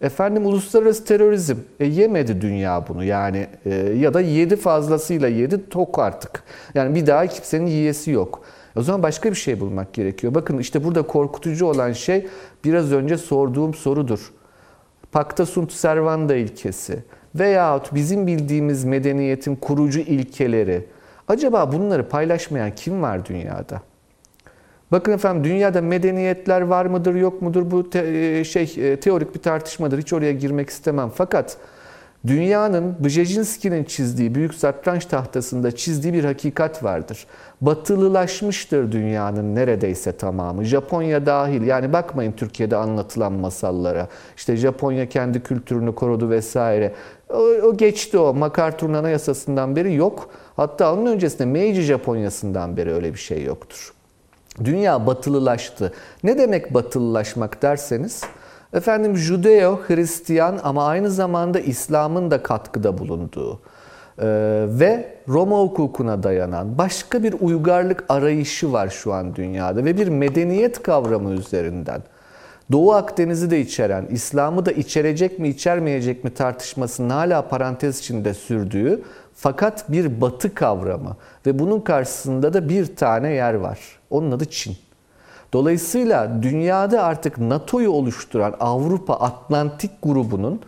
Efendim uluslararası terörizm. E, yemedi dünya bunu yani e, ya da yedi fazlasıyla yedi tok artık. Yani bir daha kimsenin yiyesi yok. O zaman başka bir şey bulmak gerekiyor. Bakın işte burada korkutucu olan şey biraz önce sorduğum sorudur. Pacta sunt servanda ilkesi veyahut bizim bildiğimiz medeniyetin kurucu ilkeleri. Acaba bunları paylaşmayan kim var dünyada? Bakın efendim dünyada medeniyetler var mıdır yok mudur bu te- şey e, teorik bir tartışmadır. Hiç oraya girmek istemem. Fakat dünyanın Brzezinski'nin çizdiği büyük satranç tahtasında çizdiği bir hakikat vardır. Batılılaşmıştır dünyanın neredeyse tamamı. Japonya dahil. Yani bakmayın Türkiye'de anlatılan masallara. İşte Japonya kendi kültürünü korudu vesaire. O, o geçti o. MacArthur'un anayasasından beri yok. Hatta onun öncesinde Meiji Japonya'sından beri öyle bir şey yoktur. Dünya batılılaştı. Ne demek batılılaşmak derseniz, efendim Judeo, Hristiyan ama aynı zamanda İslam'ın da katkıda bulunduğu e, ve Roma hukukuna dayanan başka bir uygarlık arayışı var şu an dünyada ve bir medeniyet kavramı üzerinden. Doğu Akdeniz'i de içeren, İslam'ı da içerecek mi içermeyecek mi tartışmasının hala parantez içinde sürdüğü fakat bir batı kavramı ve bunun karşısında da bir tane yer var. Onun adı Çin. Dolayısıyla dünyada artık NATO'yu oluşturan Avrupa Atlantik grubunun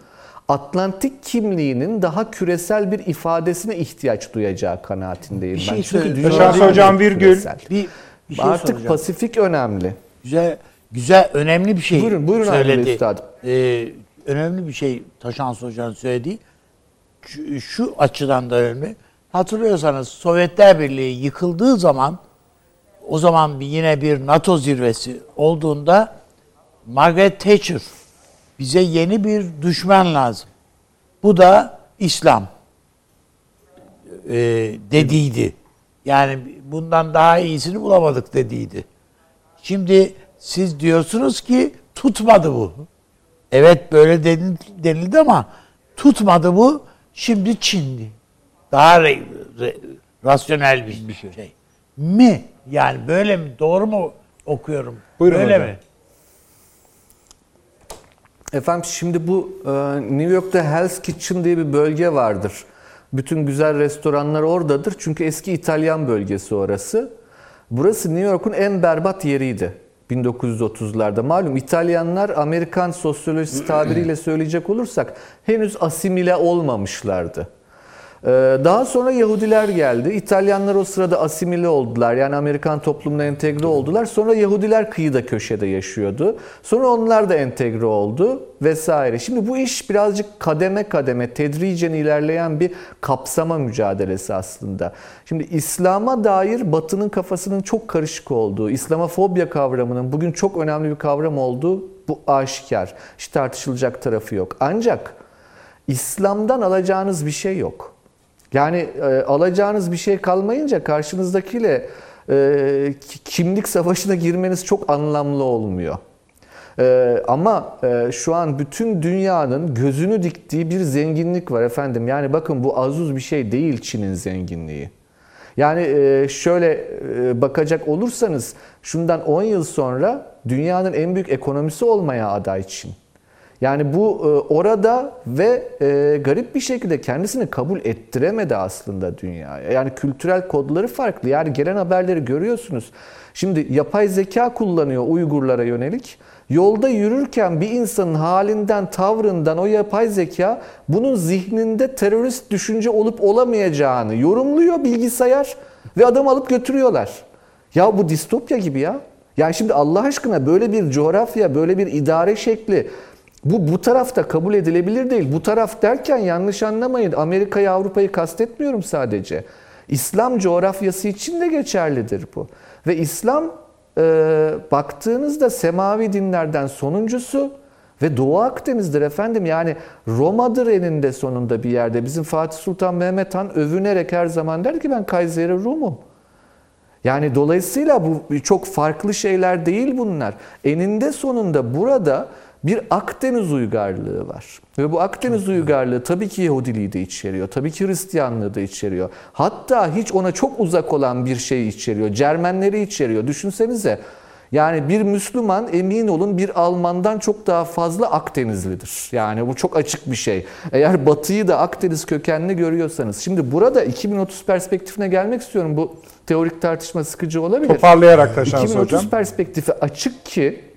Atlantik kimliğinin daha küresel bir ifadesine ihtiyaç duyacağı kanaatindeyim Bir ben. şey Çünkü dünya hocam virgül. küresel. Bir, bir şey Artık soracağım. Pasifik önemli. Güzel, güzel, önemli bir şey Buyurun, buyurun söyledi. Üstadım. Ee, önemli bir şey Taşan Hoca'nın söylediği. Şu, açıdan da önemli. Hatırlıyorsanız Sovyetler Birliği yıkıldığı zaman o zaman yine bir NATO zirvesi olduğunda Margaret Thatcher bize yeni bir düşman lazım. Bu da İslam e, dediydi. Yani bundan daha iyisini bulamadık dediydi. Şimdi siz diyorsunuz ki tutmadı bu. Evet böyle denil- denildi ama tutmadı bu. Şimdi Çin'di. Daha re- re- rasyonel bir, Bir şey. şey. Mi? Yani böyle mi? Doğru mu okuyorum? Buyurun böyle hocam. mi? Efendim şimdi bu e, New York'ta Hell's Kitchen diye bir bölge vardır. Bütün güzel restoranlar oradadır. Çünkü eski İtalyan bölgesi orası. Burası New York'un en berbat yeriydi. 1930'larda. Malum İtalyanlar Amerikan sosyolojisi tabiriyle söyleyecek olursak henüz asimile olmamışlardı. Ee, Daha sonra Yahudiler geldi. İtalyanlar o sırada asimile oldular. Yani Amerikan toplumuna entegre oldular. Sonra Yahudiler kıyıda köşede yaşıyordu. Sonra onlar da entegre oldu vesaire. Şimdi bu iş birazcık kademe kademe tedricen ilerleyen bir kapsama mücadelesi aslında. Şimdi İslam'a dair Batı'nın kafasının çok karışık olduğu, İslamofobya kavramının bugün çok önemli bir kavram olduğu bu aşikar. Hiç tartışılacak tarafı yok. Ancak İslam'dan alacağınız bir şey yok. Yani e, alacağınız bir şey kalmayınca karşınızdakiyle e, ki- kimlik savaşına girmeniz çok anlamlı olmuyor. E, ama e, şu an bütün dünyanın gözünü diktiği bir zenginlik var efendim. Yani bakın bu azuz bir şey değil Çin'in zenginliği. Yani e, şöyle e, bakacak olursanız şundan 10 yıl sonra dünyanın en büyük ekonomisi olmaya aday Çin. Yani bu e, orada ve e, garip bir şekilde kendisini kabul ettiremedi aslında dünyaya. Yani kültürel kodları farklı. Yani gelen haberleri görüyorsunuz. Şimdi yapay zeka kullanıyor Uygurlara yönelik. Yolda yürürken bir insanın halinden, tavrından o yapay zeka bunun zihninde terörist düşünce olup olamayacağını yorumluyor bilgisayar ve adam alıp götürüyorlar. Ya bu distopya gibi ya. Yani şimdi Allah aşkına böyle bir coğrafya, böyle bir idare şekli bu bu tarafta kabul edilebilir değil. Bu taraf derken yanlış anlamayın. Amerika'yı, Avrupa'yı kastetmiyorum sadece. İslam coğrafyası için de geçerlidir bu. Ve İslam e, baktığınızda semavi dinlerden sonuncusu ve Doğu Akdeniz'dir efendim. Yani Roma'dır eninde sonunda bir yerde. Bizim Fatih Sultan Mehmet Han övünerek her zaman der ki ben Kayseri Rum'um. Yani dolayısıyla bu çok farklı şeyler değil bunlar. Eninde sonunda burada bir Akdeniz uygarlığı var. Ve bu Akdeniz uygarlığı tabii ki Yahudiliği de içeriyor. Tabii ki Hristiyanlığı da içeriyor. Hatta hiç ona çok uzak olan bir şey içeriyor. Cermenleri içeriyor. Düşünsenize. Yani bir Müslüman emin olun bir Almandan çok daha fazla Akdenizlidir. Yani bu çok açık bir şey. Eğer Batı'yı da Akdeniz kökenli görüyorsanız. Şimdi burada 2030 perspektifine gelmek istiyorum. Bu teorik tartışma sıkıcı olabilir. Toparlayarak Taşans 2030 hocam. perspektifi açık ki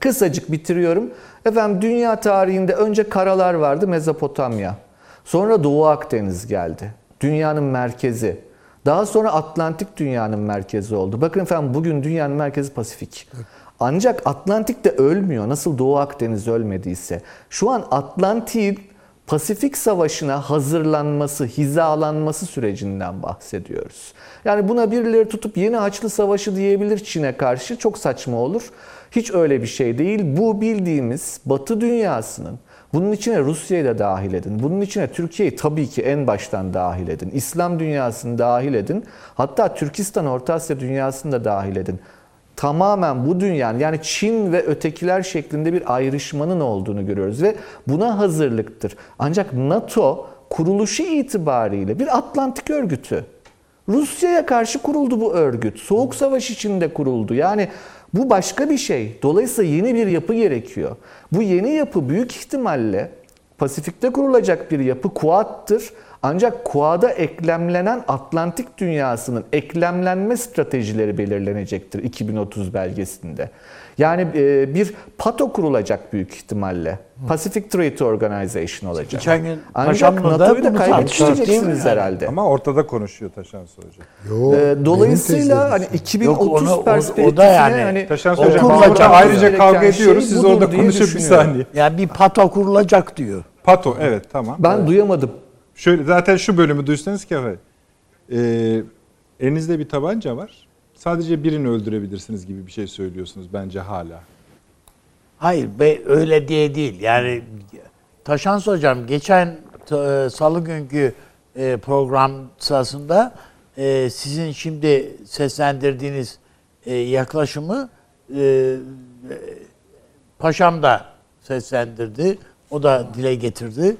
kısacık bitiriyorum. Efendim dünya tarihinde önce karalar vardı Mezopotamya. Sonra Doğu Akdeniz geldi. Dünyanın merkezi. Daha sonra Atlantik dünyanın merkezi oldu. Bakın efendim bugün dünyanın merkezi Pasifik. Ancak Atlantik de ölmüyor. Nasıl Doğu Akdeniz ölmediyse. Şu an Atlantik'in Pasifik Savaşı'na hazırlanması, hizalanması sürecinden bahsediyoruz. Yani buna birileri tutup yeni Haçlı Savaşı diyebilir Çin'e karşı. Çok saçma olur. Hiç öyle bir şey değil. Bu bildiğimiz Batı dünyasının bunun içine Rusya'yı da dahil edin. Bunun içine Türkiye'yi tabii ki en baştan dahil edin. İslam dünyasını dahil edin. Hatta Türkistan, Orta Asya dünyasını da dahil edin. Tamamen bu dünyanın yani Çin ve ötekiler şeklinde bir ayrışmanın olduğunu görüyoruz ve buna hazırlıktır. Ancak NATO kuruluşu itibariyle bir Atlantik örgütü. Rusya'ya karşı kuruldu bu örgüt. Soğuk Savaş içinde kuruldu. Yani bu başka bir şey. Dolayısıyla yeni bir yapı gerekiyor. Bu yeni yapı büyük ihtimalle Pasifik'te kurulacak bir yapı Kuad'tır. Ancak Kuad'a eklemlenen Atlantik dünyasının eklemlenme stratejileri belirlenecektir 2030 belgesinde. Yani e, bir PATO kurulacak büyük ihtimalle. Pacific Treaty Organization olacak. Geçen gün Ancak NATO'yu da kaybedeceksiniz herhalde. Ama ortada konuşuyor Taşans hocam. Yo, Ee, Dolayısıyla hani tezlerim. 2030 Yok, onu- o- o da perspektifine yani- hani Taşans O hocam kurulacak. orada ayrıca kavga şey ediyoruz. Siz budur orada diye konuşun bir saniye. Yani bir pato kurulacak diyor. Pato evet tamam. ben duyamadım. Şöyle zaten şu bölümü duysanız ki evet. Ee, elinizde bir tabanca var. Sadece birini öldürebilirsiniz gibi bir şey söylüyorsunuz bence hala. Hayır be, öyle diye değil. Yani Taşans hocam geçen e, salı günkü e, program sırasında e, sizin şimdi seslendirdiğiniz e, yaklaşımı e, Paşam da seslendirdi. O da dile getirdi.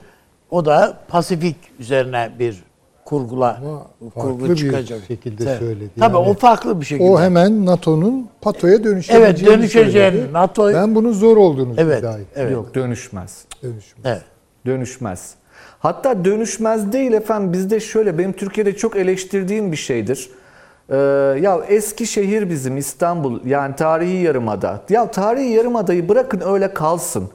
O da Pasifik üzerine bir kurgula Ama kurgu farklı bir çıkacak. şekilde Evet. söyledi. Tabii Yani o farklı bir şekilde. O hemen NATO'nun PATO'ya dönüşeceğini Evet, dönüşeceğini. NATO Ben bunun zor olduğunu Evet, iddia ettim. evet. Yok dönüşmez. Dönüşüm. Evet. Dönüşmez. Hatta dönüşmez değil efendim bizde şöyle benim Türkiye'de çok eleştirdiğim bir şeydir. Ee, ya eski şehir bizim İstanbul yani tarihi yarımada. Ya tarihi yarımadayı bırakın öyle kalsın.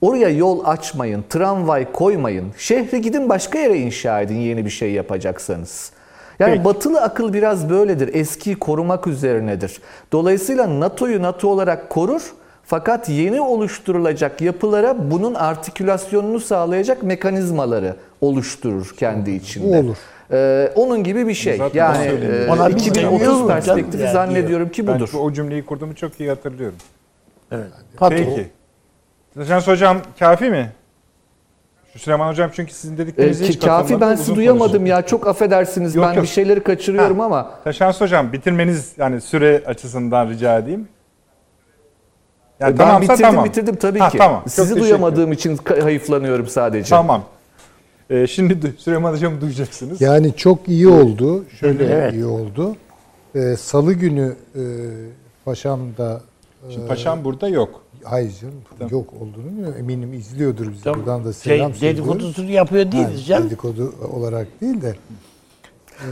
Oraya yol açmayın, tramvay koymayın. Şehri gidin başka yere inşa edin yeni bir şey yapacaksanız. Yani Peki. batılı akıl biraz böyledir. Eskiyi korumak üzerinedir. Dolayısıyla NATO'yu NATO olarak korur. Fakat yeni oluşturulacak yapılara bunun artikülasyonunu sağlayacak mekanizmaları oluşturur kendi içinde. Olur. Ee, onun gibi bir şey. Zaten yani ben e, Ona biz 2030 biliyoruz perspektifi zannediyorum ki Ben budur. o cümleyi kurduğumu çok iyi hatırlıyorum. Evet. Peki. Şans hocam kafi mi? Şu Süleyman hocam çünkü sizin dediklerinize ki- hiç kafi ben sizi duyamadım konuştu. ya çok affedersiniz Yok, ben yok. bir şeyleri kaçırıyorum Ha. ama Şans hocam bitirmeniz yani süre açısından rica edeyim. Yani ben tamamsa bitirdim tamam. bitirdim tabii Ha, ki. tamam. Çok Sizi duyamadığım için hayıflanıyorum sadece. Tamam. Ee, şimdi Süleyman hocam duyacaksınız. Yani çok iyi oldu. Şöyle Evet. iyi oldu. Ee, Salı günü e, Paşam'da Şimdi paşam burada yok. Hayır canım yok olduğunu bilmiyorum. Eminim izliyordur bizi. Tamam. Buradan da Şey, selam söylüyoruz. dedikodusunu yapıyor değiliz Yani canım. Dedikodu olarak değil de e,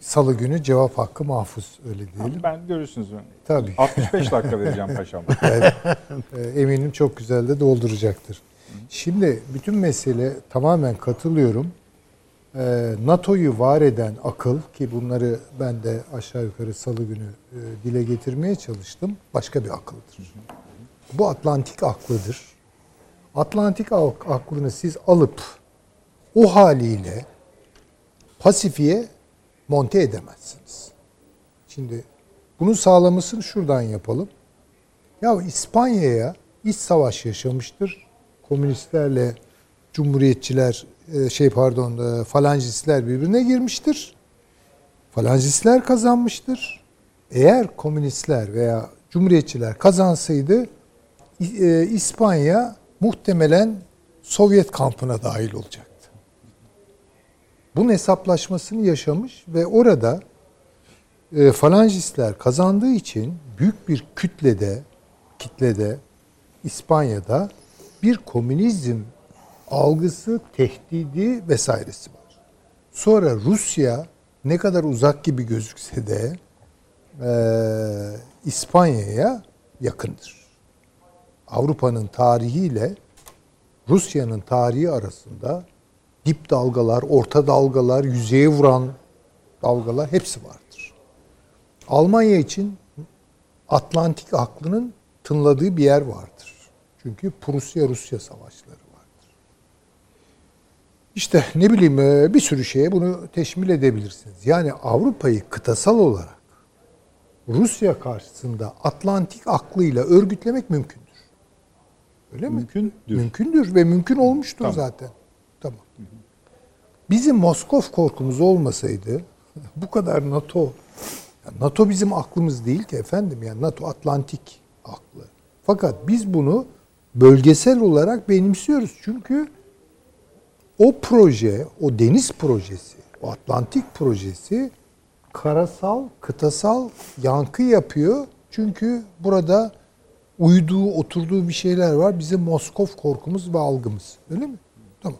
Salı günü cevap hakkı mahfuz öyle diyelim. Ben görürsünüz. ben. Tabii. 65 dakika vereceğim paşama. E, eminim çok güzel de dolduracaktır. Şimdi bütün mesele tamamen katılıyorum. E, NATO'yu var eden akıl ki bunları ben de aşağı yukarı salı günü e, dile getirmeye çalıştım. Başka bir akıldır. Bu Atlantik aklıdır. Atlantik ak- aklını siz alıp o haliyle Pasifik'e monte edemezsiniz. Şimdi bunun sağlamasını şuradan yapalım. Ya İspanya'ya iç savaş yaşamıştır. Komünistlerle cumhuriyetçiler e, şey pardon e, falancistler birbirine girmiştir. Falancistler kazanmıştır. Eğer komünistler veya cumhuriyetçiler kazansaydı İspanya muhtemelen Sovyet kampına dahil olacaktı. Bunun hesaplaşmasını yaşamış ve orada e, falancistler kazandığı için büyük bir kütlede, kitlede İspanya'da bir komünizm algısı, tehdidi vesairesi var. Sonra Rusya ne kadar uzak gibi gözükse de e, İspanya'ya yakındır. Avrupa'nın tarihiyle Rusya'nın tarihi arasında dip dalgalar, orta dalgalar, yüzeye vuran dalgalar hepsi vardır. Almanya için Atlantik aklının tınladığı bir yer vardır. Çünkü Prusya-Rusya savaşları vardır. İşte ne bileyim e, bir sürü şeye bunu teşmil edebilirsiniz. Yani Avrupa'yı kıtasal olarak Rusya karşısında Atlantik aklıyla örgütlemek mümkündür. Öyle mi? Mümkündür. Mümkündür ve mümkün olmuştur Tamam. zaten. Tamam. Bizim Moskov korkumuz olmasaydı bu kadar NATO NATO bizim aklımız değil ki efendim yani NATO Atlantik aklı. Fakat biz bunu bölgesel olarak benimsiyoruz. Çünkü o proje, o deniz projesi, o Atlantik projesi karasal, kıtasal yankı yapıyor. Çünkü burada uyduğu, oturduğu bir şeyler var. Bizim Moskov korkumuz ve algımız. Öyle mi? Tamam.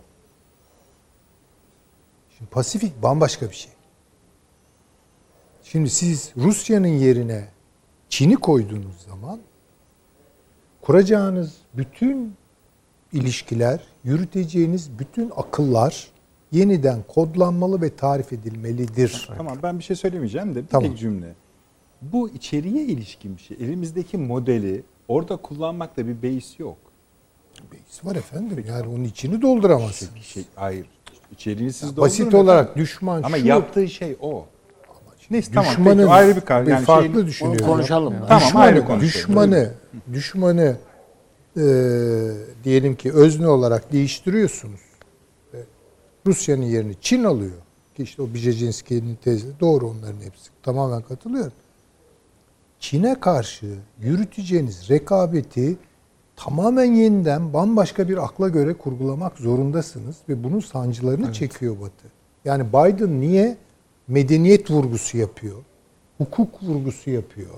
Şimdi Pasifik bambaşka bir şey. Şimdi siz Rusya'nın yerine Çin'i koyduğunuz zaman kuracağınız bütün ilişkiler, yürüteceğiniz bütün akıllar yeniden kodlanmalı ve tarif edilmelidir. Tamam ben bir şey söylemeyeceğim de bir Tamam. tek cümle. Bu içeriye ilişkin bir şey. Elimizdeki modeli orada kullanmakta bir beis yok. Beis var efendim. Yani onun içini dolduramazsın. Bir şey hayır. İçeriğini siz Basit doldurun olarak efendim. düşman ama şu. yaptığı şey o. Neyse tamam düşmanın peki, ayrı bir kar. bir Yani farklı şeyin- düşünüyorum. Konuşalım. Tamam düşmanı, ayrı konuşalım. düşmanı, düşmanı e, diyelim ki özne olarak değiştiriyorsunuz. E, Rusya'nın yerini Çin alıyor. ki işte o Bijejinski'nin tezi doğru onların hepsi. Tamamen katılıyorum. Çin'e karşı yürüteceğiniz rekabeti tamamen yeniden bambaşka bir akla göre kurgulamak zorundasınız ve bunun sancılarını çekiyor Batı. Yani Biden niye medeniyet vurgusu yapıyor? Hukuk vurgusu yapıyor.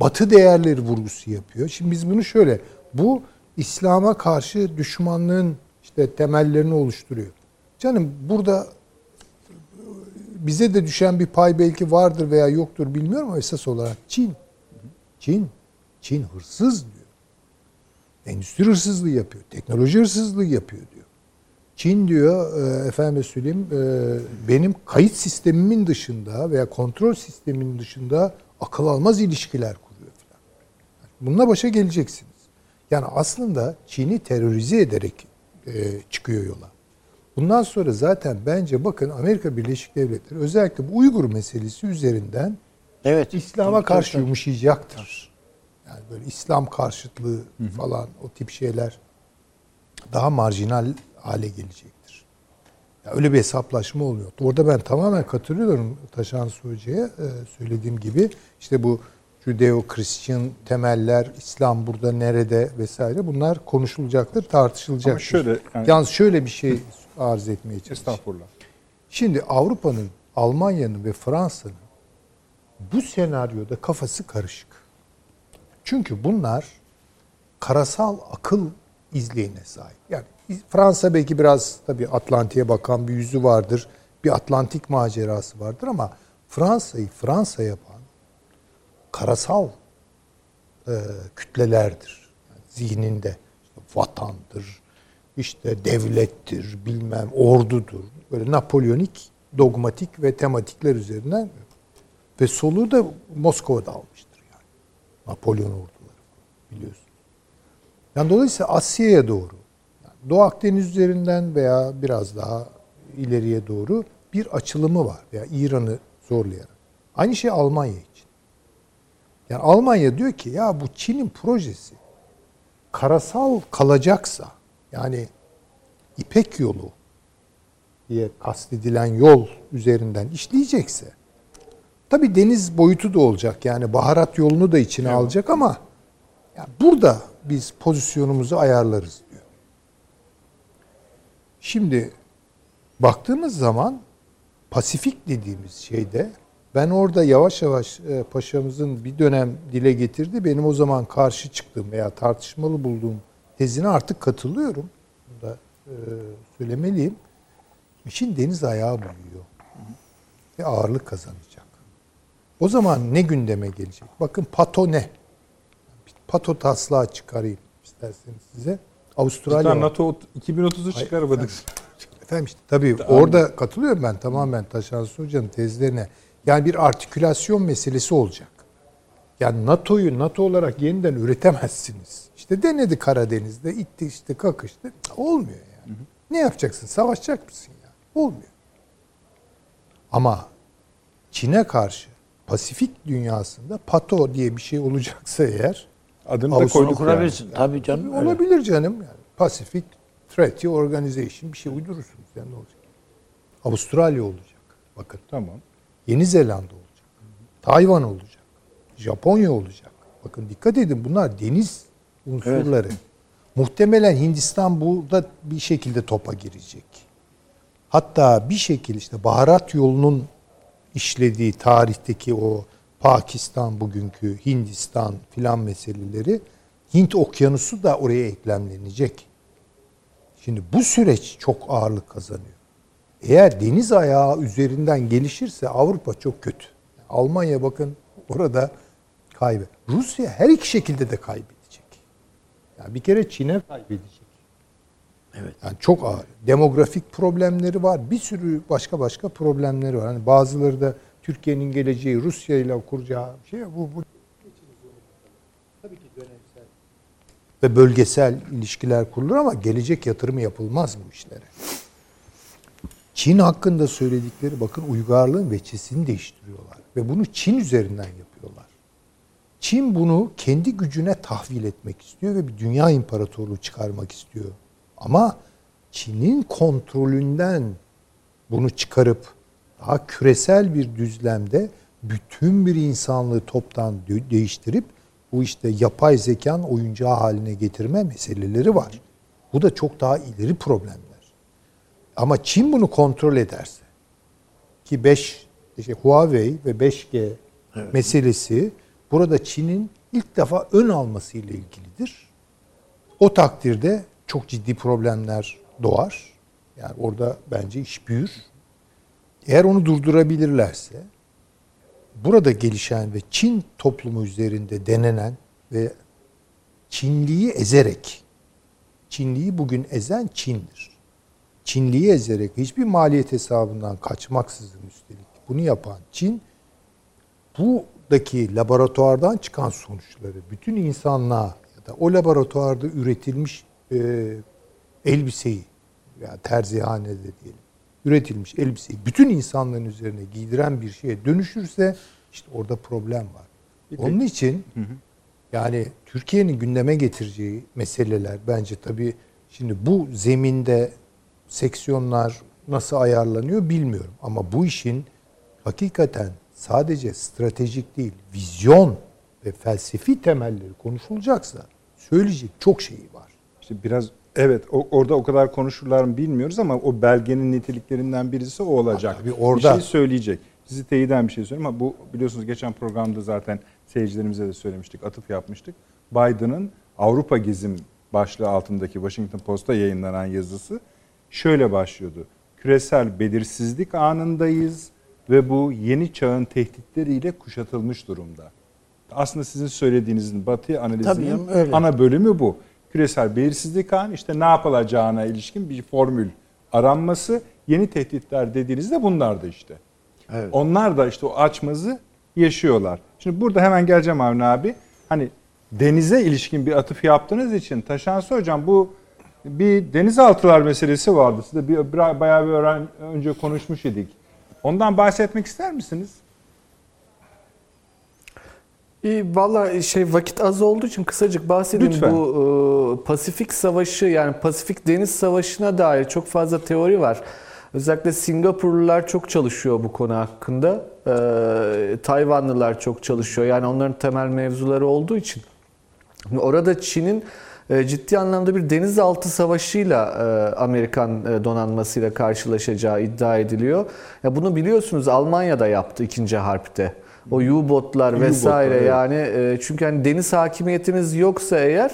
Batı değerleri vurgusu yapıyor. Şimdi biz bunu şöyle bu İslam'a karşı düşmanlığın işte temellerini oluşturuyor. Canım burada bize de düşen bir pay belki vardır veya yoktur bilmiyorum ama esas olarak Çin. Çin. Çin hırsız diyor. Endüstri hırsızlığı yapıyor. Teknoloji hırsızlığı yapıyor diyor. Çin diyor e, efendim söyleyeyim e, benim kayıt sistemimin dışında veya kontrol sistemimin dışında akıl almaz ilişkiler kuruyor falan. Bununla başa geleceksiniz. Yani aslında Çin'i terörize ederek e, çıkıyor yola. Bundan sonra zaten bence bakın Amerika Birleşik Devletleri özellikle bu Uygur meselesi üzerinden Evet. İslam'a karşı tabii. yumuşayacaktır. Yani böyle İslam karşıtlığı falan o tip şeyler daha marjinal hale gelecektir. Ya öyle bir hesaplaşma olmuyor. Orada ben tamamen katılıyorum Taşan Hoca'ya e, söylediğim gibi işte bu Judeo-Hristiyan temeller, İslam burada nerede vesaire bunlar konuşulacaktır, tartışılacaktır. Ama şöyle, yani- Yalnız şöyle bir şey arz etmeye çalışıyorum. Estağfurullah. Şimdi Avrupa'nın, Almanya'nın ve Fransa'nın bu senaryoda kafası karışık. Çünkü bunlar karasal akıl izleyine sahip. Yani Fransa belki biraz tabii Atlantik'e bakan bir yüzü vardır. Bir Atlantik macerası vardır ama Fransa'yı Fransa yapan karasal e, kütlelerdir. Yani zihninde işte vatandır, işte devlettir, bilmem ordudur. Böyle Napolyonik, dogmatik ve tematikler üzerinden ve soluğu da Moskova'da almıştır yani. Napolyon orduları biliyorsun. Yani dolayısıyla Asya'ya doğru, yani Doğu Akdeniz üzerinden veya biraz daha ileriye doğru bir açılımı var veya İran'ı zorlayarak. Aynı şey Almanya için. Yani Almanya diyor ki ya bu Çin'in projesi karasal kalacaksa yani İpek yolu diye kastedilen yol üzerinden işleyecekse tabi deniz boyutu da olacak yani baharat yolunu da içine alacak ama ya burada biz pozisyonumuzu ayarlarız diyor. Şimdi baktığımız zaman Pasifik dediğimiz şeyde ben orada yavaş yavaş e, paşamızın bir dönem dile getirdi. Benim o zaman karşı çıktığım veya tartışmalı bulduğum tezine artık katılıyorum. Bunu da e, söylemeliyim. İşin deniz ayağı büyüyor. Ve ağırlık kazanacak. O zaman ne gündeme gelecek? Bakın pato ne? Pato taslağı çıkarayım isterseniz size. Avustralya Lütfen. NATO 2030'u çıkarmadık. Efendim işte tabii orada katılıyorum ben tamamen Taşansı Hoca'nın tezlerine. Yani bir artikülasyon meselesi olacak. Yani NATO'yu NATO olarak yeniden üretemezsiniz. İşte denedi Karadeniz'de, itti işte kakıştı. Olmuyor yani. Ne yapacaksın? Savaşacak mısın yani? Olmuyor. Ama Çin'e karşı Pasifik dünyasında PATO diye bir şey olacaksa eğer Adını da Avustralya koyduk yani. kurabilirsin. Tabii canım. öyle. olabilir canım. Yani Pacific Treaty Organization bir şey uydurursunuz. Yani ne olacak? Avustralya olacak. Bakın. Tamam. Yeni Zelanda olacak. Tayvan olacak. Japonya olacak. Bakın dikkat edin bunlar deniz unsurları. Muhtemelen Hindistan burada bir şekilde topa girecek. Hatta bir şekilde işte baharat yolunun işlediği tarihteki o Pakistan bugünkü Hindistan filan meseleleri Hint okyanusu da oraya eklemlenecek. Şimdi bu süreç çok ağırlık kazanıyor. Eğer deniz ayağı üzerinden gelişirse Avrupa çok kötü. Almanya bakın orada kaybı. Rusya her iki şekilde de kaybedecek. Yani bir kere Çin'e kaybedecek. Evet. Yani çok ağır. Demografik problemleri var. Bir sürü başka başka problemleri var. Hani bazıları da Türkiye'nin geleceği Rusya ile kuracağı şey bu bu tabii ki dönemsel ve bölgesel ilişkiler kurulur ama gelecek yatırımı yapılmaz bu işlere. Çin hakkında söyledikleri bakın uygarlığın veçesini değiştiriyorlar ve bunu Çin üzerinden yapıyorlar. Çin bunu kendi gücüne tahvil etmek istiyor ve bir dünya imparatorluğu çıkarmak istiyor. Ama Çin'in kontrolünden bunu çıkarıp daha küresel bir düzlemde bütün bir insanlığı toptan de- değiştirip bu işte yapay zekan oyuncağı haline getirme meseleleri var. Bu da çok daha ileri problemler. Ama Çin bunu kontrol ederse ki 5 işte Huawei ve 5G meselesi burada Çin'in ilk defa ön alması ile ilgilidir. O takdirde çok ciddi problemler doğar. Yani orada bence iş büyür. Eğer onu durdurabilirlerse burada gelişen ve Çin toplumu üzerinde denenen ve Çinliyi ezerek Çinliyi bugün ezen Çin'dir. Çinliyi ezerek hiçbir maliyet hesabından kaçmaksızın üstelik bunu yapan Çin buradaki laboratuvardan çıkan sonuçları bütün insanlığa ya da o laboratuvarda üretilmiş e, elbiseyi veya terzihanede diyelim üretilmiş elbiseyi bütün insanların üzerine giydiren bir şeye dönüşürse işte orada problem var. Bir Onun için yani Türkiye'nin gündeme getireceği meseleler bence tabii şimdi bu zeminde seksiyonlar nasıl ayarlanıyor bilmiyorum ama bu işin hakikaten sadece stratejik değil, vizyon ve felsefi temelleri konuşulacaksa söyleyecek çok şeyi var. İşte biraz evet o, orada o kadar konuşurlar mı bilmiyoruz ama o belgenin niteliklerinden birisi o olacak. Tabii orada- Bir şey söyleyecek. Sizi teyiden bir şey söyleyeyim ama bu biliyorsunuz geçen programda zaten seyircilerimize de söylemiştik, atıf yapmıştık. Biden'ın Avrupa gezim başlığı altındaki Washington Post'ta yayınlanan yazısı şöyle başlıyordu. Küresel belirsizlik anındayız ve bu yeni çağın tehditleriyle kuşatılmış durumda. Aslında sizin söylediğinizin Batı Tabii analizinin öyle. ana bölümü bu. Küresel belirsizlik anı işte ne yapılacağına ilişkin bir formül aranması. Yeni tehditler dediğinizde bunlar da işte. Evet. Onlar da işte o açmazı yaşıyorlar. Şimdi burada hemen geleceğim Avni abi. Hani denize ilişkin bir atıf yaptığınız için Taşansı Hocam bu bir denizaltılar meselesi vardı. Siz de bir bayağı bir öğren, önce konuşmuş idik. Ondan bahsetmek ister misiniz? İyi, Valla şey vakit az olduğu için kısacık bahsedeyim. Lütfen. Bu e, Pasifik Savaşı yani Pasifik Deniz Savaşı'na dair çok fazla teori var. Özellikle Singapurlular çok çalışıyor bu konu hakkında. E, Tayvanlılar çok çalışıyor. Yani onların temel mevzuları olduğu için. Orada Çin'in e, ciddi anlamda bir denizaltı savaşıyla e, Amerikan e, donanmasıyla karşılaşacağı iddia ediliyor. Ya bunu biliyorsunuz Almanya'da yaptı ikinci harpte. O U-botlar vesaire evet. yani e, çünkü hani deniz hakimiyetiniz yoksa eğer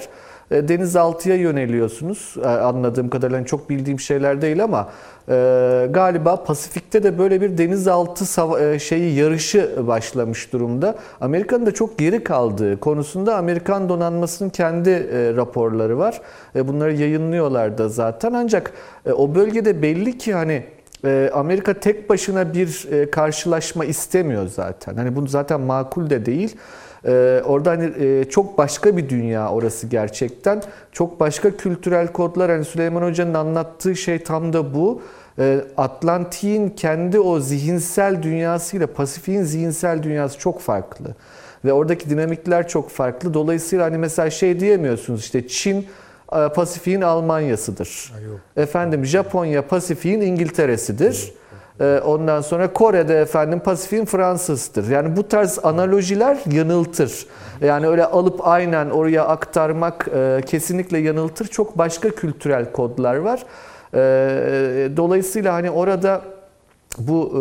e, denizaltıya yöneliyorsunuz. E, Anladığım kadarıyla hani çok bildiğim şeyler değil ama e, galiba Pasifik'te de böyle bir denizaltı e, şeyi yarışı başlamış durumda. Amerika'nın da çok geri kaldığı konusunda Amerikan donanmasının kendi e, raporları var. E, bunları yayınlıyorlar da zaten ancak e, o bölgede belli ki hani Amerika tek başına bir e, karşılaşma istemiyor zaten. Hani bu zaten makul de değil. E, Orada hani e, çok başka bir dünya orası gerçekten. Çok başka kültürel kodlar. Hani Süleyman Hoca'nın anlattığı şey tam da bu. E, Atlantik'in kendi o zihinsel dünyasıyla Pasifik'in zihinsel dünyası çok farklı. Ve oradaki dinamikler çok farklı. Dolayısıyla hani mesela şey diyemiyorsunuz işte Çin Pasifik'in Almanya'sıdır. Efendim Japonya Pasifik'in İngiltere'sidir. Ee, Ondan sonra Kore'de efendim Pasifik'in Fransa'sıdır. Yani bu tarz analojiler yanıltır. Yani öyle alıp aynen oraya aktarmak e, kesinlikle yanıltır. Çok başka kültürel kodlar var. Dolayısıyla hani orada bu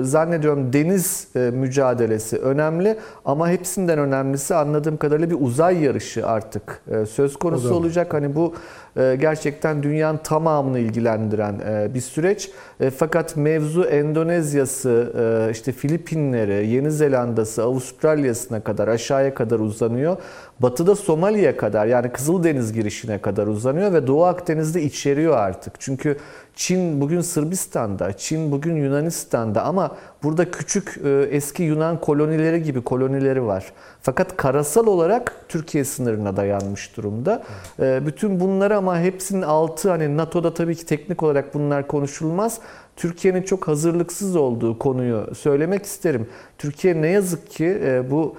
e, zannediyorum deniz e, mücadelesi önemli ama hepsinden önemlisi anladığım kadarıyla bir uzay yarışı artık e, söz konusu olacak. Hani bu e, gerçekten dünyanın tamamını ilgilendiren e, bir süreç. E, Fakat mevzu Endonezya'sı, e, işte Filipinleri, Yeni Zelanda'sı, Avustralya'sına kadar aşağıya kadar uzanıyor. Batıda Somali'ye kadar yani Kızıldeniz girişine kadar uzanıyor ve Doğu Akdeniz'de içeriyor artık. Çünkü Çin bugün Sırbistan'da, Çin bugün Yunanistan'da ama burada küçük e, eski Yunan kolonileri gibi kolonileri var. Fakat karasal olarak Türkiye sınırına dayanmış durumda. E, Bütün bunlar ama hepsinin altı hani NATO'da tabii ki teknik olarak bunlar konuşulmaz. Türkiye'nin çok hazırlıksız olduğu konuyu söylemek isterim. Türkiye ne yazık ki e, bu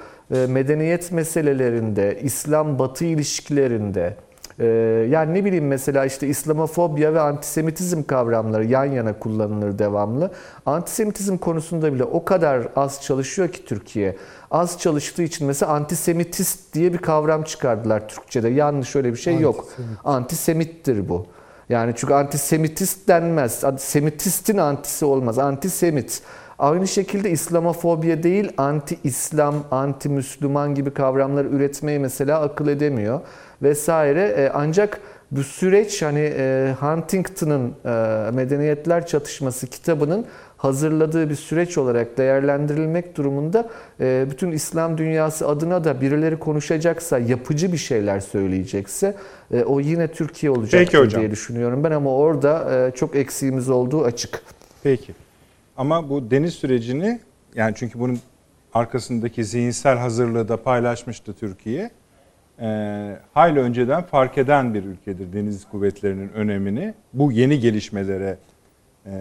medeniyet meselelerinde, İslam-Batı ilişkilerinde, Ee, yani ne bileyim mesela işte İslamofobya ve antisemitizm kavramları yan yana kullanılır devamlı. Antisemitizm konusunda bile o kadar az çalışıyor ki Türkiye. Az çalıştığı için mesela antisemitist diye bir kavram çıkardılar Türkçe'de. Yanlış öyle bir şey yok. Antisemittir bu. Yani çünkü antisemitist denmez. Semitistin antisi olmaz. Antisemit. Aynı şekilde İslamofobiye değil, anti-İslam, anti-Müslüman gibi kavramlar üretmeyi mesela akıl edemiyor vesaire. E, ancak bu süreç hani e, Huntington'ın e, Medeniyetler Çatışması kitabının hazırladığı bir süreç olarak değerlendirilmek durumunda bütün İslam dünyası adına da birileri konuşacaksa, yapıcı bir şeyler söyleyecekse o yine Türkiye hocam. diye düşünüyorum ben ama orada çok eksiğimiz olduğu açık. Peki. Ama bu deniz sürecini yani çünkü bunun arkasındaki zihinsel hazırlığı da paylaşmıştı Türkiye. Ee, hayli önceden fark eden bir ülkedir deniz kuvvetlerinin önemini. Bu yeni gelişmelere e,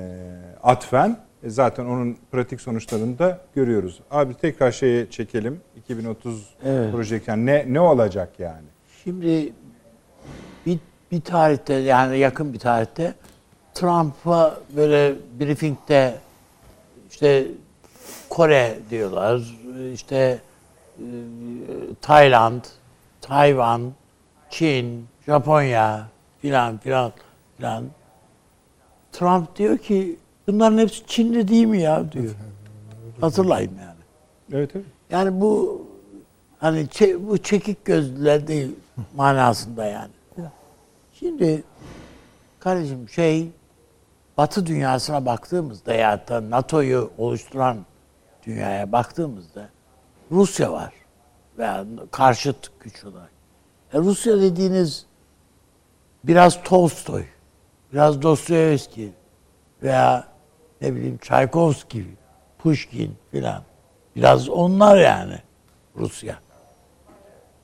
atfen e, zaten onun pratik sonuçlarını da görüyoruz. Abi tekrar şeye çekelim. 2030 Evet. projesi yani ne ne olacak yani? Şimdi bir, bir tarihte yani yakın bir tarihte Trump'a böyle briefingde işte Kore diyorlar, işte e, Tayland, Tayvan, Çin, Japonya filan filan filan. Trump diyor ki bunların hepsi Çinli değil mi ya diyor. Hatırlayın yani. Evet evet. Yani bu hani çe- bu çekik gözlüler değil manasında yani. Şimdi kardeşim şey Batı dünyasına baktığımızda ya da NATO'yu oluşturan dünyaya baktığımızda Rusya var veya karşıt güç olarak. E Rusya dediğiniz biraz Tolstoy, biraz Dostoyevski veya ne bileyim Çaykovski, Pushkin filan. Biraz onlar yani Rusya.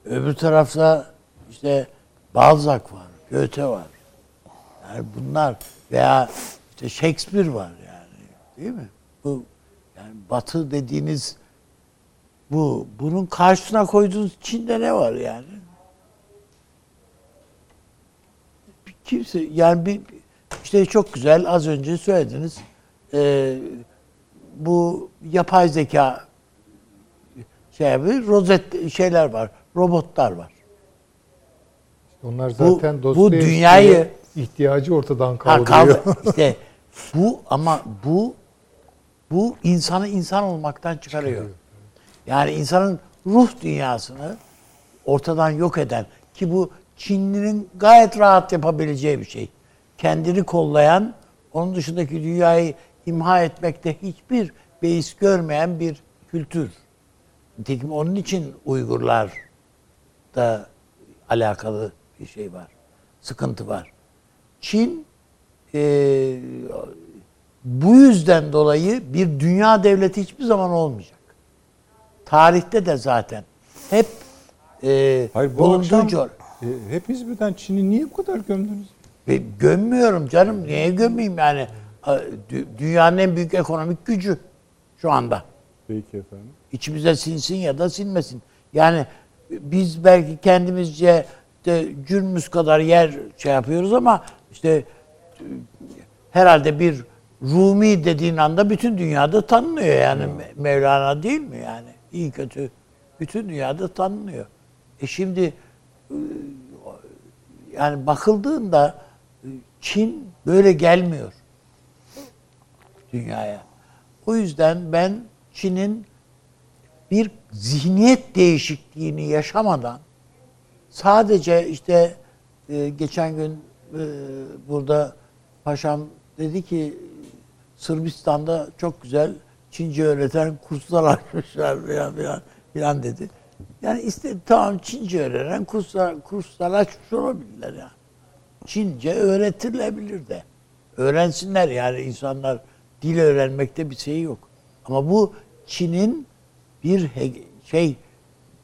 Öbür tarafta işte Balzac var, Goethe var. Yani bunlar veya işte Shakespeare var yani. Değil mi? Bu yani Batı dediğiniz bu bunun karşısına koyduğunuz Çin'de ne var yani? Kimse yani bir işte çok güzel az önce söylediniz. Ee, bu yapay zeka şey yapıyor, rozet şeyler var, robotlar var. Onlar Bu- zaten bu Dostoyevski'ye dünyayı- ihtiyacı ortadan Ha, kaldırıyor. kaldı. İşte bu ama bu bu insanı insan olmaktan çıkarıyor. Yani insanın ruh dünyasını ortadan yok eden ki bu Çinli'nin gayet rahat yapabileceği bir şey. Kendini kollayan, onun dışındaki dünyayı imha etmekte hiçbir beis görmeyen bir kültür. Nitekim onun için Uygurlar da alakalı bir şey var. Sıkıntı var. Çin eee, bu yüzden dolayı bir dünya devleti hiçbir zaman olmayacak. Tarihte de zaten hep eee Hayır bu akşam coğ- e, hepiniz birden Çin'i niye bu kadar gömdünüz? Ve gömmüyorum canım. Niye gömmeyeyim yani? Dünyanın en büyük ekonomik gücü şu anda. Peki efendim. İçimize sinsin ya da sinmesin. Yani biz belki kendimizce de cürmüz kadar yer şey yapıyoruz ama işte e, herhalde bir Rumi dediğin anda bütün dünyada tanınıyor yani Me- Mevlana değil mi yani iyi kötü bütün dünyada tanınıyor. E şimdi e, yani bakıldığında e, Çin böyle gelmiyor dünyaya. O yüzden ben Çin'in bir zihniyet değişikliğini yaşamadan sadece işte e, geçen gün burada paşam dedi ki Sırbistan'da çok güzel Çince öğreten kurslar açmışlar falan filan filan dedi. Yani işte tamam Çince öğrenen kurslar, kurslar açmış olabilirler ya. Çince öğretilebilir de. Öğrensinler yani insanlar dil öğrenmekte bir şey yok. Ama bu Çin'in bir şey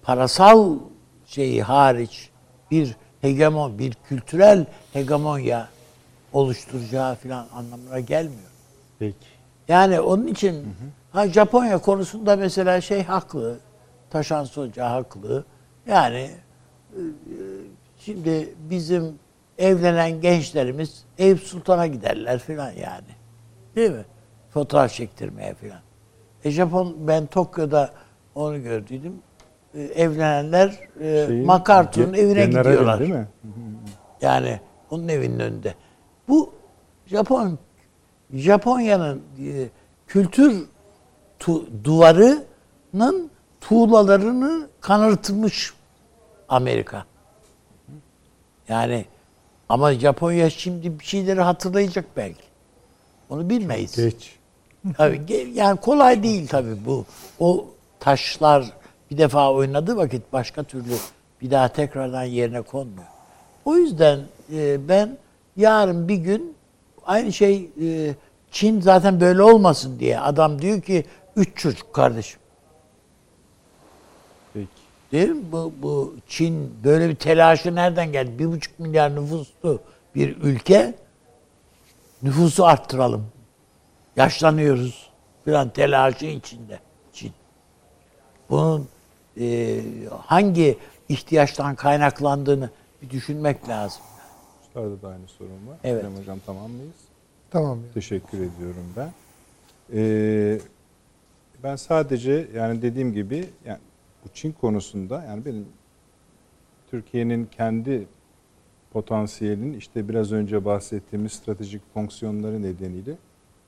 parasal şeyi hariç bir hegemon, bir kültürel hegemonya oluşturacağı falan anlamına gelmiyor. Peki. Yani onun için ha Japonya konusunda mesela şey haklı. Taşan Hoca haklı. Yani e, Şimdi bizim evlenen gençlerimiz Eyüp Sultan'a giderler filan yani. Değil mi? Fotoğraf çektirmeye filan. E Japon ben Tokyo'da onu gördüydüm. E, evlenenler e, Şeyin, MacArthur'un ge- evine gidiyorlar. Değil mi? Yani onun evinin önünde. Bu Japon Japonya'nın e, kültür tu- duvarının tuğlalarını kanırtmış Amerika. Yani ama Japonya şimdi bir şeyleri hatırlayacak belki. Onu bilmeyiz. Geç. Tabii, yani kolay değil tabii bu. O taşlar bir defa oynadığı vakit başka türlü bir daha tekrardan yerine konmuyor. O yüzden e, ben yarın bir gün aynı şey e, Çin zaten böyle olmasın diye adam diyor ki üç çocuk kardeşim. Peki. Değil mi? Bu, bu Çin böyle bir telaşı nereden geldi? Bir buçuk milyar nüfuslu bir ülke nüfusu arttıralım. Yaşlanıyoruz. Bir an telaşı içinde Çin. Bunun e, hangi ihtiyaçtan kaynaklandığını bir düşünmek lazım. Üstad'da da aynı sorun var. Evet. Hocam tamam mıyız? Tamam. ya. Teşekkür ediyorum ben. Ee, ben sadece yani dediğim gibi yani bu Çin konusunda yani benim Türkiye'nin kendi potansiyelinin işte biraz önce bahsettiğimiz stratejik fonksiyonları nedeniyle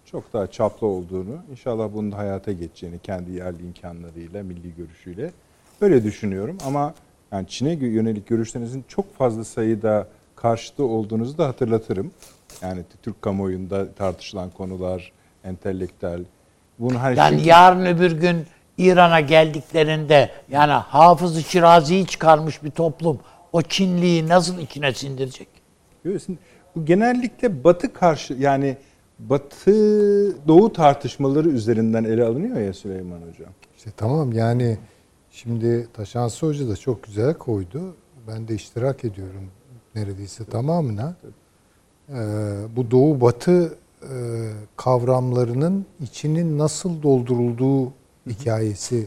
çok daha çaplı olduğunu, inşallah bunun da hayata geçeceğini kendi yerli imkanlarıyla, milli görüşüyle böyle düşünüyorum. Ama yani Çin'e yönelik görüşlerinizin çok fazla sayıda karşıtı olduğunuzu da hatırlatırım. Yani Türk kamuoyunda tartışılan konular, entelektüel. Bunu her Yani şey yarın öbür gün İran'a geldiklerinde yani Hafız-ı Şirazi'yi çıkarmış bir toplum o Çinliyi nasıl içine sindirecek? Görüyorsun. Bu genellikle Batı karşı yani Batı Doğu tartışmaları üzerinden ele alınıyor ya Süleyman Hocam. İşte tamam yani şimdi Taşansı Hoca da çok güzel koydu. Ben de iştirak ediyorum neredeyse tamamına. Ee, bu Doğu Batı e, kavramlarının içinin nasıl doldurulduğu hikayesi.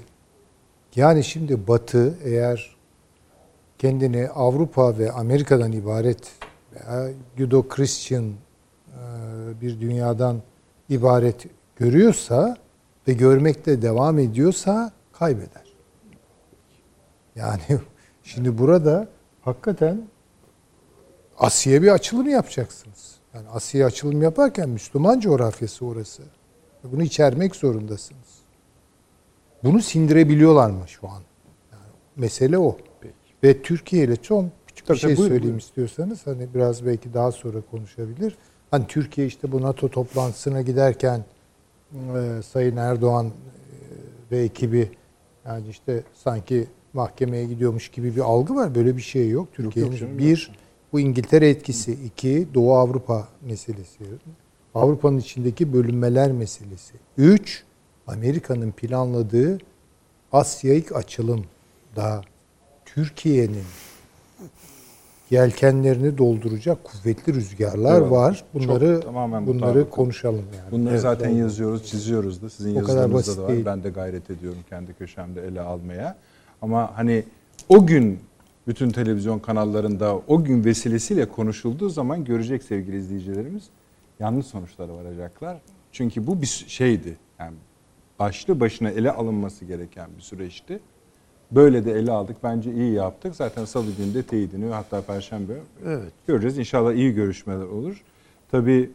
Yani şimdi Batı eğer kendini Avrupa ve Amerika'dan ibaret veya Judo-Christian e, bir dünyadan ibaret görüyorsa ve görmekte devam ediyorsa kaybeder. Yani şimdi burada hakikaten Asya'ya bir açılım yapacaksınız. Yani Asya'ya açılım yaparken Müslüman coğrafyası orası. Bunu içermek zorundasınız. Bunu sindirebiliyorlar mı şu an? Yani mesele o. Ve Türkiye ile çok küçük Tabii, bir şey buyurun, söyleyeyim buyurun. istiyorsanız hani biraz belki daha sonra konuşabilir. Hani Türkiye işte bu NATO toplantısına giderken e, Sayın Erdoğan e, ve ekibi yani işte sanki mahkemeye gidiyormuş gibi bir algı var. Böyle bir şey yok. Türkiye'nin bir bu İngiltere etkisi, iki Doğu Avrupa meselesi, Avrupa'nın içindeki bölünmeler meselesi, üç Amerika'nın planladığı Asya'yı açılım da Türkiye'nin yelkenlerini dolduracak kuvvetli rüzgarlar Eyvallah. var. Bunları Çok, tamamen bunları konuşalım yani. Bunları Evet, zaten doğru. yazıyoruz, çiziyoruz da. Sizin O yazılarınızda da var. değil. Ben de gayret ediyorum kendi köşemde ele almaya. Ama hani o gün bütün televizyon kanallarında o gün vesilesiyle konuşulduğu zaman görecek sevgili izleyicilerimiz yanlış sonuçlara varacaklar. Çünkü bu bir şeydi. Yani başlı başına ele alınması gereken bir süreçti. Böyle de ele aldık. Bence iyi yaptık. Zaten salı günü de teyidini hatta perşembe Evet. göreceğiz. İnşallah iyi görüşmeler olur. Tabii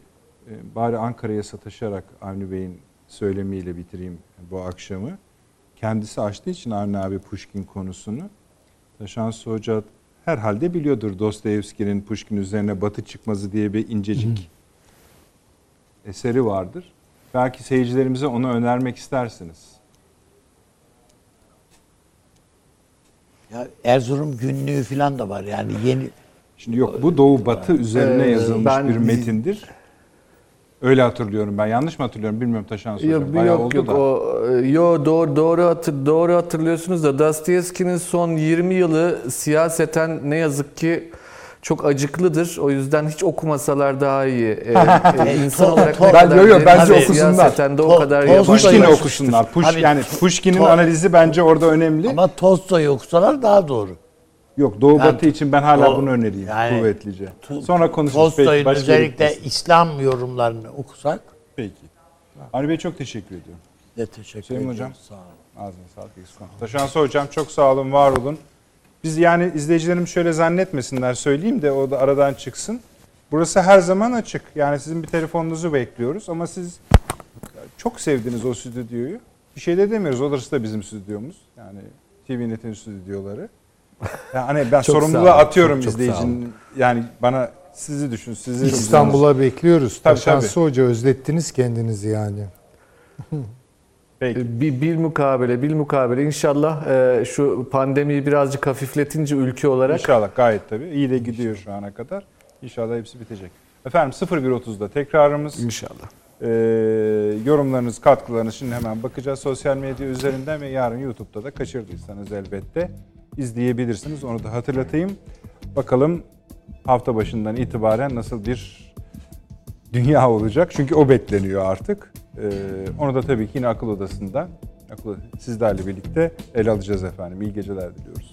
e, bari Ankara'ya sataşarak Avni Bey'in söylemiyle bitireyim bu akşamı. Kendisi açtığı için Avni abi Pushkin konusunu. Taşansı Hoca herhalde biliyordur Dostoyevski'nin Pushkin üzerine Batı Çıkmazı diye bir incecik eseri vardır. Belki seyircilerimize onu önermek istersiniz. Ya Erzurum günlüğü falan da var yani yeni Şimdi yok bu Doğu Batı üzerine Ee, yazılmış ben- bir metindir. Öyle hatırlıyorum ben. Yanlış mı hatırlıyorum bilmiyorum Taşansı Hocam. Yok Bayağı yok, oldu yok da. o e, yo doğru doğru hatır, doğru hatırlıyorsunuz da Dostoyevski'nin son 20 yılı siyaseten ne yazık ki çok acıklıdır. O yüzden hiç okumasalar daha iyi. Ee, insan olarak ne Ben- kadar yo, yo, derin bence ve okusunlar. De o kadar. Pushkin'i okusunlar. Push, Abi, yani Pushkin'in analizi bence orada önemli. ama Tolstoy'u okusalar daha doğru. Yok Doğu Yani Batı için ben hala Doğu- bunu önereyim yani kuvvetlice. Sonra konuşuruz. Tolstoy'un özellikle bir- İslam yorumlarını okusak Peki. Avni Bey çok teşekkür ediyorum. de teşekkür Hüseyin ederim. Hocam. Sağ olun. Ağzına sağlık. olmayın. Taşansı Hocam çok sağ olun, var olun. Biz yani izleyicilerim şöyle zannetmesinler söyleyeyim de o da aradan çıksın. Burası her zaman açık. Yani sizin bir telefonunuzu bekliyoruz ama siz çok sevdiniz o stüdyoyu. Bir şey de demiyoruz. Orası da bizim stüdyomuz. Yani TVNet'in stüdyoları. Yani hani ben Çok sorumluluğu atıyorum çok- izleyicinin. Yani bana sizi düşün, sizi İstanbul'a bekliyoruz. Tabii, Taşansı Hoca özlettiniz kendinizi yani. Peki. E, Bir, bir mukabele, bir mukabele. İnşallah e, şu pandemiyi birazcık hafifletince ülke olarak İnşallah gayet tabii. İyi de gidiyor şu ana kadar. İnşallah hepsi bitecek. Efendim 01.30'da tekrarımız. inşallah. Ee, yorumlarınız, katkılarınız şimdi hemen bakacağız sosyal medya üzerinden ve yarın YouTube'da da kaçırdıysanız elbette izleyebilirsiniz. Onu da hatırlatayım. Bakalım hafta başından itibaren nasıl bir dünya olacak. Çünkü o bekleniyor artık. Ee, onu da tabii ki yine akıl odasında sizlerle birlikte ele alacağız efendim. İyi geceler diliyoruz.